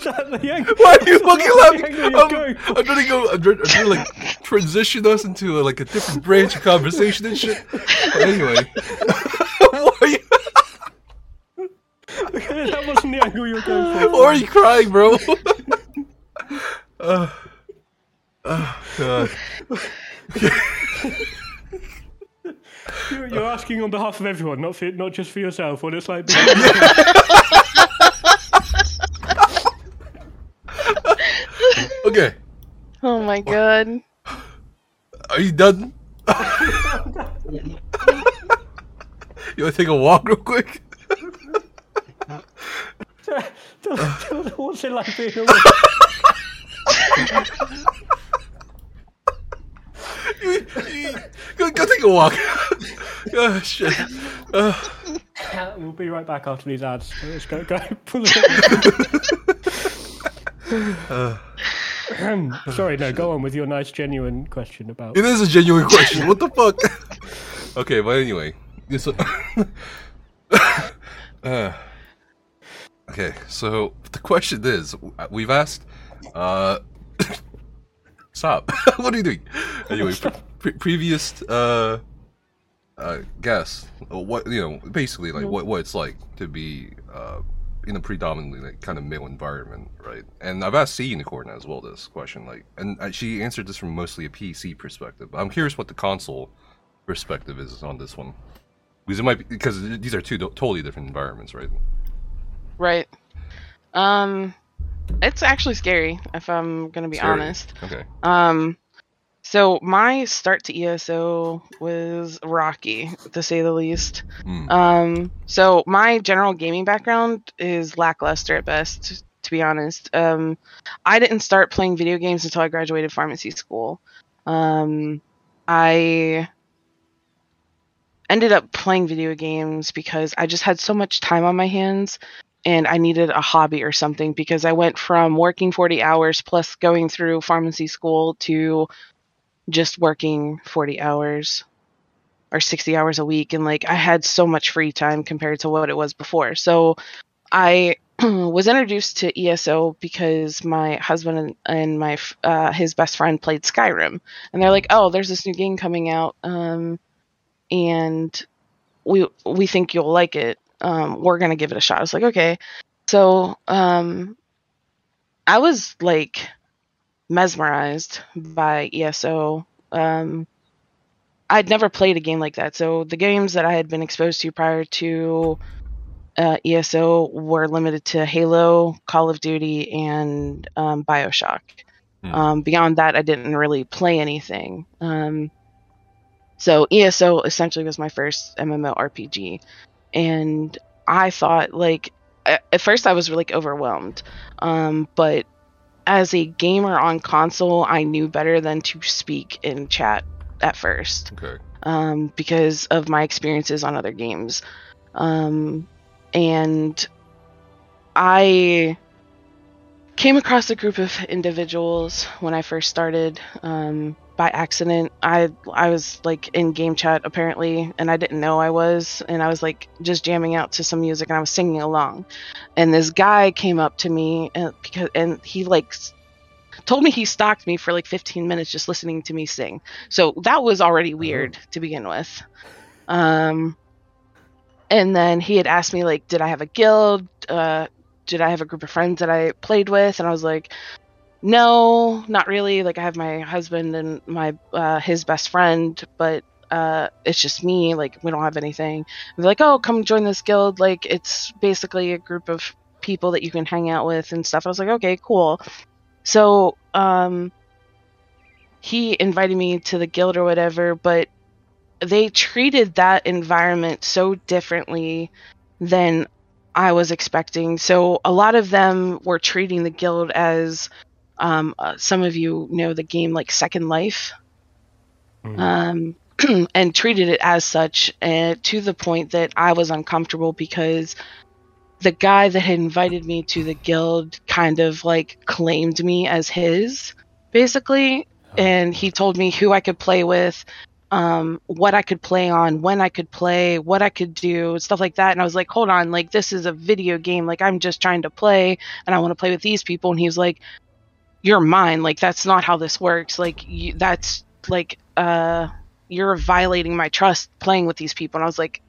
that the angle? Why are you fucking laughing? I'm, going I'm trying to go. I'm trying, I'm trying to like transition us into a, like a different branch of conversation and shit. But anyway, why are you, that wasn't the angle you were going for. why are you crying, bro? uh, oh god. You're, you're asking on behalf of everyone, not for, not just for yourself. What it's like. Being Okay, Oh my God. are you done? you want to take a walk real quick? tell, tell us what's it like being a woman. You- you- go, go take a walk. Oh shit. Uh, We'll be right back after these ads. Let's go. Go. Pull it. Sorry, no. Go on with your nice, genuine question about. It is a genuine question. What the fuck? okay, but anyway, this. uh, okay, so the question is, we've asked. Uh, stop! what are you doing? Anyway, pre- pre- previous uh, uh, guests, uh, what you know, basically like what what it's like to be uh in a predominantly like kind of male environment, right? And I've asked C Unicorn as well this question, like, and she answered this from mostly a PC perspective. I'm curious what the console perspective is on this one, because it might be because these are two do- totally different environments, right? Right. Um, it's actually scary if I'm gonna be Scary. honest. Okay. Um, so my start to ESO was rocky, to say the least. Hmm. Um, so my general gaming background is lackluster at best, to be honest. Um, I didn't start playing video games until I graduated pharmacy school. Um, I ended up playing video games because I just had so much time on my hands and I needed a hobby or something because I went from working 40 hours plus going through pharmacy school to just working 40 hours or 60 hours a week and like I had so much free time compared to what it was before. So I was introduced to ESO because my husband and, my uh, his best friend played Skyrim and they're like, "Oh, there's this new game coming out um and we we think you'll like it. Um we're going to give it a shot." I was like, "Okay." So, um I was like mesmerized by ESO. Um, I'd never played a game like that. So the games that I had been exposed to prior to uh, ESO were limited to Halo, Call of Duty, and um, Bioshock. Um, beyond that, I didn't really play anything. Um, so ESO essentially was my first MMORPG, and I thought like at first I was really overwhelmed, um, but as a gamer on console, I knew better than to speak in chat at first Okay. um, because of my experiences on other games. Um, and I came across a group of individuals when I first started um, by accident. I I was like in game chat apparently, and I didn't know I was, and I was like just jamming out to some music, and I was singing along, and this guy came up to me and because and he like told me he stalked me for like 15 minutes just listening to me sing. So that was already weird to begin with. Um, and then he had asked me like, did I have a guild? Uh, did I have a group of friends that I played with? And I was like, no, not really. Like I have my husband and my uh, his best friend, but uh, it's just me. Like we don't have anything. They're like, oh, come join this guild. Like it's basically a group of people that you can hang out with and stuff. I was like, okay, cool. So um, he invited me to the guild or whatever, but they treated that environment so differently than I was expecting. So a lot of them were treating the guild as um, uh, some of you know the game like Second Life, Mm. um, and treated it as such, uh, to the point that I was uncomfortable because the guy that had invited me to the guild kind of like claimed me as his, basically, and he told me who I could play with, um, what I could play on, when I could play, what I could do, stuff like that. And I was like, hold on, like this is a video game. Like I'm just trying to play, and I want to play with these people. And he was like, "You're mine. Like that's not how this works. Like you, that's like uh, you're violating my trust playing with these people." And I was like.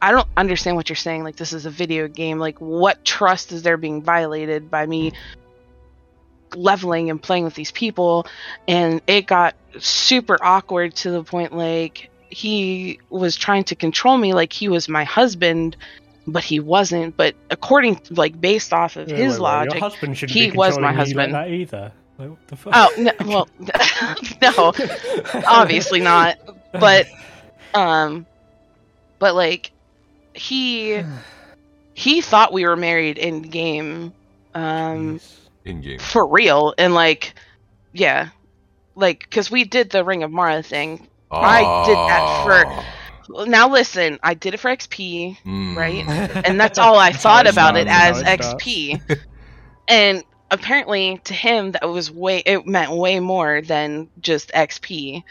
I don't understand what you're saying. Like, this is a video game. Like, what trust is there being violated by me leveling and playing with these people? And it got super awkward to the point like he was trying to control me like he was my husband but he wasn't but according to, like based off of Wait, his wait, wait, logic shouldn't he be was my husband. Like that either. Like, what the fuck? oh no well no obviously not but um but like he he thought we were married in game um Jeez. In game. for real and like yeah. Like because we did the ring of mara thing. I did that for- now listen i did it for xp Mm. right? and that's all i thought it about it as that's xp and apparently to him that was way it meant way more than just xp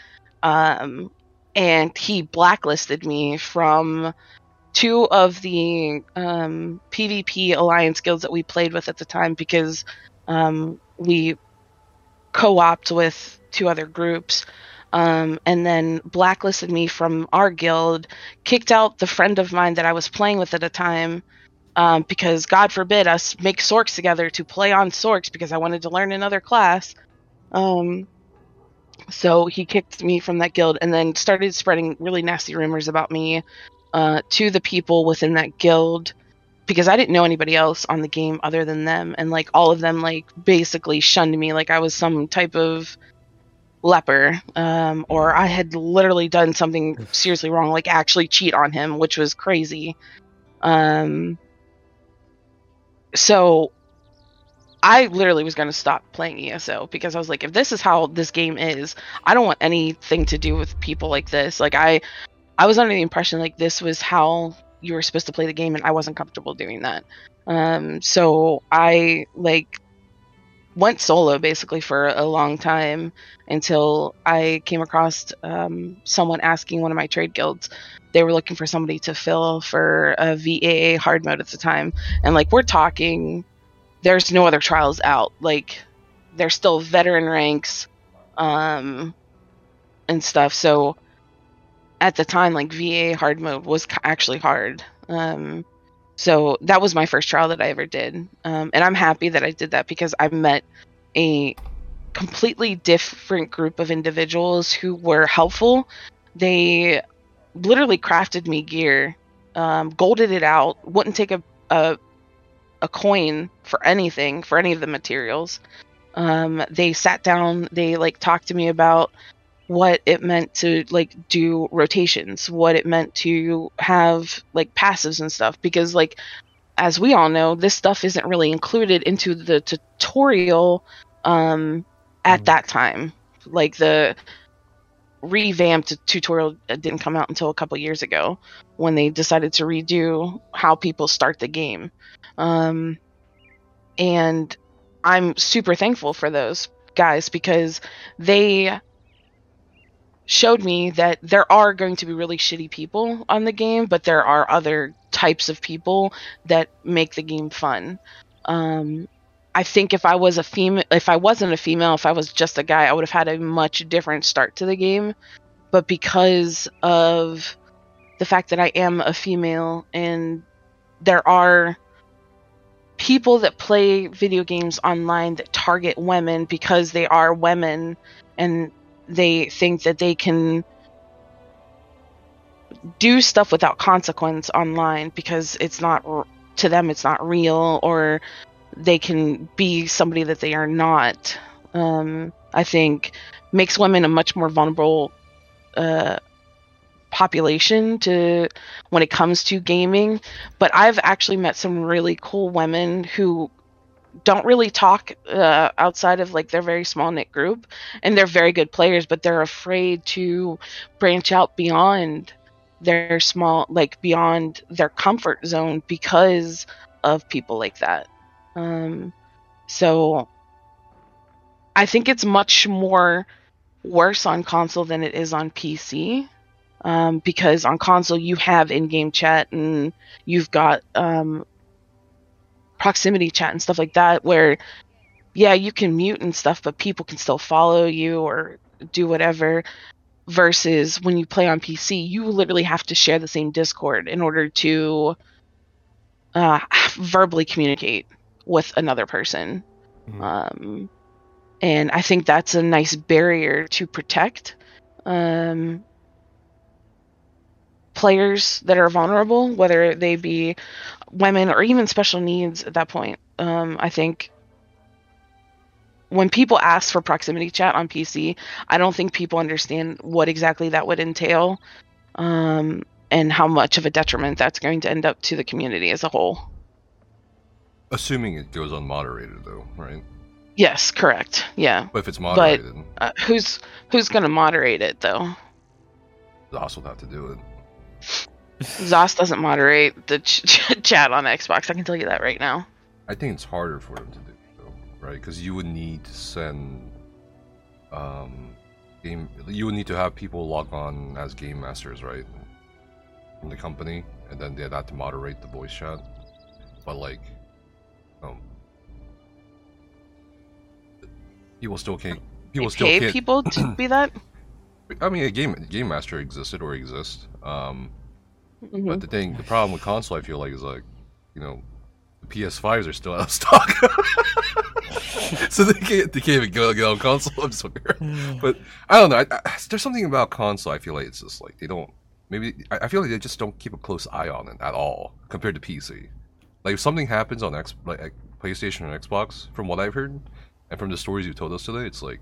um and he blacklisted me from two of the um, PvP alliance guilds that we played with at the time because um, we co-opt with two other groups. Um, and then blacklisted me from our guild kicked out the friend of mine that i was playing with at the time um, because god forbid us make sorcs together to play on sorcs because i wanted to learn another class. Um, so he kicked me from that guild and then started spreading really nasty rumors about me uh, to the people within that guild because I didn't know anybody else on the game other than them, and like all of them like basically shunned me like I was some type of leper, um, or I had literally done something seriously wrong, like actually cheat on him, which was crazy. Um, so I literally was going to stop playing ESO because I was like, if this is how this game is, I don't want anything to do with people like this. Like I, I was under the impression like this was how you were supposed to play the game, and I wasn't comfortable doing that. Um, so I like went solo basically for a long time until I came across um, someone asking one of my trade guilds. They were looking for somebody to fill for a VAA hard mode at the time, and like we're talking, there's no other trials out. Like there's still veteran ranks, um, and stuff. So at the time, like VA hard mode was actually hard. Um, so that was my first trial that I ever did, um, and I'm happy that I did that because I met a completely different group of individuals who were helpful. They literally crafted me gear, um, golded it out, wouldn't take a, a a coin for anything for any of the materials. Um, they sat down, they like talked to me about what it meant to like do rotations, what it meant to have like passives and stuff because like as we all know, this stuff isn't really included into the tutorial um at Mm. that time. Like the revamped tutorial didn't come out until a couple years ago when they decided to redo how people start the game. Um and I'm super thankful for those guys because they showed me that there are going to be really shitty people on the game, but there are other types of people that make the game fun. Um, I think if I was a female, if I wasn't a female, if I was just a guy, I would have had a much different start to the game. But because of the fact that I am a female and there are people that play video games online that target women because they are women and they think that they can do stuff without consequence online because it's not to them it's not real or they can be somebody that they are not. Um, i think makes women a much more vulnerable uh, population to when it comes to gaming. But i've actually met some really cool women who don't really talk uh, outside of like their very small knit group and they're very good players but they're afraid to branch out beyond their small like beyond their comfort zone because of people like that. Um so i think it's much more worse on console than it is on pc um, because on console you have in-game chat and you've got um, proximity chat and stuff like that where yeah you can mute and stuff but people can still follow you or do whatever versus when you play on pc you literally have to share the same discord in order to uh, verbally communicate with another person Mhm. um, and i think that's a nice barrier to protect um, players that are vulnerable whether they be women or even special needs at that point. Um, I think when people ask for proximity chat on PC, I don't think people understand what exactly that would entail um, and how much of a detriment that's going to end up to the community as a whole. Assuming it goes unmoderated, though, right? Yes, correct. Yeah. But if it's moderated, Uh, who's who's going to moderate it though? Zos will have to do it. Zos doesn't moderate the ch- ch- chat on Xbox. I can tell you that right now. I think it's harder for them to do, though, right? Because you would need to send, um, game. You would need to have people log on as game masters, right, from the company, and then they'd have to moderate the voice chat. But like, um, people still can't. People They still pay can't. people to be that. I mean, a game game master existed or exists. Um, Mhm. But the thing, the problem with console, I feel like, is like, you know, the PS5s are still out of stock, so they can't they can't even go get on console. I'm sorry, but I don't know. I, I, there's something about console. I feel like it's just like they don't. Maybe I, I feel like they just don't keep a close eye on it at all compared to PC. Like if something happens on X, like like, PlayStation or Xbox, from what I've heard, and from the stories you told us today, it's like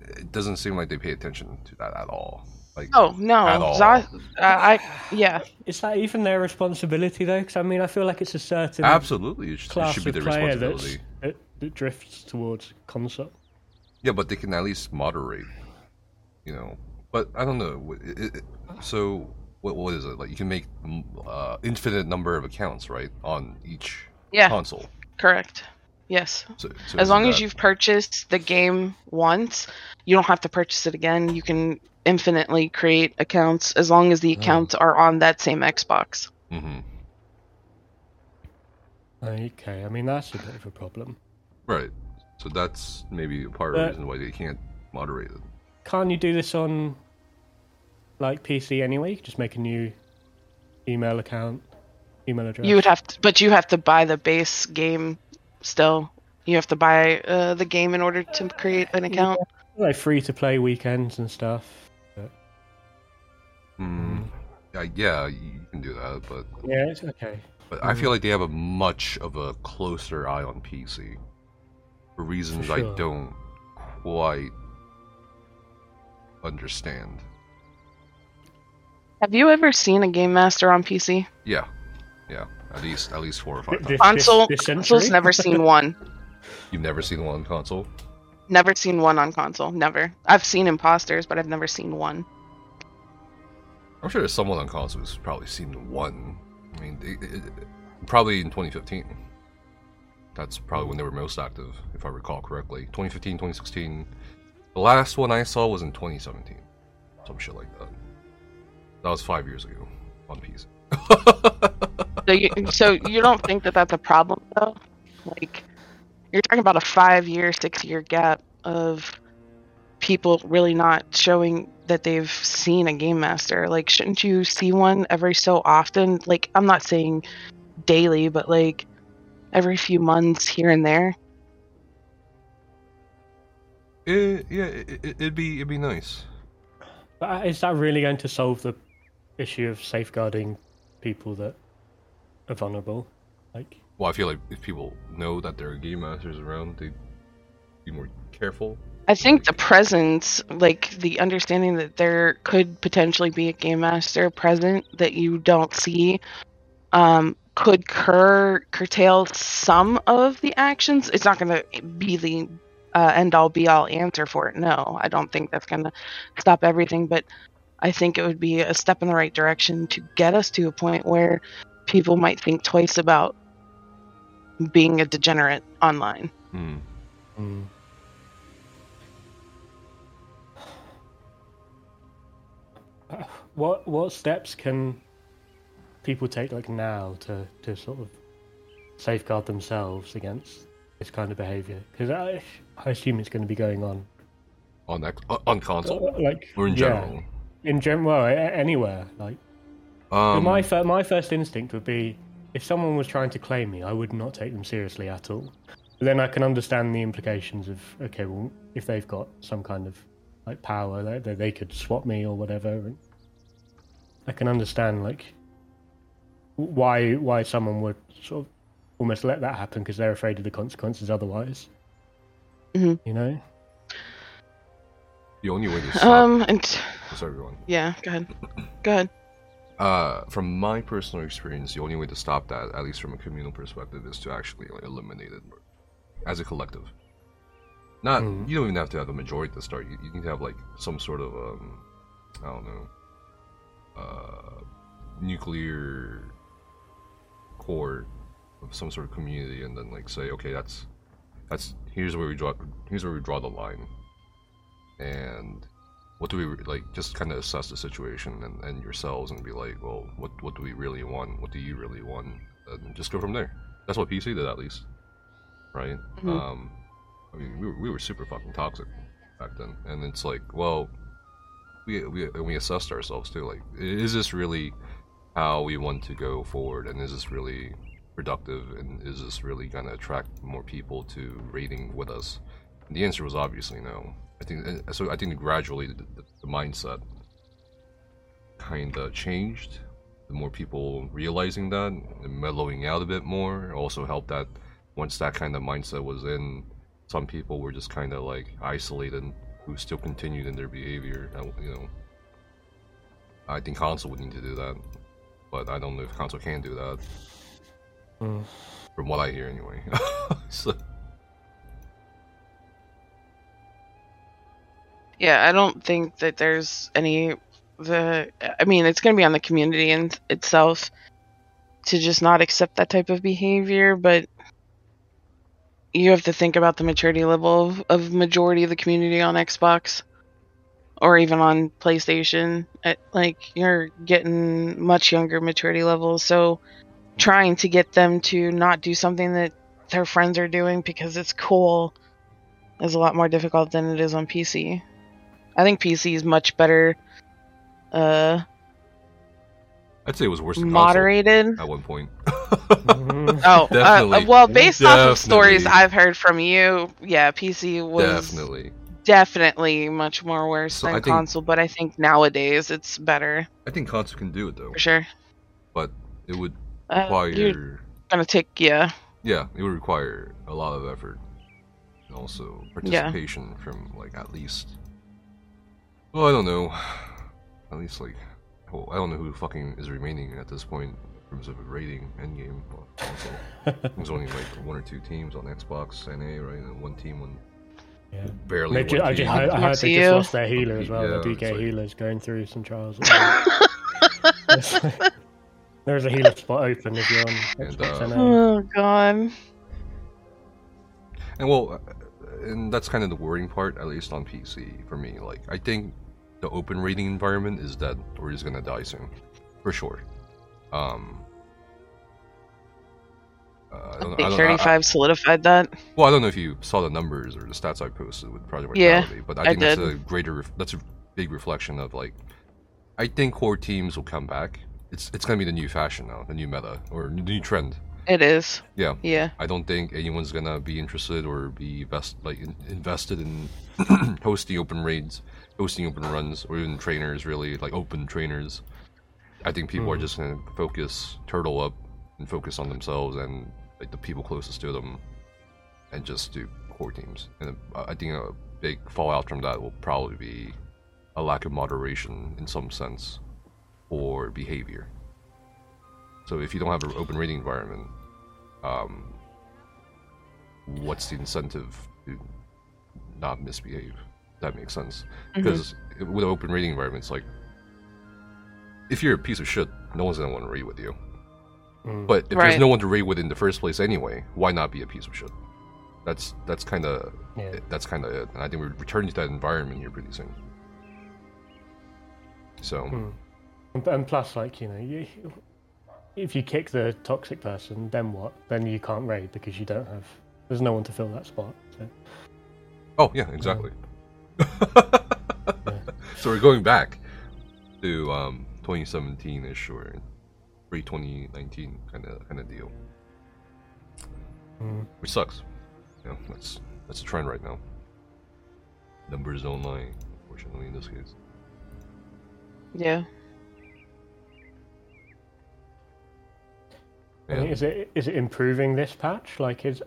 it doesn't seem like they pay attention to that at all. Like Oh no, At all. Zos, uh, I yeah. Is that even their responsibility though? Because I mean, I feel like it's a certain absolutely, it should, it class should be of their player responsibility. that, that drifts towards console. Yeah, but they can at least moderate, you know. But I don't know. It, it, it- so what what is it like? You can make uh, infinite number of accounts, right, on each Yeah, console. correct. Yes. So, so As isn't long as you've purchased the game once, you don't have to purchase it again. You can infinitely create accounts as long as the Oh. accounts are on that same Xbox. Mhm. Okay, I mean that's a bit of a problem. right. So that's maybe a part of the reason why they can't moderate it. Can't you do this on like PC anyway? You could just make a new email account, email address. You would have to, but you have to buy the base game still. You have to buy uh, the game in order to create an account. like free to play weekends and stuff. Mm. Yeah, yeah, you can do that, but Yeah, it's okay. but I feel like they have a much of a closer eye on PC for reasons For I don't quite understand. Have you ever seen a game master on PC? Yeah, yeah, at least at least four or five This- times. Console, this console's never seen one. You've never seen one on console? Never seen one on console. Never. I've seen imposters, but I've never seen one. I'm sure there's someone on console who's probably seen one. I mean, it, it, it- probably in 2015. That's probably when they were most active, if I recall correctly. 2015, 2016. The last one I saw was in 2017. Some shit like that. That was five years ago on PC. So you, so you don't think that that's a problem though? Like, you're talking about a five-year, six-year gap of people really not showing that they've seen a game master. Like, shouldn't you see one every so often? Like, I'm not saying daily, but like every few months here and there. It, yeah, it, it- it'd be it'd be nice. But uh, is that really going to solve the issue of safeguarding people that are vulnerable? Like, Well, I feel like if people know that there are game masters around, they'd be more careful. I think the presence, like the understanding that there could potentially be a game master present that you don't see, um, could cur- curtail some of the actions. It's not going to be the uh, end all be all answer for it. No, I don't think that's going to stop everything, but I think it would be a step in the right direction to get us to a point where people might think twice about being a degenerate online. Mm. Uh, what what steps can people take like now to, to sort of safeguard themselves against this kind of behavior? Because I I assume it's going to be going on On that, on console like or in yeah, general. in general, well, anywhere. Like Um, my fir- my first instinct would be if someone was trying to claim me, I would not take them seriously at all. But then I can understand the implications of okay, well, if they've got some kind of like power, they they, they could swap me or whatever. And I can understand like why why someone would sort of almost let that happen because they're afraid of the consequences otherwise. Mhm. You know. the only way to stop. Um, and sorry, everyone. yeah, go ahead. Go ahead. Uh, from my personal experience, the only way to stop that, at least from a communal perspective, is to actually like, eliminate it as a collective. Not Mhm. you don't even have to have a majority to start. You, you need to have like some sort of um, I don't know, uh, nuclear core of some sort of community, and then like say, okay, that's that's here's where we draw here's where we draw the line, and what do we like just kind of assess the situation and, and yourselves and be like well what what do we really want? What do you really want? And just go from there. That's what pc did at least. Right? Mhm. um i mean we were, we were super fucking toxic back then. And it's like well we we, and we assessed ourselves too like is this really how we want to go forward? And is this really productive? And is this really going to attract more people to raiding with us? And the answer was obviously no I think so. I think gradually the, the, the mindset kind of changed. The more people realizing that and mellowing out a bit more also helped that once that kind of mindset was in, some people were just kind of like isolated who still continued in their behavior. uh, You know, I think console would need to do that, but I don't know if console can do that. Mm. From what I hear, anyway. so, Yeah, I don't think that there's any the I mean, it's going to be on the community in itself to just not accept that type of behavior, but you have to think about the maturity level of, of majority of the community on Xbox or even on PlayStation. It, like you're getting much younger maturity levels, so trying to get them to not do something that their friends are doing because it's cool is a lot more difficult than it is on PC. I think PC is much better uh I'd say it was worse than moderated. at one point. Mhm. Oh, uh, well, based off of stories I've heard from you, yeah, PC was Definitely. definitely much more worse So than I think- console, but I think nowadays it's better I think console can do it though, for sure. but it would Uh, require you're gonna take yeah, yeah, it would require a lot of effort and also participation from like at least well, I don't know, at least like well, I don't know who fucking is remaining at this point in terms of a rating endgame on console. There's only like one or two teams on Xbox NA, right, and one team on yeah. barely. They one ju- I, team. just, I, I heard they just you. lost their healer as well. Yeah, the DK like- healer's going through some trials. There's a healer spot open if you're on And, Xbox uh, NA. oh god, And well, uh, and that's kind of the worrying part, at least on PC for me. Like, I think the open rating environment is dead or is gonna die soon, for sure. Um, uh, I I don't, think I don't, I- 35 solidified that. well, I don't know if you saw the numbers or the stats I posted with Project Yeah, but I I think that's a greater, that's a big reflection of like, I think core teams will come back. It's it's gonna be the new fashion now, the new meta or the new trend. It is. Yeah, Yeah. I don't think anyone's gonna be interested or be best like in, invested in hosting open raids, hosting open runs, or even trainers really like open trainers. I think people are Mhm. just gonna focus turtle up and focus on themselves and like the people closest to them, and just do core teams. And uh, I think a big fallout from that will probably be a lack of moderation in some sense or behavior. So if you don't have an open rating environment, um, what's the incentive to not misbehave? That makes sense. Because with an open rating environment, it's like if you're a piece of shit, no one's gonna want to raid with you. Mm. But if there's no one to raid with in the first place anyway, why not be a piece of shit? That's that's kind of yeah. that's kind of it. And I think we're returning to that environment here pretty soon. So Mm. And, and plus, like you know, you, if you kick the toxic person, then what? Then you can't raid because you don't have. There's no one to fill that spot. So. Oh yeah, exactly. So we're going back to um 2017ish or pre 2019 kind of kind of deal, Mm. which sucks. Yeah, that's that's a trend right now. Numbers don't lie, unfortunately in this case. Yeah. I mean, is it is it improving this patch? Like, is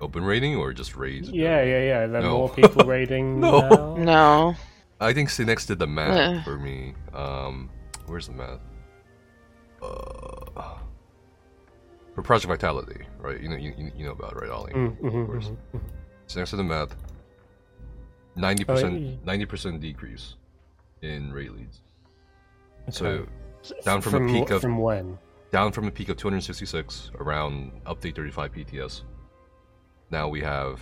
Open rating or just raids? yeah, yeah, yeah. Are there No. more people raiding No. now? No. I think Ce-Nex did the math Uh. for me. Um, where's the math? Uh, for Project Vitality, right? You know, you, you you know about it, right, Ollie? Mm, mhm, Of course. mhm, mhm. Ce-Nex did the math. Ninety percent, ninety percent decrease in raid leads. So down from a peak of- from when? Down from a peak of 266 around update 35 PTS. Now we have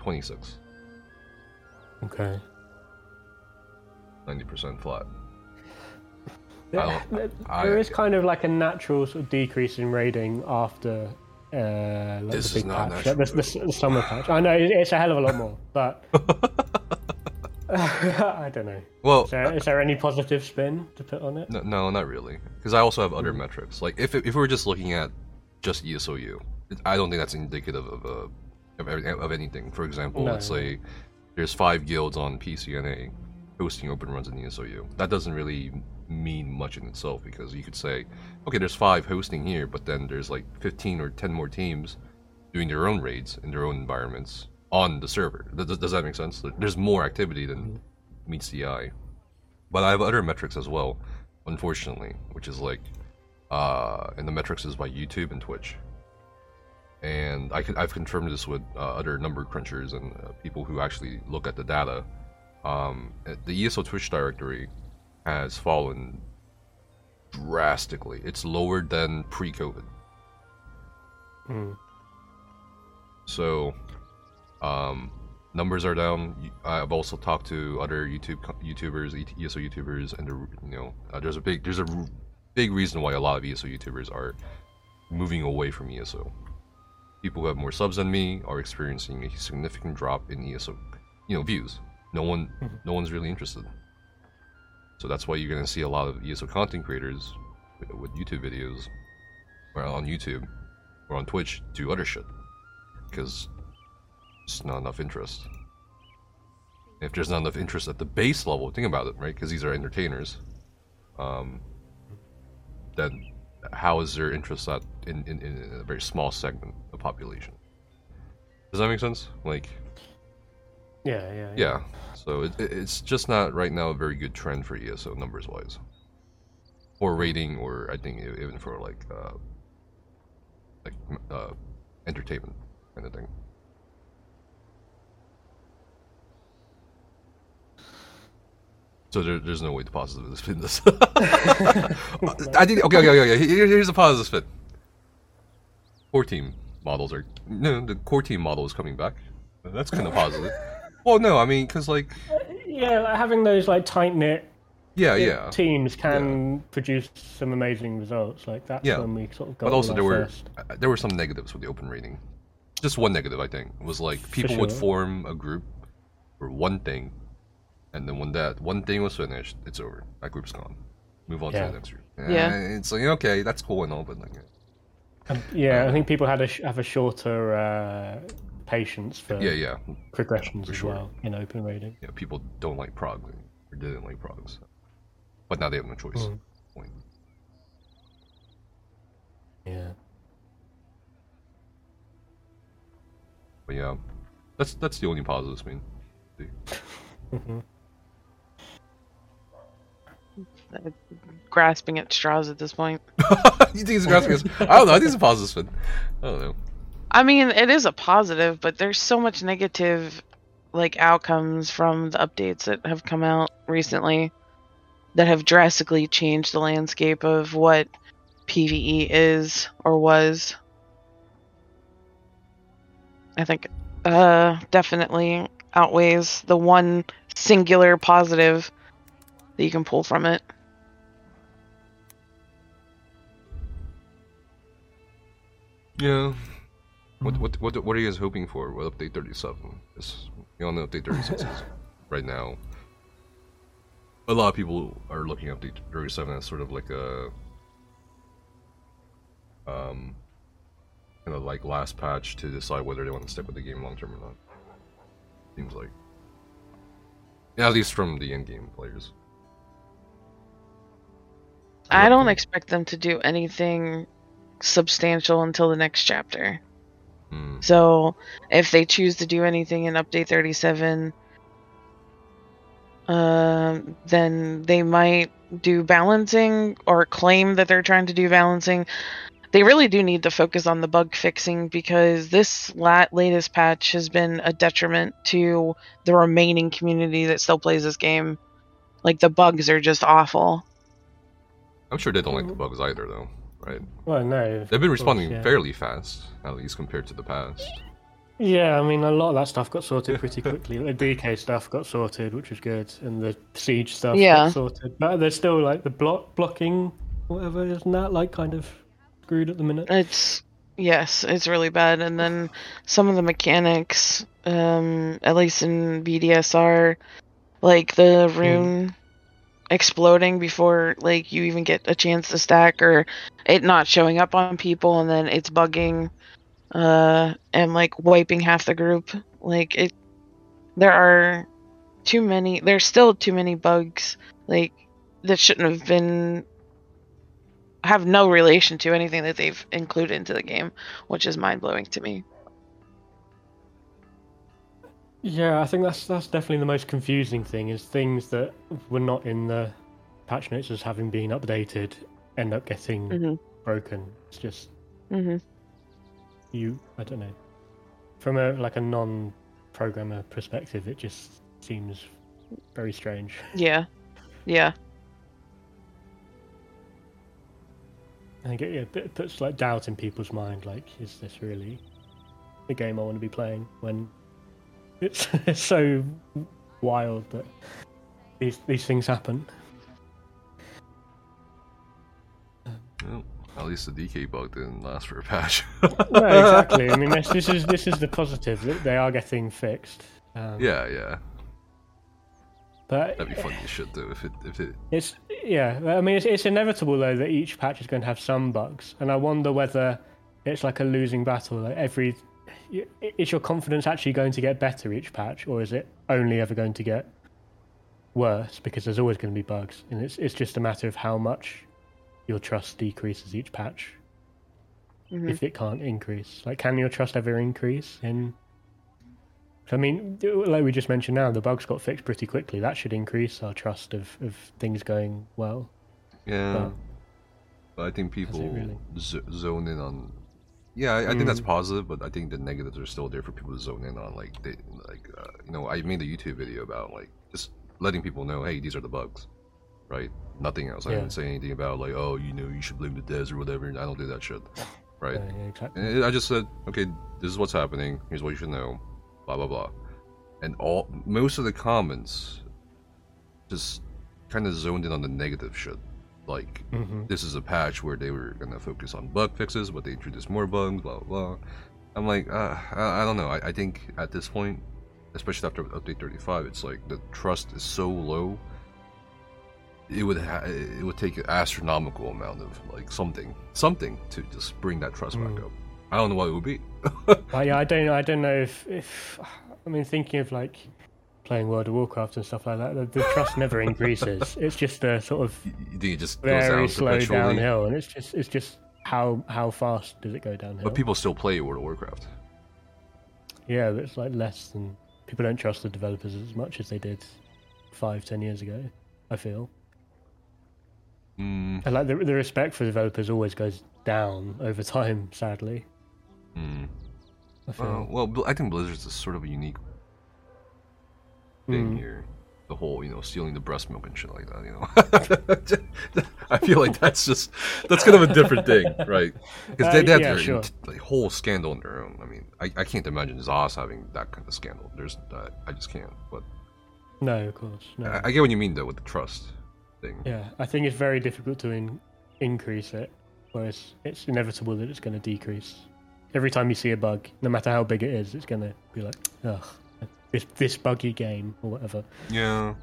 26, Okay. 90% flat. There, there- I- is kind of like a natural sort of decrease in rating after uh, like This the is big not patch, like the, the, the summer patch. I know it's a hell of a lot more, but I don't know. Well, Is there, is there any positive spin to put on it? No, no, not really. Because I also have other Mm. metrics. Like if if we were just looking at just ESOU, I don't think that's indicative of a of, every- of anything. For example, No. let's say there's five guilds on PCNA hosting open runs in ESOU. That doesn't really mean much in itself because you could say, okay, there's five hosting here, but then there's like 15 or 10 more teams doing their own raids in their own environments on the server. Does, does that make sense? There's more activity than meets the eye. But I have other metrics as well, unfortunately, which is like, uh, and the metrics is by YouTube and Twitch. And I I've confirmed this with uh, other number crunchers and uh, people who actually look at the data. Um, the ESO Twitch directory has fallen drastically. It's lower than pre-COVID. Mm. So, um, numbers are down. I've also talked to other YouTube YouTubers, ESO YouTubers, and you know, uh, there's a big there's a r- big reason why a lot of ESO YouTubers are moving away from ESO. People who have more subs than me are experiencing a significant drop in ESO, you know, views. No one, Mhm. no one's really interested. So that's why you're gonna see a lot of ESO content creators with, with YouTube videos, or on YouTube, or on Twitch do other shit because there's not enough interest. If there's not enough interest at the base level, think about it, right? Because these are entertainers. Um, then how is there interest at in, in, in a very small segment of population? Does that make sense? Like, Yeah, yeah, yeah. So it, it- it's just not right now a very good trend for ESO numbers wise, or rating, or I think even for like uh, like uh, entertainment kind of thing. So there, there's no way to positively spin this. I think okay, okay, okay, okay. Here- here's a positive spin. Four team, models are no, the core team model is coming back. That's kind of positive. Well, no, I mean, because like, Yeah, having those like tight knit yeah, yeah, teams can produce some amazing results. Like that's Yeah. when we sort of got. but also there were first- uh, there were some negatives with the open rating. Just one negative, I think, was like people would form a group for one thing, and then when that one thing was finished, it's over. That group's gone. Move on to the next group. Yeah. Eh, it's like okay, that's cool and all, but like, Um, yeah, I think people had a sh- have a shorter uh, patience for yeah, yeah, progressions For as sure. well in open rating. yeah. People don't like prog or didn't like prog, so. but now they have no choice. Mm. Point. Yeah. But yeah, that's that's the only positive. I mean, hmm Grasping at straws at this point. you think it's grasping? At, I don't know. I think it's a positive spin. I don't know. I mean, it is a positive, but there's so much negative like outcomes from the updates that have come out recently that have drastically changed the landscape of what PvE is or was. I think uh definitely outweighs the one singular positive that you can pull from it. Yeah. What what what what are you guys hoping for with update thirty seven? Because you all know update thirty six is right now. A lot of people are looking at update thirty seven as sort of like a um kind of like last patch to decide whether they want to stick with the game long term or not. Seems like. Yeah, at least from the end game players. I don't expect them to do anything substantial until the next chapter. Hmm. So if they choose to do anything in update 37, um, then they might do balancing or claim that they're trying to do balancing. They really do need to focus on the bug fixing because this lat- latest patch has been a detriment to the remaining community that still plays this game. Like the bugs are just awful. I'm sure they don't like the bugs either, though, right? Well, no. They've been course, responding yeah. fairly fast, at least compared to the past. Yeah, I mean, a lot of that stuff got sorted pretty quickly. The DK stuff got sorted, which was good, and the siege stuff Yeah. got sorted. But there's still like the block blocking, whatever, isn't that like kind of screwed at the minute? It's yes, it's really bad. And then some of the mechanics, um, at least in BDSR, like the rune exploding before like you even get a chance to stack, or it not showing up on people, and then it's bugging, uh, and like wiping half the group. Like it, there are too many. There's still too many bugs. Like that shouldn't have been have no relation to anything that they've included into the game, which is mind blowing to me. Yeah, I think that's that's definitely the most confusing thing is things that were not in the patch notes as having been updated end up getting Mhm. broken. It's just hmm you I don't know. From a like a non programmer perspective it just seems very strange. Yeah, yeah, I think it, yeah, it puts like doubt in people's mind. Like, is this really the game I want to be playing? When it's, it's so wild that these these things happen. Well, at least the DK bug didn't last for a patch. no, exactly. I mean, this, this is this is the positive that they are getting fixed. Um, yeah, yeah. but That'd be funny as shit though if it if it It's yeah. I mean, it's, it's inevitable though that each patch is going to have some bugs, and I wonder whether it's like a losing battle. Like every, is your confidence actually going to get better each patch, or is it only ever going to get worse because there's always going to be bugs, and it's it's just a matter of how much your trust decreases each patch Mhm. if it can't increase. Like, can your trust ever increase in? I mean, like we just mentioned now, the bugs got fixed pretty quickly. That should increase our trust of, of things going well. yeah. But But I think people really? z- zone in on. Yeah, I, I think that's Mm. positive, but I think the negatives are still there for people to zone in on. Like they, like uh, you know, I made a YouTube video about like just letting people know, hey, these are the bugs, right? Nothing else. I didn't say anything about like, oh, you know, you should blame the devs or whatever. I don't do that shit, right? Yeah, yeah, exactly. And I just said, okay, this is what's happening. Here's what you should know. Blah blah blah. And all most of the comments just kind of zoned in on the negative shit. Like hmm this is a patch where they were gonna focus on bug fixes, but they introduced more bugs. Blah blah blah. I'm like, uh, I, I don't know. I, I think at this point, especially after update 35, it's like the trust is so low. It would ha- it would take an astronomical amount of like something something to just bring that trust back Mm. up. I don't know what it would be. Yeah, I don't. I don't know if, if I mean thinking of like playing World of Warcraft and stuff like that. The, the trust never increases. It's just a sort of just very down slow downhill, and it's just it's just how how fast does it go downhill? But people still play World of Warcraft. yeah, but it's like less than people don't trust the developers as much as they did five, ten years ago. I feel, Mm, and like the the respect for developers always goes down over time. Sadly, mm. I feel. Uh, well, I think Blizzard's is sort of a unique thing Mm. here. The whole, you know, stealing the breast milk and shit like that. You know, I feel like that's just that's kind of a different thing, right? Because they, Uh, they have yeah, their sure. int- like, whole scandal on their own. I mean, I, I can't imagine Zos having that kind of scandal. There's, uh, I just can't. But No, of course, no. I, I get what you mean though with the trust thing. Yeah, I think it's very difficult to in- increase it, whereas it's inevitable that it's going to decrease. Every time you see a bug, no matter how big it is, it's going to be like, ugh, this this buggy game or whatever. Yeah.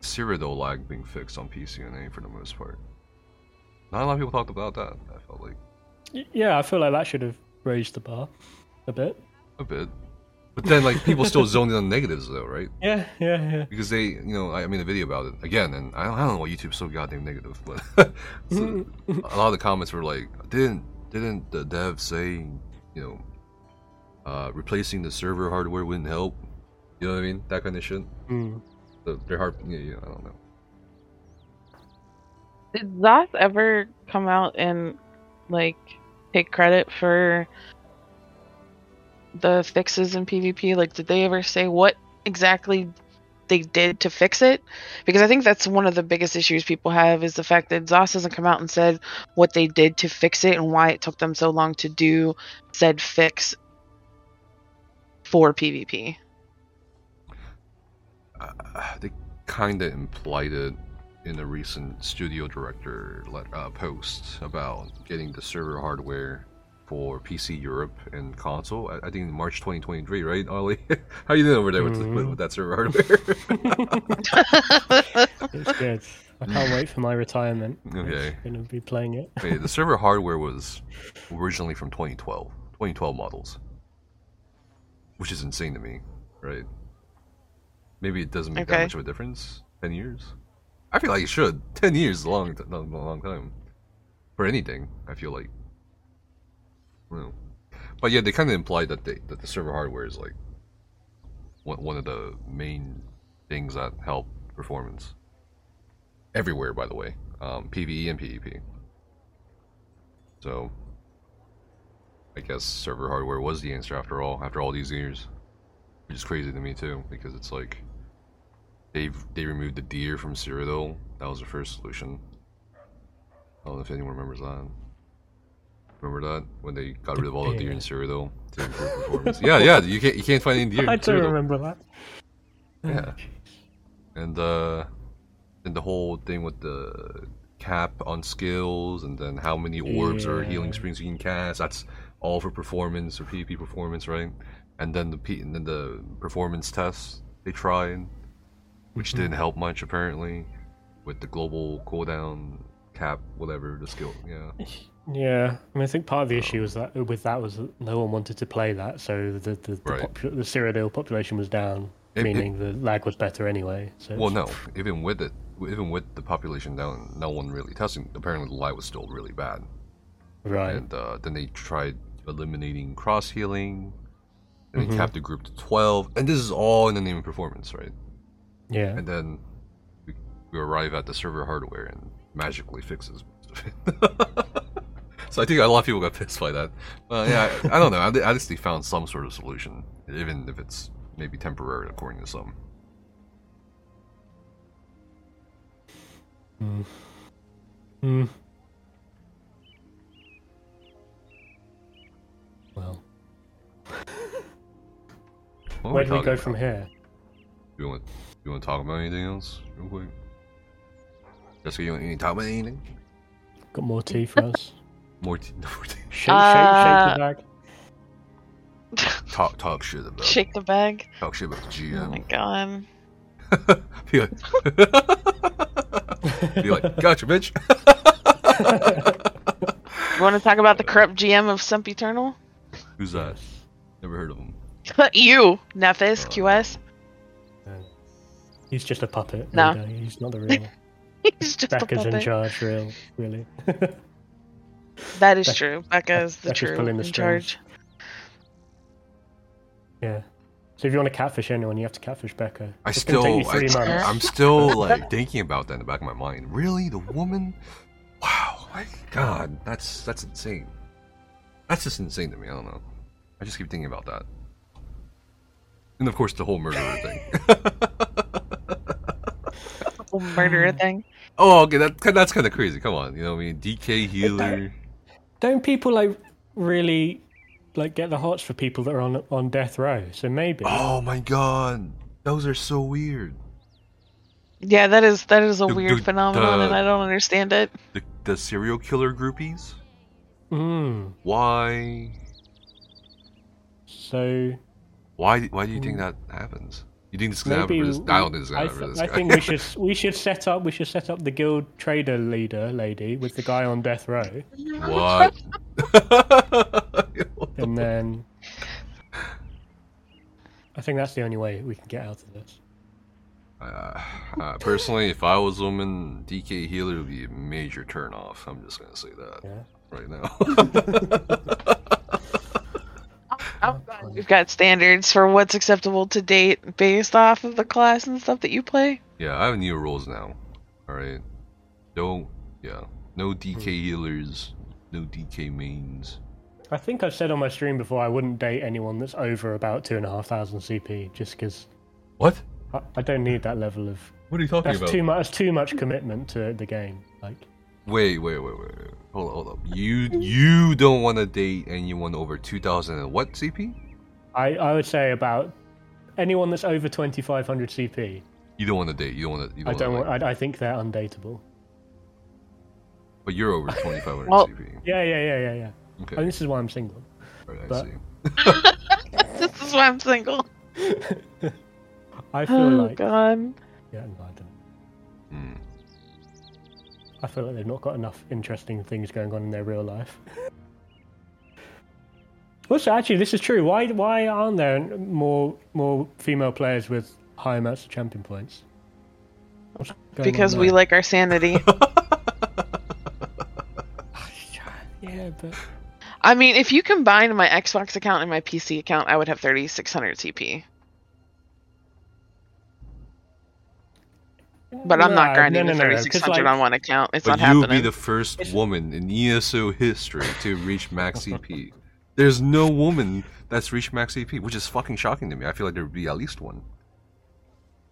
Cyrodiil lag being fixed on PCNA for the most part. Not a lot of people talked about that. I felt like Yeah, I feel like that should have raised the bar a bit. a bit, but then like people still zoned in on negatives though, right? Yeah, yeah, yeah. Because they, you know, I I made a video about it again, and I don't, I don't know why YouTube's so goddamn negative, but so, mm. a lot of the comments were like, didn't didn't the dev say, you know, uh, replacing the server hardware wouldn't help? You know what I mean? That kind of shit. Mm. So they're hard. Yeah, yeah, I don't know. Did Zos ever come out and like take credit for the fixes in PvP? Like, did they ever say what exactly they did to fix it? Because I think that's one of the biggest issues people have is the fact that Zos hasn't come out and said what they did to fix it and why it took them so long to do said fix for PvP. Uh, they kind of implied it in a recent studio director let, uh, post about getting the server hardware for PC Europe and console. I, I think March 2023, right, Ollie? How you doing over there with, the, with, with that server hardware? It's good. I can't wait for my retirement. Okay. I'm going to be playing it. Okay, the server hardware was originally from 2012, 2012 models, which is insane to me, right? Maybe it doesn't make that much of a difference. Ten years? I feel like it should. Ten years is a long, t- a long time for anything. I feel like. Well, but yeah, they kind of implied that they that the server hardware is like one one of the main things that help performance everywhere. By the way, um, PVE and PvP. So, I guess server hardware was the answer after all. After all these years, which is crazy to me too, because it's like they've they removed the deer from Cyrodiil. That was the first solution. I don't know if anyone remembers that. Remember that when they got rid of all the deer in Cyrodiil to improve performance? yeah, yeah. You can't you can't find any deer. I don't remember that. Yeah. And uh and the whole thing with the cap on skills and then how many orbs or healing springs you can cast. That's all for performance or PvP performance, right? And then the P- and then the performance tests they tried, which Mhm. didn't help much apparently, with the global cooldown cap, whatever the skill. Yeah. Yeah, I mean, I think part of the issue was that with that was that no one wanted to play that, so the the, the, Right. popu- the Cyrodiil population was down, It- it- meaning the lag was better anyway. So Well, no. Even with it, even with the population down, no one really testing. Apparently, the lag was still really bad. right, and uh, then they tried eliminating cross healing and they Mhm. capped the group to 12 and this is all in the name of performance right yeah, and then we, we arrive at the server hardware and magically fixes most of it so i think a lot of people got pissed by that well yeah i, I don't know I, least they found some sort of solution even if it's maybe temporary according to some Mm. Hmm. Well, where do we go about? from here? You want you want to talk about anything else real quick? Jessica, you want you talk about anything? Got more tea for us? More, t- more t- Shake, shake, Uh, shake the bag. talk talk shit about Shake the bag. talk shit about the GM. Oh my GM. god. Be like, be like, gotcha, bitch. You want to talk about the corrupt GM of Sump Eternal? Who's that? Never heard of him. you, Nefas, QS. Uh, He's just a puppet. No. Rita. He's not the real. He's just a Becca's in charge, real, really. That is Beck- true. Becca is the Becca's true pulling the in strings. charge. yeah. So if you want to catfish anyone, you have to catfish Becca. I It's gonna still, take you three I, months. I'm still like thinking about that in the back of my mind. Really, the woman? Wow, my God, that's that's insane. That's just insane to me. I don't know. I just keep thinking about that. And of course, the whole murderer thing. Whole murderer thing. oh, okay, that that's kind of crazy. Come on, you know, what I mean, DK healer. Don't people like really like get the hots for people that are on on death row? So maybe. Oh my God, those are so weird. Yeah, that is that is a The- weird the- phenomenon, and I don't understand it. The the serial killer groupies. Mm. Why? So Why? Why do you think that happens? You think this is gonna happen for this? I don't think this is gonna happen for th- this I guy. think we should we should set up we should set up the guild trader leader lady with the guy on death row, What? and then I think that's the only way we can get out of this. uh, uh, personally, if I was a woman, DK healer would be a major turnoff. I'm just gonna say that Yeah. right now. God. We've got standards for what's acceptable to date based off of the class and stuff that you play. yeah, I have new rules now. All right, no, yeah, no DK hmm. healers, no DK mains. I think I've said on my stream before I wouldn't date anyone that's over about two and a half thousand CP, just because What? I, I don't need that level of. What are you talking That's about? too much. That's too much commitment to the game. Like, Wait, wait, wait, wait, wait. Hold on, hold up. You you don't want to date anyone over two thousand and what CP? I I would say about anyone that's over twenty five hundred CP. You don't want to date. You don't want to. You I don't don't. wanna, like- I, I think they're undateable. But you're over twenty five hundred Well- CP. Yeah, yeah, yeah, yeah, yeah. Okay. And this is why I'm single. Right, I but- see. This is why I'm single. I feel Oh like God. yeah, I don't. Hmm. I feel like they've not got enough interesting things going on in their real life. also, actually, this is true. Why why aren't there more more female players with high amounts of champion points? What's going on Because we like our sanity. yeah, but I mean, if you combine my Xbox account and my PC account, I would have 3600 CP. But I'm not Nah, grinding no, the no, no, 'cause, 3600 like- on one account. It's But not you'll be the first woman in ESO history to reach max CP. There's no woman that's reached max CP, which is fucking shocking to me. I feel like there would be at least one.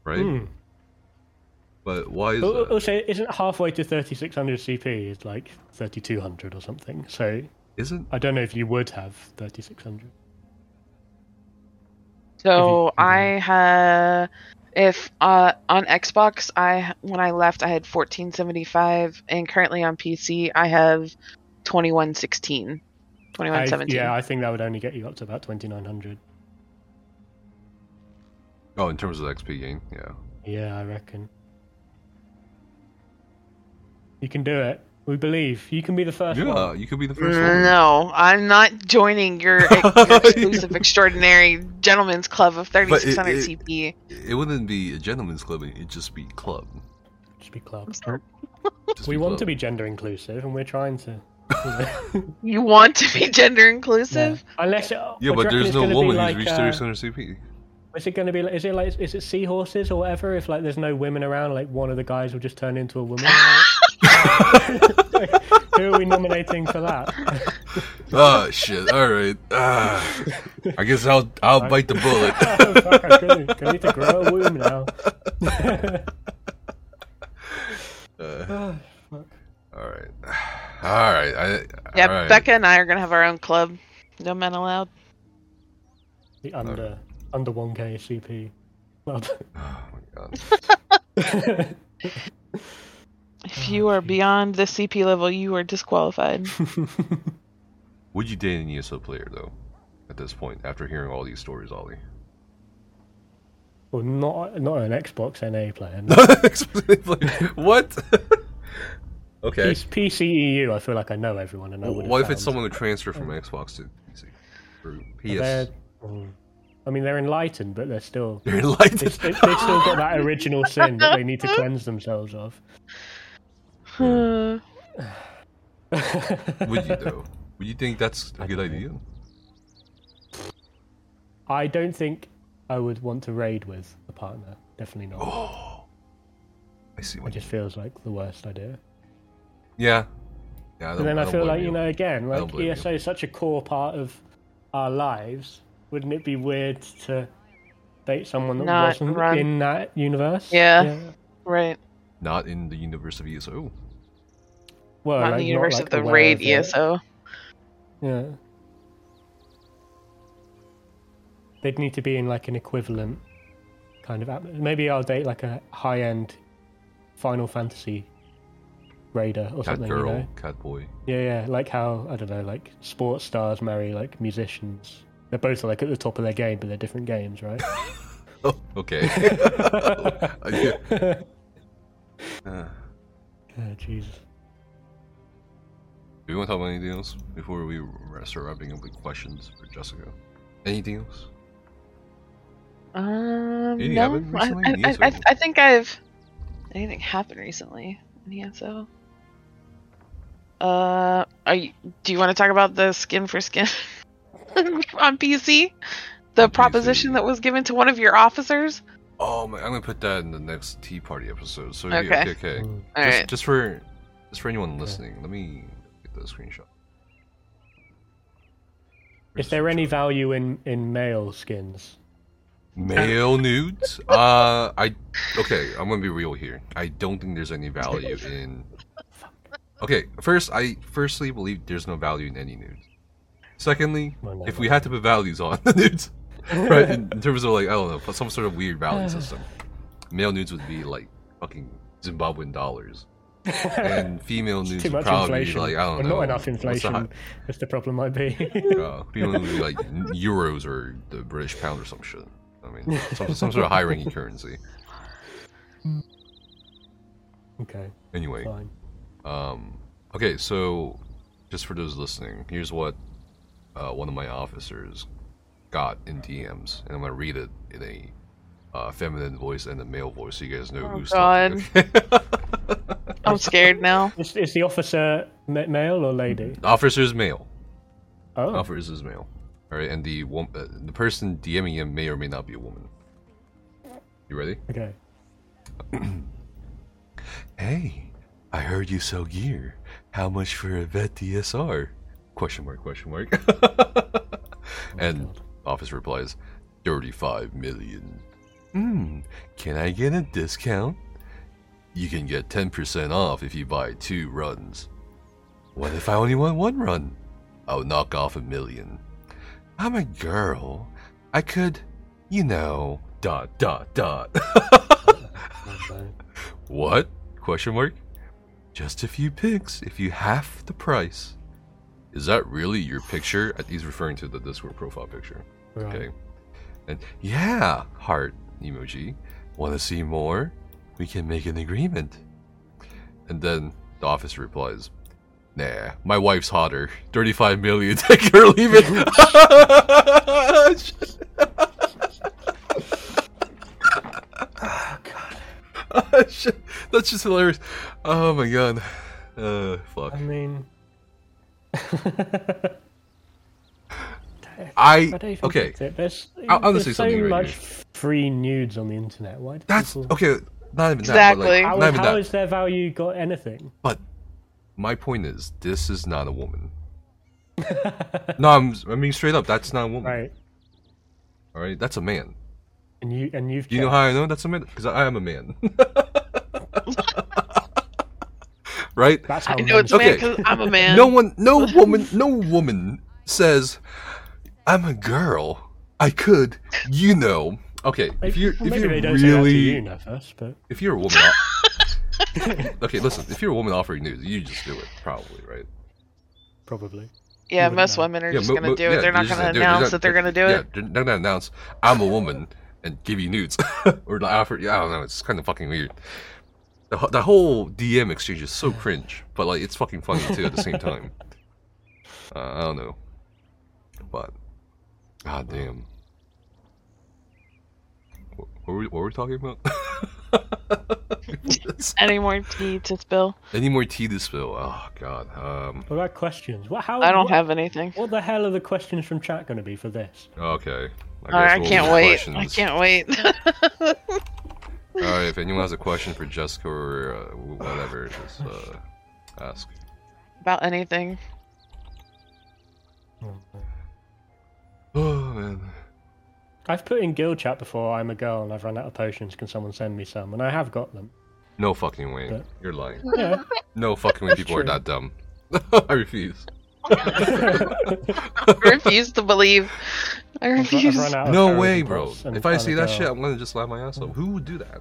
Right? Hmm. But why is Al- that? Also, isn't halfway to 3600 CP is like 3200 or something? So Isn't? I don't know if you would have 3600. So you- I had, if uh on Xbox, I when I left I had 1475, and currently on PC I have 2116, I, yeah, I think that would only get you up to about 2900. Oh, in terms of XP gain, yeah. Yeah, I reckon. You can do it. We believe. You can be the first Yeah, one. you could be the first woman. No, I'm not joining your, your exclusive extraordinary gentleman's club of 3600 it- CP. It wouldn't be a gentleman's club; it'd just be club. Just be club. Just We want club. to be gender inclusive, and we're trying to. you know. You want to be gender Yeah. inclusive? Unless it, Yeah, but do you reckon there's no gonna be woman who's like, reached uh, 3600 CP. Is it going to be? Like, is it like? Is it seahorses or whatever? If like there's no women around, like one of the guys will just turn into a woman. Who are we nominating for that? oh shit! All right. Ah, I guess I'll I'll bite the bullet. oh, fuck, I couldn't- I need to grow a womb now. Uh, Oh, all All right. All right. I, Yeah, all right. Becca and I are gonna have our own club. No men allowed. The under under 1k CP club. Oh my god. If Oh, you are jeez. beyond the CP level, you are disqualified. Would you date an ESO player though? At this point, after hearing all these stories, Ollie. well, not not an Xbox NA player. No. what? okay. P- PCEU, I feel like I know everyone, and I would. what if it's someone who transferred from Xbox to PC? Or PS? mm, I mean, they're enlightened, but they're still. They're like They, they, they've still got that original sin that they need to cleanse themselves of. Would you though? Would you think that's a I good don't idea? I don't think I would want to raid with a partner. Definitely not. Oh, I see It what. just feels like the worst idea. Yeah. Yeah. I But then I, don't feel like, you know, again, like blame you. ESO is such a core part of our lives. Wouldn't it be weird to date someone that Not wasn't run- in that universe? Yeah. right. not in the universe of ESO. Well, Not in the universe like, of the raid of. ESO. Yeah. They'd need to be in like an equivalent kind of atmosphere. Maybe I'll date like a high end Final Fantasy raider or Cat something, girl, you know? cat boy. Yeah, yeah. Like how, I don't know, like sports stars marry like musicians. They're both like at the top of their game, but they're different games, right? Oh, okay. oh, Uh, Jesus. Do you want to talk about anything else before we start wrapping up with questions for Jessica? Anything else? Um, Anything no, happened I, recently I, I, I, I think I've anything happened recently in ESO. Uh, are you, do you want to talk about the skin for skin on PC? The On proposition PC. that was given to one of your officers. Oh my! I'm gonna put that in the next Tea Party episode. So yeah, Okay. okay, okay. Mm. All just, right. just for just for anyone listening, let me get the screenshot. Is there any value in, in male skins? male nudes? Uh, I okay. I'm gonna be real here. I don't think there's any value in. Okay, first, I firstly believe there's no value in any nudes. Secondly, Well, if we had to put values on the nudes, right, in, in terms of like I don't know, some sort of weird value system, male nudes would be like fucking Zimbabwean dollars, and female news Too much probably inflation. like I don't or know, not enough inflation. As the problem might be. uh, female would be like euros or the British pound or some shit. I mean, some, some sort of high ranking currency. okay, Anyway, fine. Um, okay, so just for those listening, here's what uh, one of my officers got in DMs, and I'm gonna read it in a uh, feminine voice and a male voice, so you guys know Oh, who's talking. I'm scared now. Is, is the officer ma- male or lady? the officer's male. Oh, Officer is male. All right, and the wom- uh, the person DMing him may or may not be a woman. You ready? okay. Hey, I heard you sell gear. How much for a vet DSR? Question mark, question mark. and God. office replies, 35 million. Hmm, can I get a discount? You can get 10% off if you buy two runs. What if I only want one run? I'll knock off a million. I'm a girl. I could, you know, dot, dot, dot. What? Question mark? Just a few pics if you half the price. Is that really your picture? He's referring to the Discord profile picture. Right. Okay. And yeah, heart emoji. Want to see more? We can make an agreement. And then the officer replies, Nah, my wife's hotter. 35 million. Take it or leave it. Oh, shit. That's just hilarious. Oh my god. Uh, fuck. I mean, I I don't even okay. There's, I'll- I'll there's so something right much here. Free nudes on the internet. Why do That's people... okay. Not even that. Exactly. like, How, not even how that. has their value got anything? But my point is, this is not a woman. No, I'm I'm being straight up. That's not a woman. right. All right, that's a man. And you and you've Do you know how I know that's a man? Because I am a man. right? That's how I know men it's speak. man because I'm a man. No one, no woman, no woman says, "I'm a girl. I could, you know." Okay, if you're well, if you're they don't say that to really you, no, first, but if you're a woman, okay, listen. If you're a woman offering news, you just do it, probably, right? probably. yeah, wouldn't most know. women are Yeah, just mo- gonna mo- do yeah, it. They're not gonna do it. They're announce not- that they're gonna do yeah, it. they're not gonna announce I'm a woman and give you nudes or like offer. Yeah, I don't know. It's kind of fucking weird. The, the whole DM exchange is so cringe, but like it's fucking funny too at the same time. Uh, I don't know, but god damn. What what were we, what were we talking about? Any more tea to spill? Any more tea to spill? Oh god. Um. What about questions? What? How? I don't what, have anything. What the hell are the questions from chat going to be for this? Okay. I, All right, I can't wait. questions. I can't wait. All right, if anyone has a question for Jessica or uh, whatever, just uh, ask. About anything. Oh man. I've put in guild chat before. I'm a girl and I've run out of potions. Can someone send me some? And I have got them. No fucking way. But- You're lying. Yeah. No fucking way. That's People are true. that dumb. I refuse. I refuse to believe. I I've, I've refuse. run out No way, bro. If I see that girl. shit, I'm gonna just laugh my ass off. Who would do that?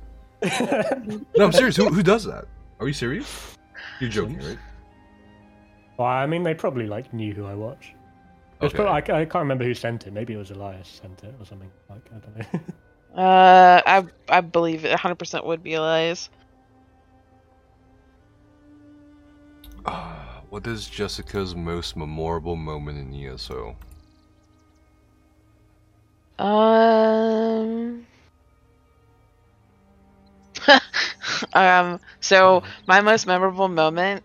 No, I'm serious. Who, who does that? Are you serious? You're joking, right? well, I mean, they probably like knew who I watched. It's Okay. probably, I, I can't remember who sent it. Maybe it was Elias sent it or something. Like I don't know. Uh, I I believe it 100% would be Elias. Ah, what is Jessica's most memorable moment in ESO? Um. um. So my most memorable moment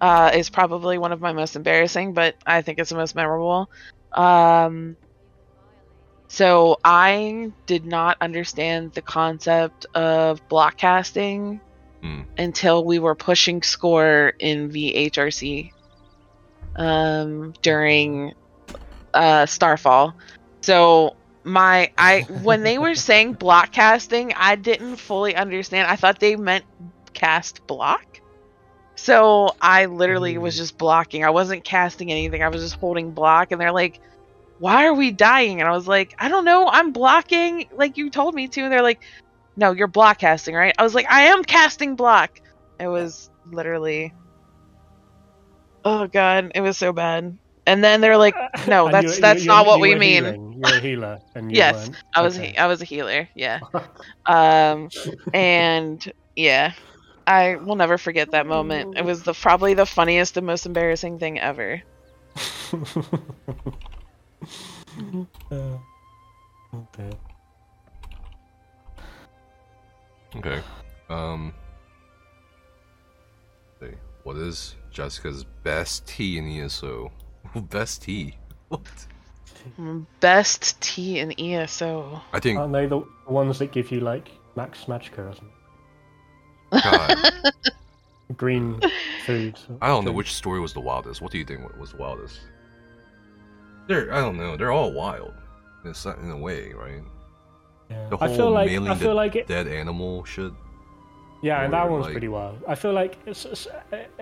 uh, is probably one of my most embarrassing, but I think it's the most memorable. Um. So I did not understand the concept of block casting Hmm. until we were pushing score in VHRC um, during uh, Starfall. So my I when they were saying block casting, I didn't fully understand. I thought they meant cast block. So I literally was Mm. just blocking. I wasn't casting anything. I was just holding block and they're like, "Why are we dying?" And I was like, "I don't know. I'm blocking like you told me to." And they're like, "No, you're block casting, right?" I was like, "I am casting block." It was literally Oh god, it was so bad. And then they're like, "No, that's you- that's you- not you what we mean." healing. You're a healer, and you Yes, weren't. I was Okay. I was a healer, yeah. Um, and yeah, I will never forget that moment. It was the probably the funniest and most embarrassing thing ever. Uh, okay. Okay. Um. let's. What is Jessica's best tea in ESO? best tea? What? Best tea in ESO. I think. Aren't they the ones that give you like Max Magicka or something? God, Green food. I don't know which story was the wildest. What do you think was the wildest? They're. I don't know. They're all wild. In a, in a way, right? Yeah. The I feel like I feel like it, dead animal shit. yeah, and that one's like- pretty wild. I feel like it's, it's,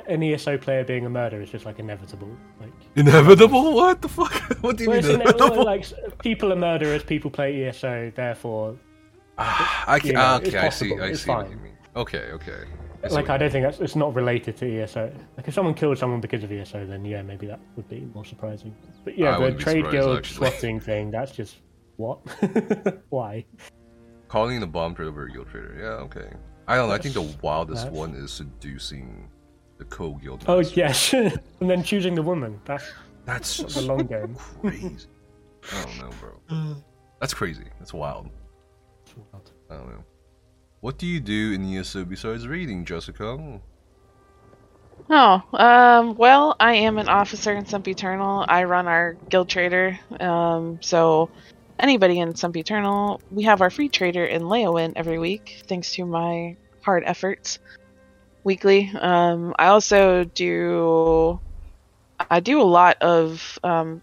an ESO player being a murderer is just like inevitable. Like, Inevitable? What the fuck? What do you well, mean inevitable? like people are murderers, people play ESO, therefore, Ah, I can, you know, okay, it's I see. I it's see what you mean. Okay, okay. I like what I don't think that's it's not related to ESO. Like if someone killed someone because of ESO, then yeah, maybe that would be more surprising. But I yeah, the trade guild actually. swatting thing, that's just what? Why? Calling the bomb trader over a guild trader. Yeah, okay. I don't know. I think the wildest that's- one is seducing the co-guild. Oh master. yes, and then choosing the woman. That's That's the just long game. crazy. I don't know, bro. Uh. That's crazy. That's wild. I don't know. What do you do in the ESO besides reading, Jessica? Oh, um, well, I am an officer in Sempiternal. I run our guild trader. Um, so anybody in Sempiternal, we have our free trader in Leyawiin every week, thanks to my hard efforts weekly. Um, I also do, I do a lot of um,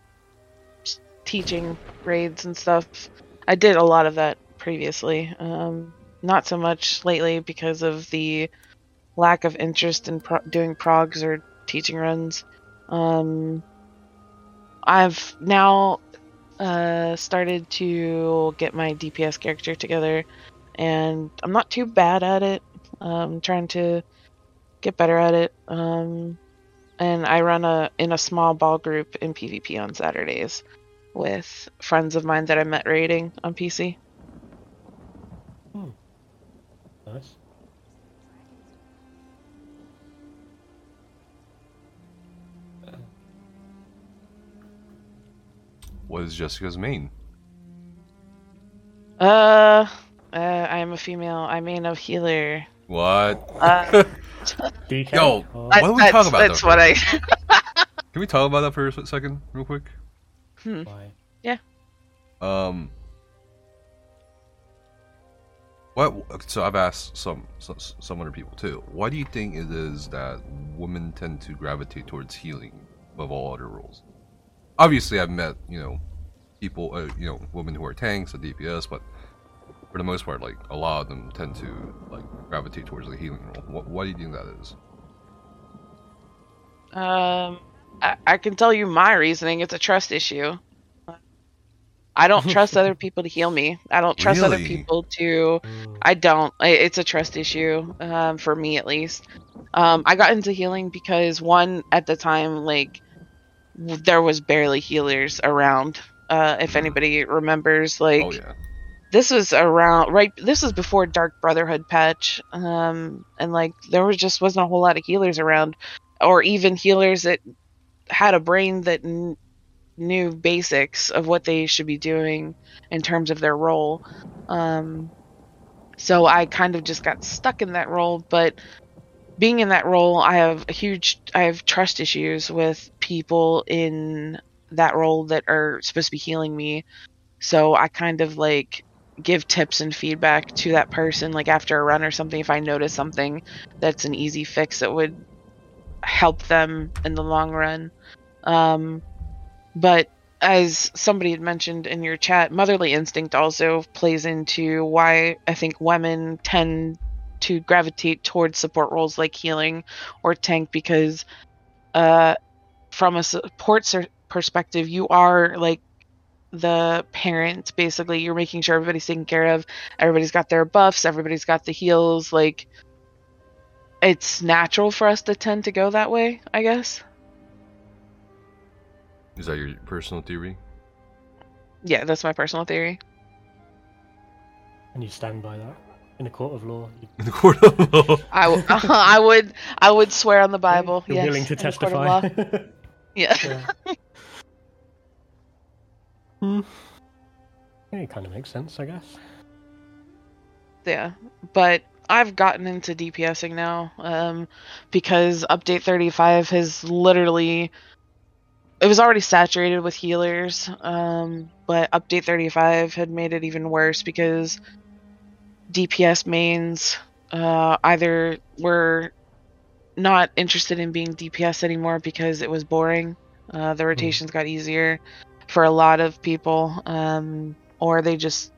teaching raids and stuff. I did a lot of that previously. Um, not so much lately because of the lack of interest in pro- doing progs or teaching runs. Um, I've now uh, started to get my DPS character together, and I'm not too bad at it. I'm trying to get better at it. Um, and I run a in a small ball group in PvP on Saturdays with friends of mine that I met raiding on PC. Nice. What is Jessica's main? Uh, uh I am a female. I mean a healer. What? Uh, Yo, Oh, Why don't we that's, talk about That's what I. Can we talk about that for a second, real quick? hmm. why? Um, what? So I've asked some, some other people too. Why do you think it is that women tend to gravitate towards healing above all other roles? Obviously, I've met you know people, uh, you know, women who are tanks or DPS, but for the most part, like a lot of them tend to like gravitate towards the healing role. What, why do you think that is? Um, I, I can tell you my reasoning. It's a trust issue. I don't trust other people to heal me. I don't trust other people to. Mm, I don't. It's a trust issue, um, for me at least. Um, I got into healing because one at the time, like, there was barely healers around. Uh, if Mhm. anybody remembers, like, oh yeah, this was around right. This was before Dark Brotherhood patch, um, and like there was just wasn't a whole lot of healers around, or even healers that had a brain that knew basics of what they should be doing in terms of their role. Um, so I kind of just got stuck in that role, but being in that role, I have a huge, I have trust issues with people in that role that are supposed to be healing me. So I kind of like give tips and feedback to that person, like after a run or something, if I notice something that's an easy fix that would help them in the long run. Um, but as somebody had mentioned in your chat, motherly instinct also plays into why I think women tend to gravitate towards support roles like healing or tank because uh, from a support ser- perspective, you are like the parent basically. You're making sure everybody's taken care of, everybody's got their buffs, everybody's got the heals. Like, it's natural for us to tend to go that way, I guess. Is that your personal theory? Yeah, that's my personal theory. and you stand by that in a court of law. You, In the court of law. I, w- I would I would swear on the Bible. You're yes, willing to in court of testify. law. Yeah. yeah. Hmm. Yeah, it kind of makes sense, I guess. yeah but i've gotten into dpsing now um, because update 35 has literally it was already saturated with healers um, but update 35 had made it even worse because dps mains uh, either were not interested in being dps anymore because it was boring uh, the rotations got easier for a lot of people um, or they just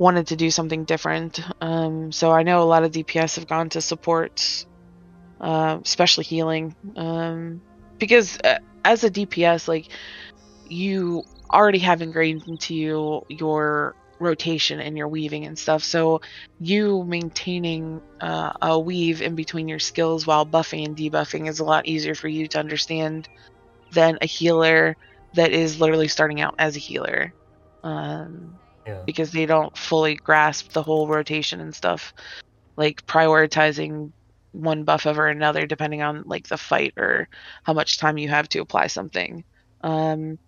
wanted to do something different. Um, so I know a lot of DPS have gone to support, uh, especially healing, um, because uh, as a DPS, like you already have ingrained into you your rotation and your weaving and stuff. So you maintaining uh, a weave in between your skills while buffing and debuffing is a lot easier for you to understand than a healer that is literally starting out as a healer. Um, Yeah. because they don't fully grasp the whole rotation and stuff like prioritizing one buff over another depending on like the fight or how much time you have to apply something. Um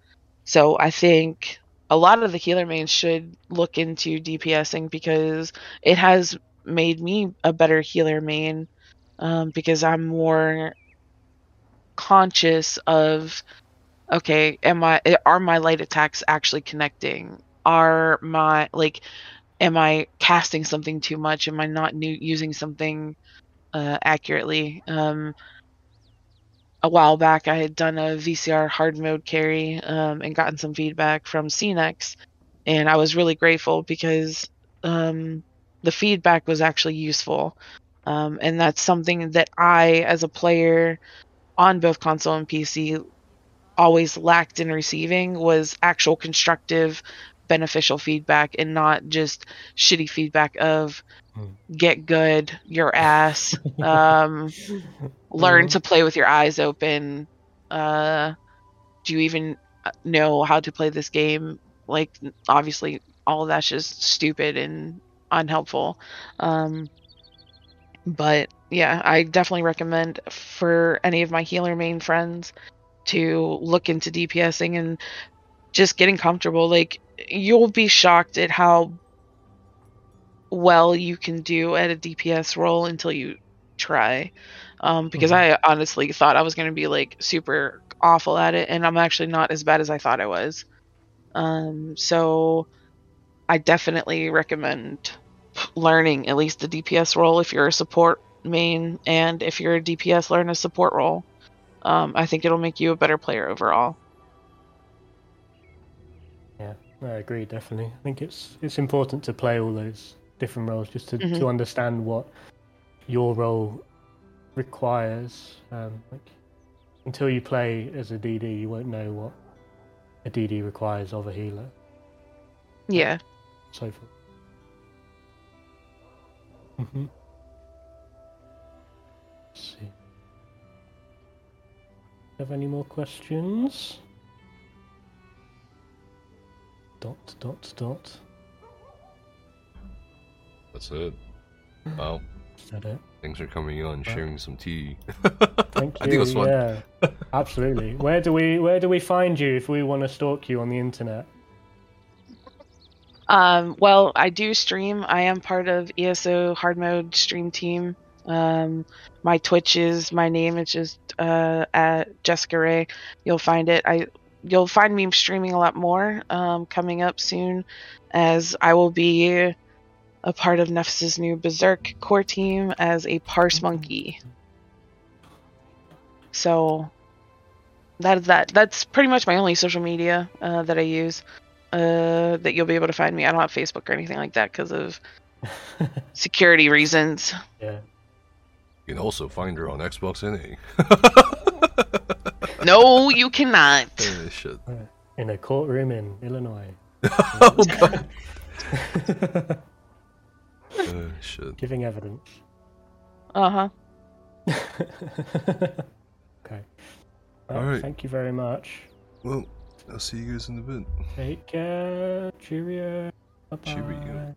so i think a lot of the healer mains should look into dpsing because it has made me a better healer main um, because i'm more conscious of okay am i are my light attacks actually connecting? Are my like am i casting something too much? Am i not new, using something uh, accurately um a while back i had done a vcr hard mode carry um, and gotten some feedback from Ce-Nex and i was really grateful because um the feedback was actually useful Um, and that's something that I, as a player on both console and PC, always lacked in receiving was actual constructive, beneficial feedback and not just shitty feedback of. Get good, your ass, um, learn to play with your eyes open. Uh, do you even know how to play this game? Like, obviously, all of that's just stupid and unhelpful. Um, but yeah, I definitely recommend for any of my healer main friends to look into DPSing and just getting comfortable. Like, you'll be shocked at how well you can do at a DPS role until you try. Um, because Mhm. I honestly thought I was going to be like super awful at it, and I'm actually not as bad as I thought I was. Um, so I definitely recommend learning at least the DPS role if you're a support main, and if you're a DPS, learn a support role. Um, I think it'll make you a better player overall. Yeah, I agree. Definitely. I think it's it's important to play all those different roles just to, Mhm. to understand what your role requires. Um, like until you play as a DD, you won't know what a DD requires of a healer. Yeah. So forth. hmm Let's see. Have any more questions? Dot dot dot. That's it. Wow. Is that it? Thanks for coming on, sharing some tea. Thank you. I think it was fun. Yeah, absolutely. Where do we where do we find you if we want to stalk you on the internet? Um, well, I do stream. I am part of ESO Hard Mode stream team. Um, my Twitch is my name. It's just uh, at JessicaRae. You'll find it. I you'll find me streaming a lot more um, coming up soon, as I will be a part of Nefas's new Berserk core team as a Parse Monkey. So that is that. That's pretty much my only social media uh, that I use uh, that you'll be able to find me. I don't have Facebook or anything like that because of security reasons. yeah. You can also find her on Xbox NA. No, you cannot. Shit. In a courtroom in Illinois. oh god. Uh, shit. Giving evidence. Uh huh. okay. Well, All right. Thank you very much. Well, I'll see you guys in a bit. Take care. Cheerio. Bye-bye. Cheerio. King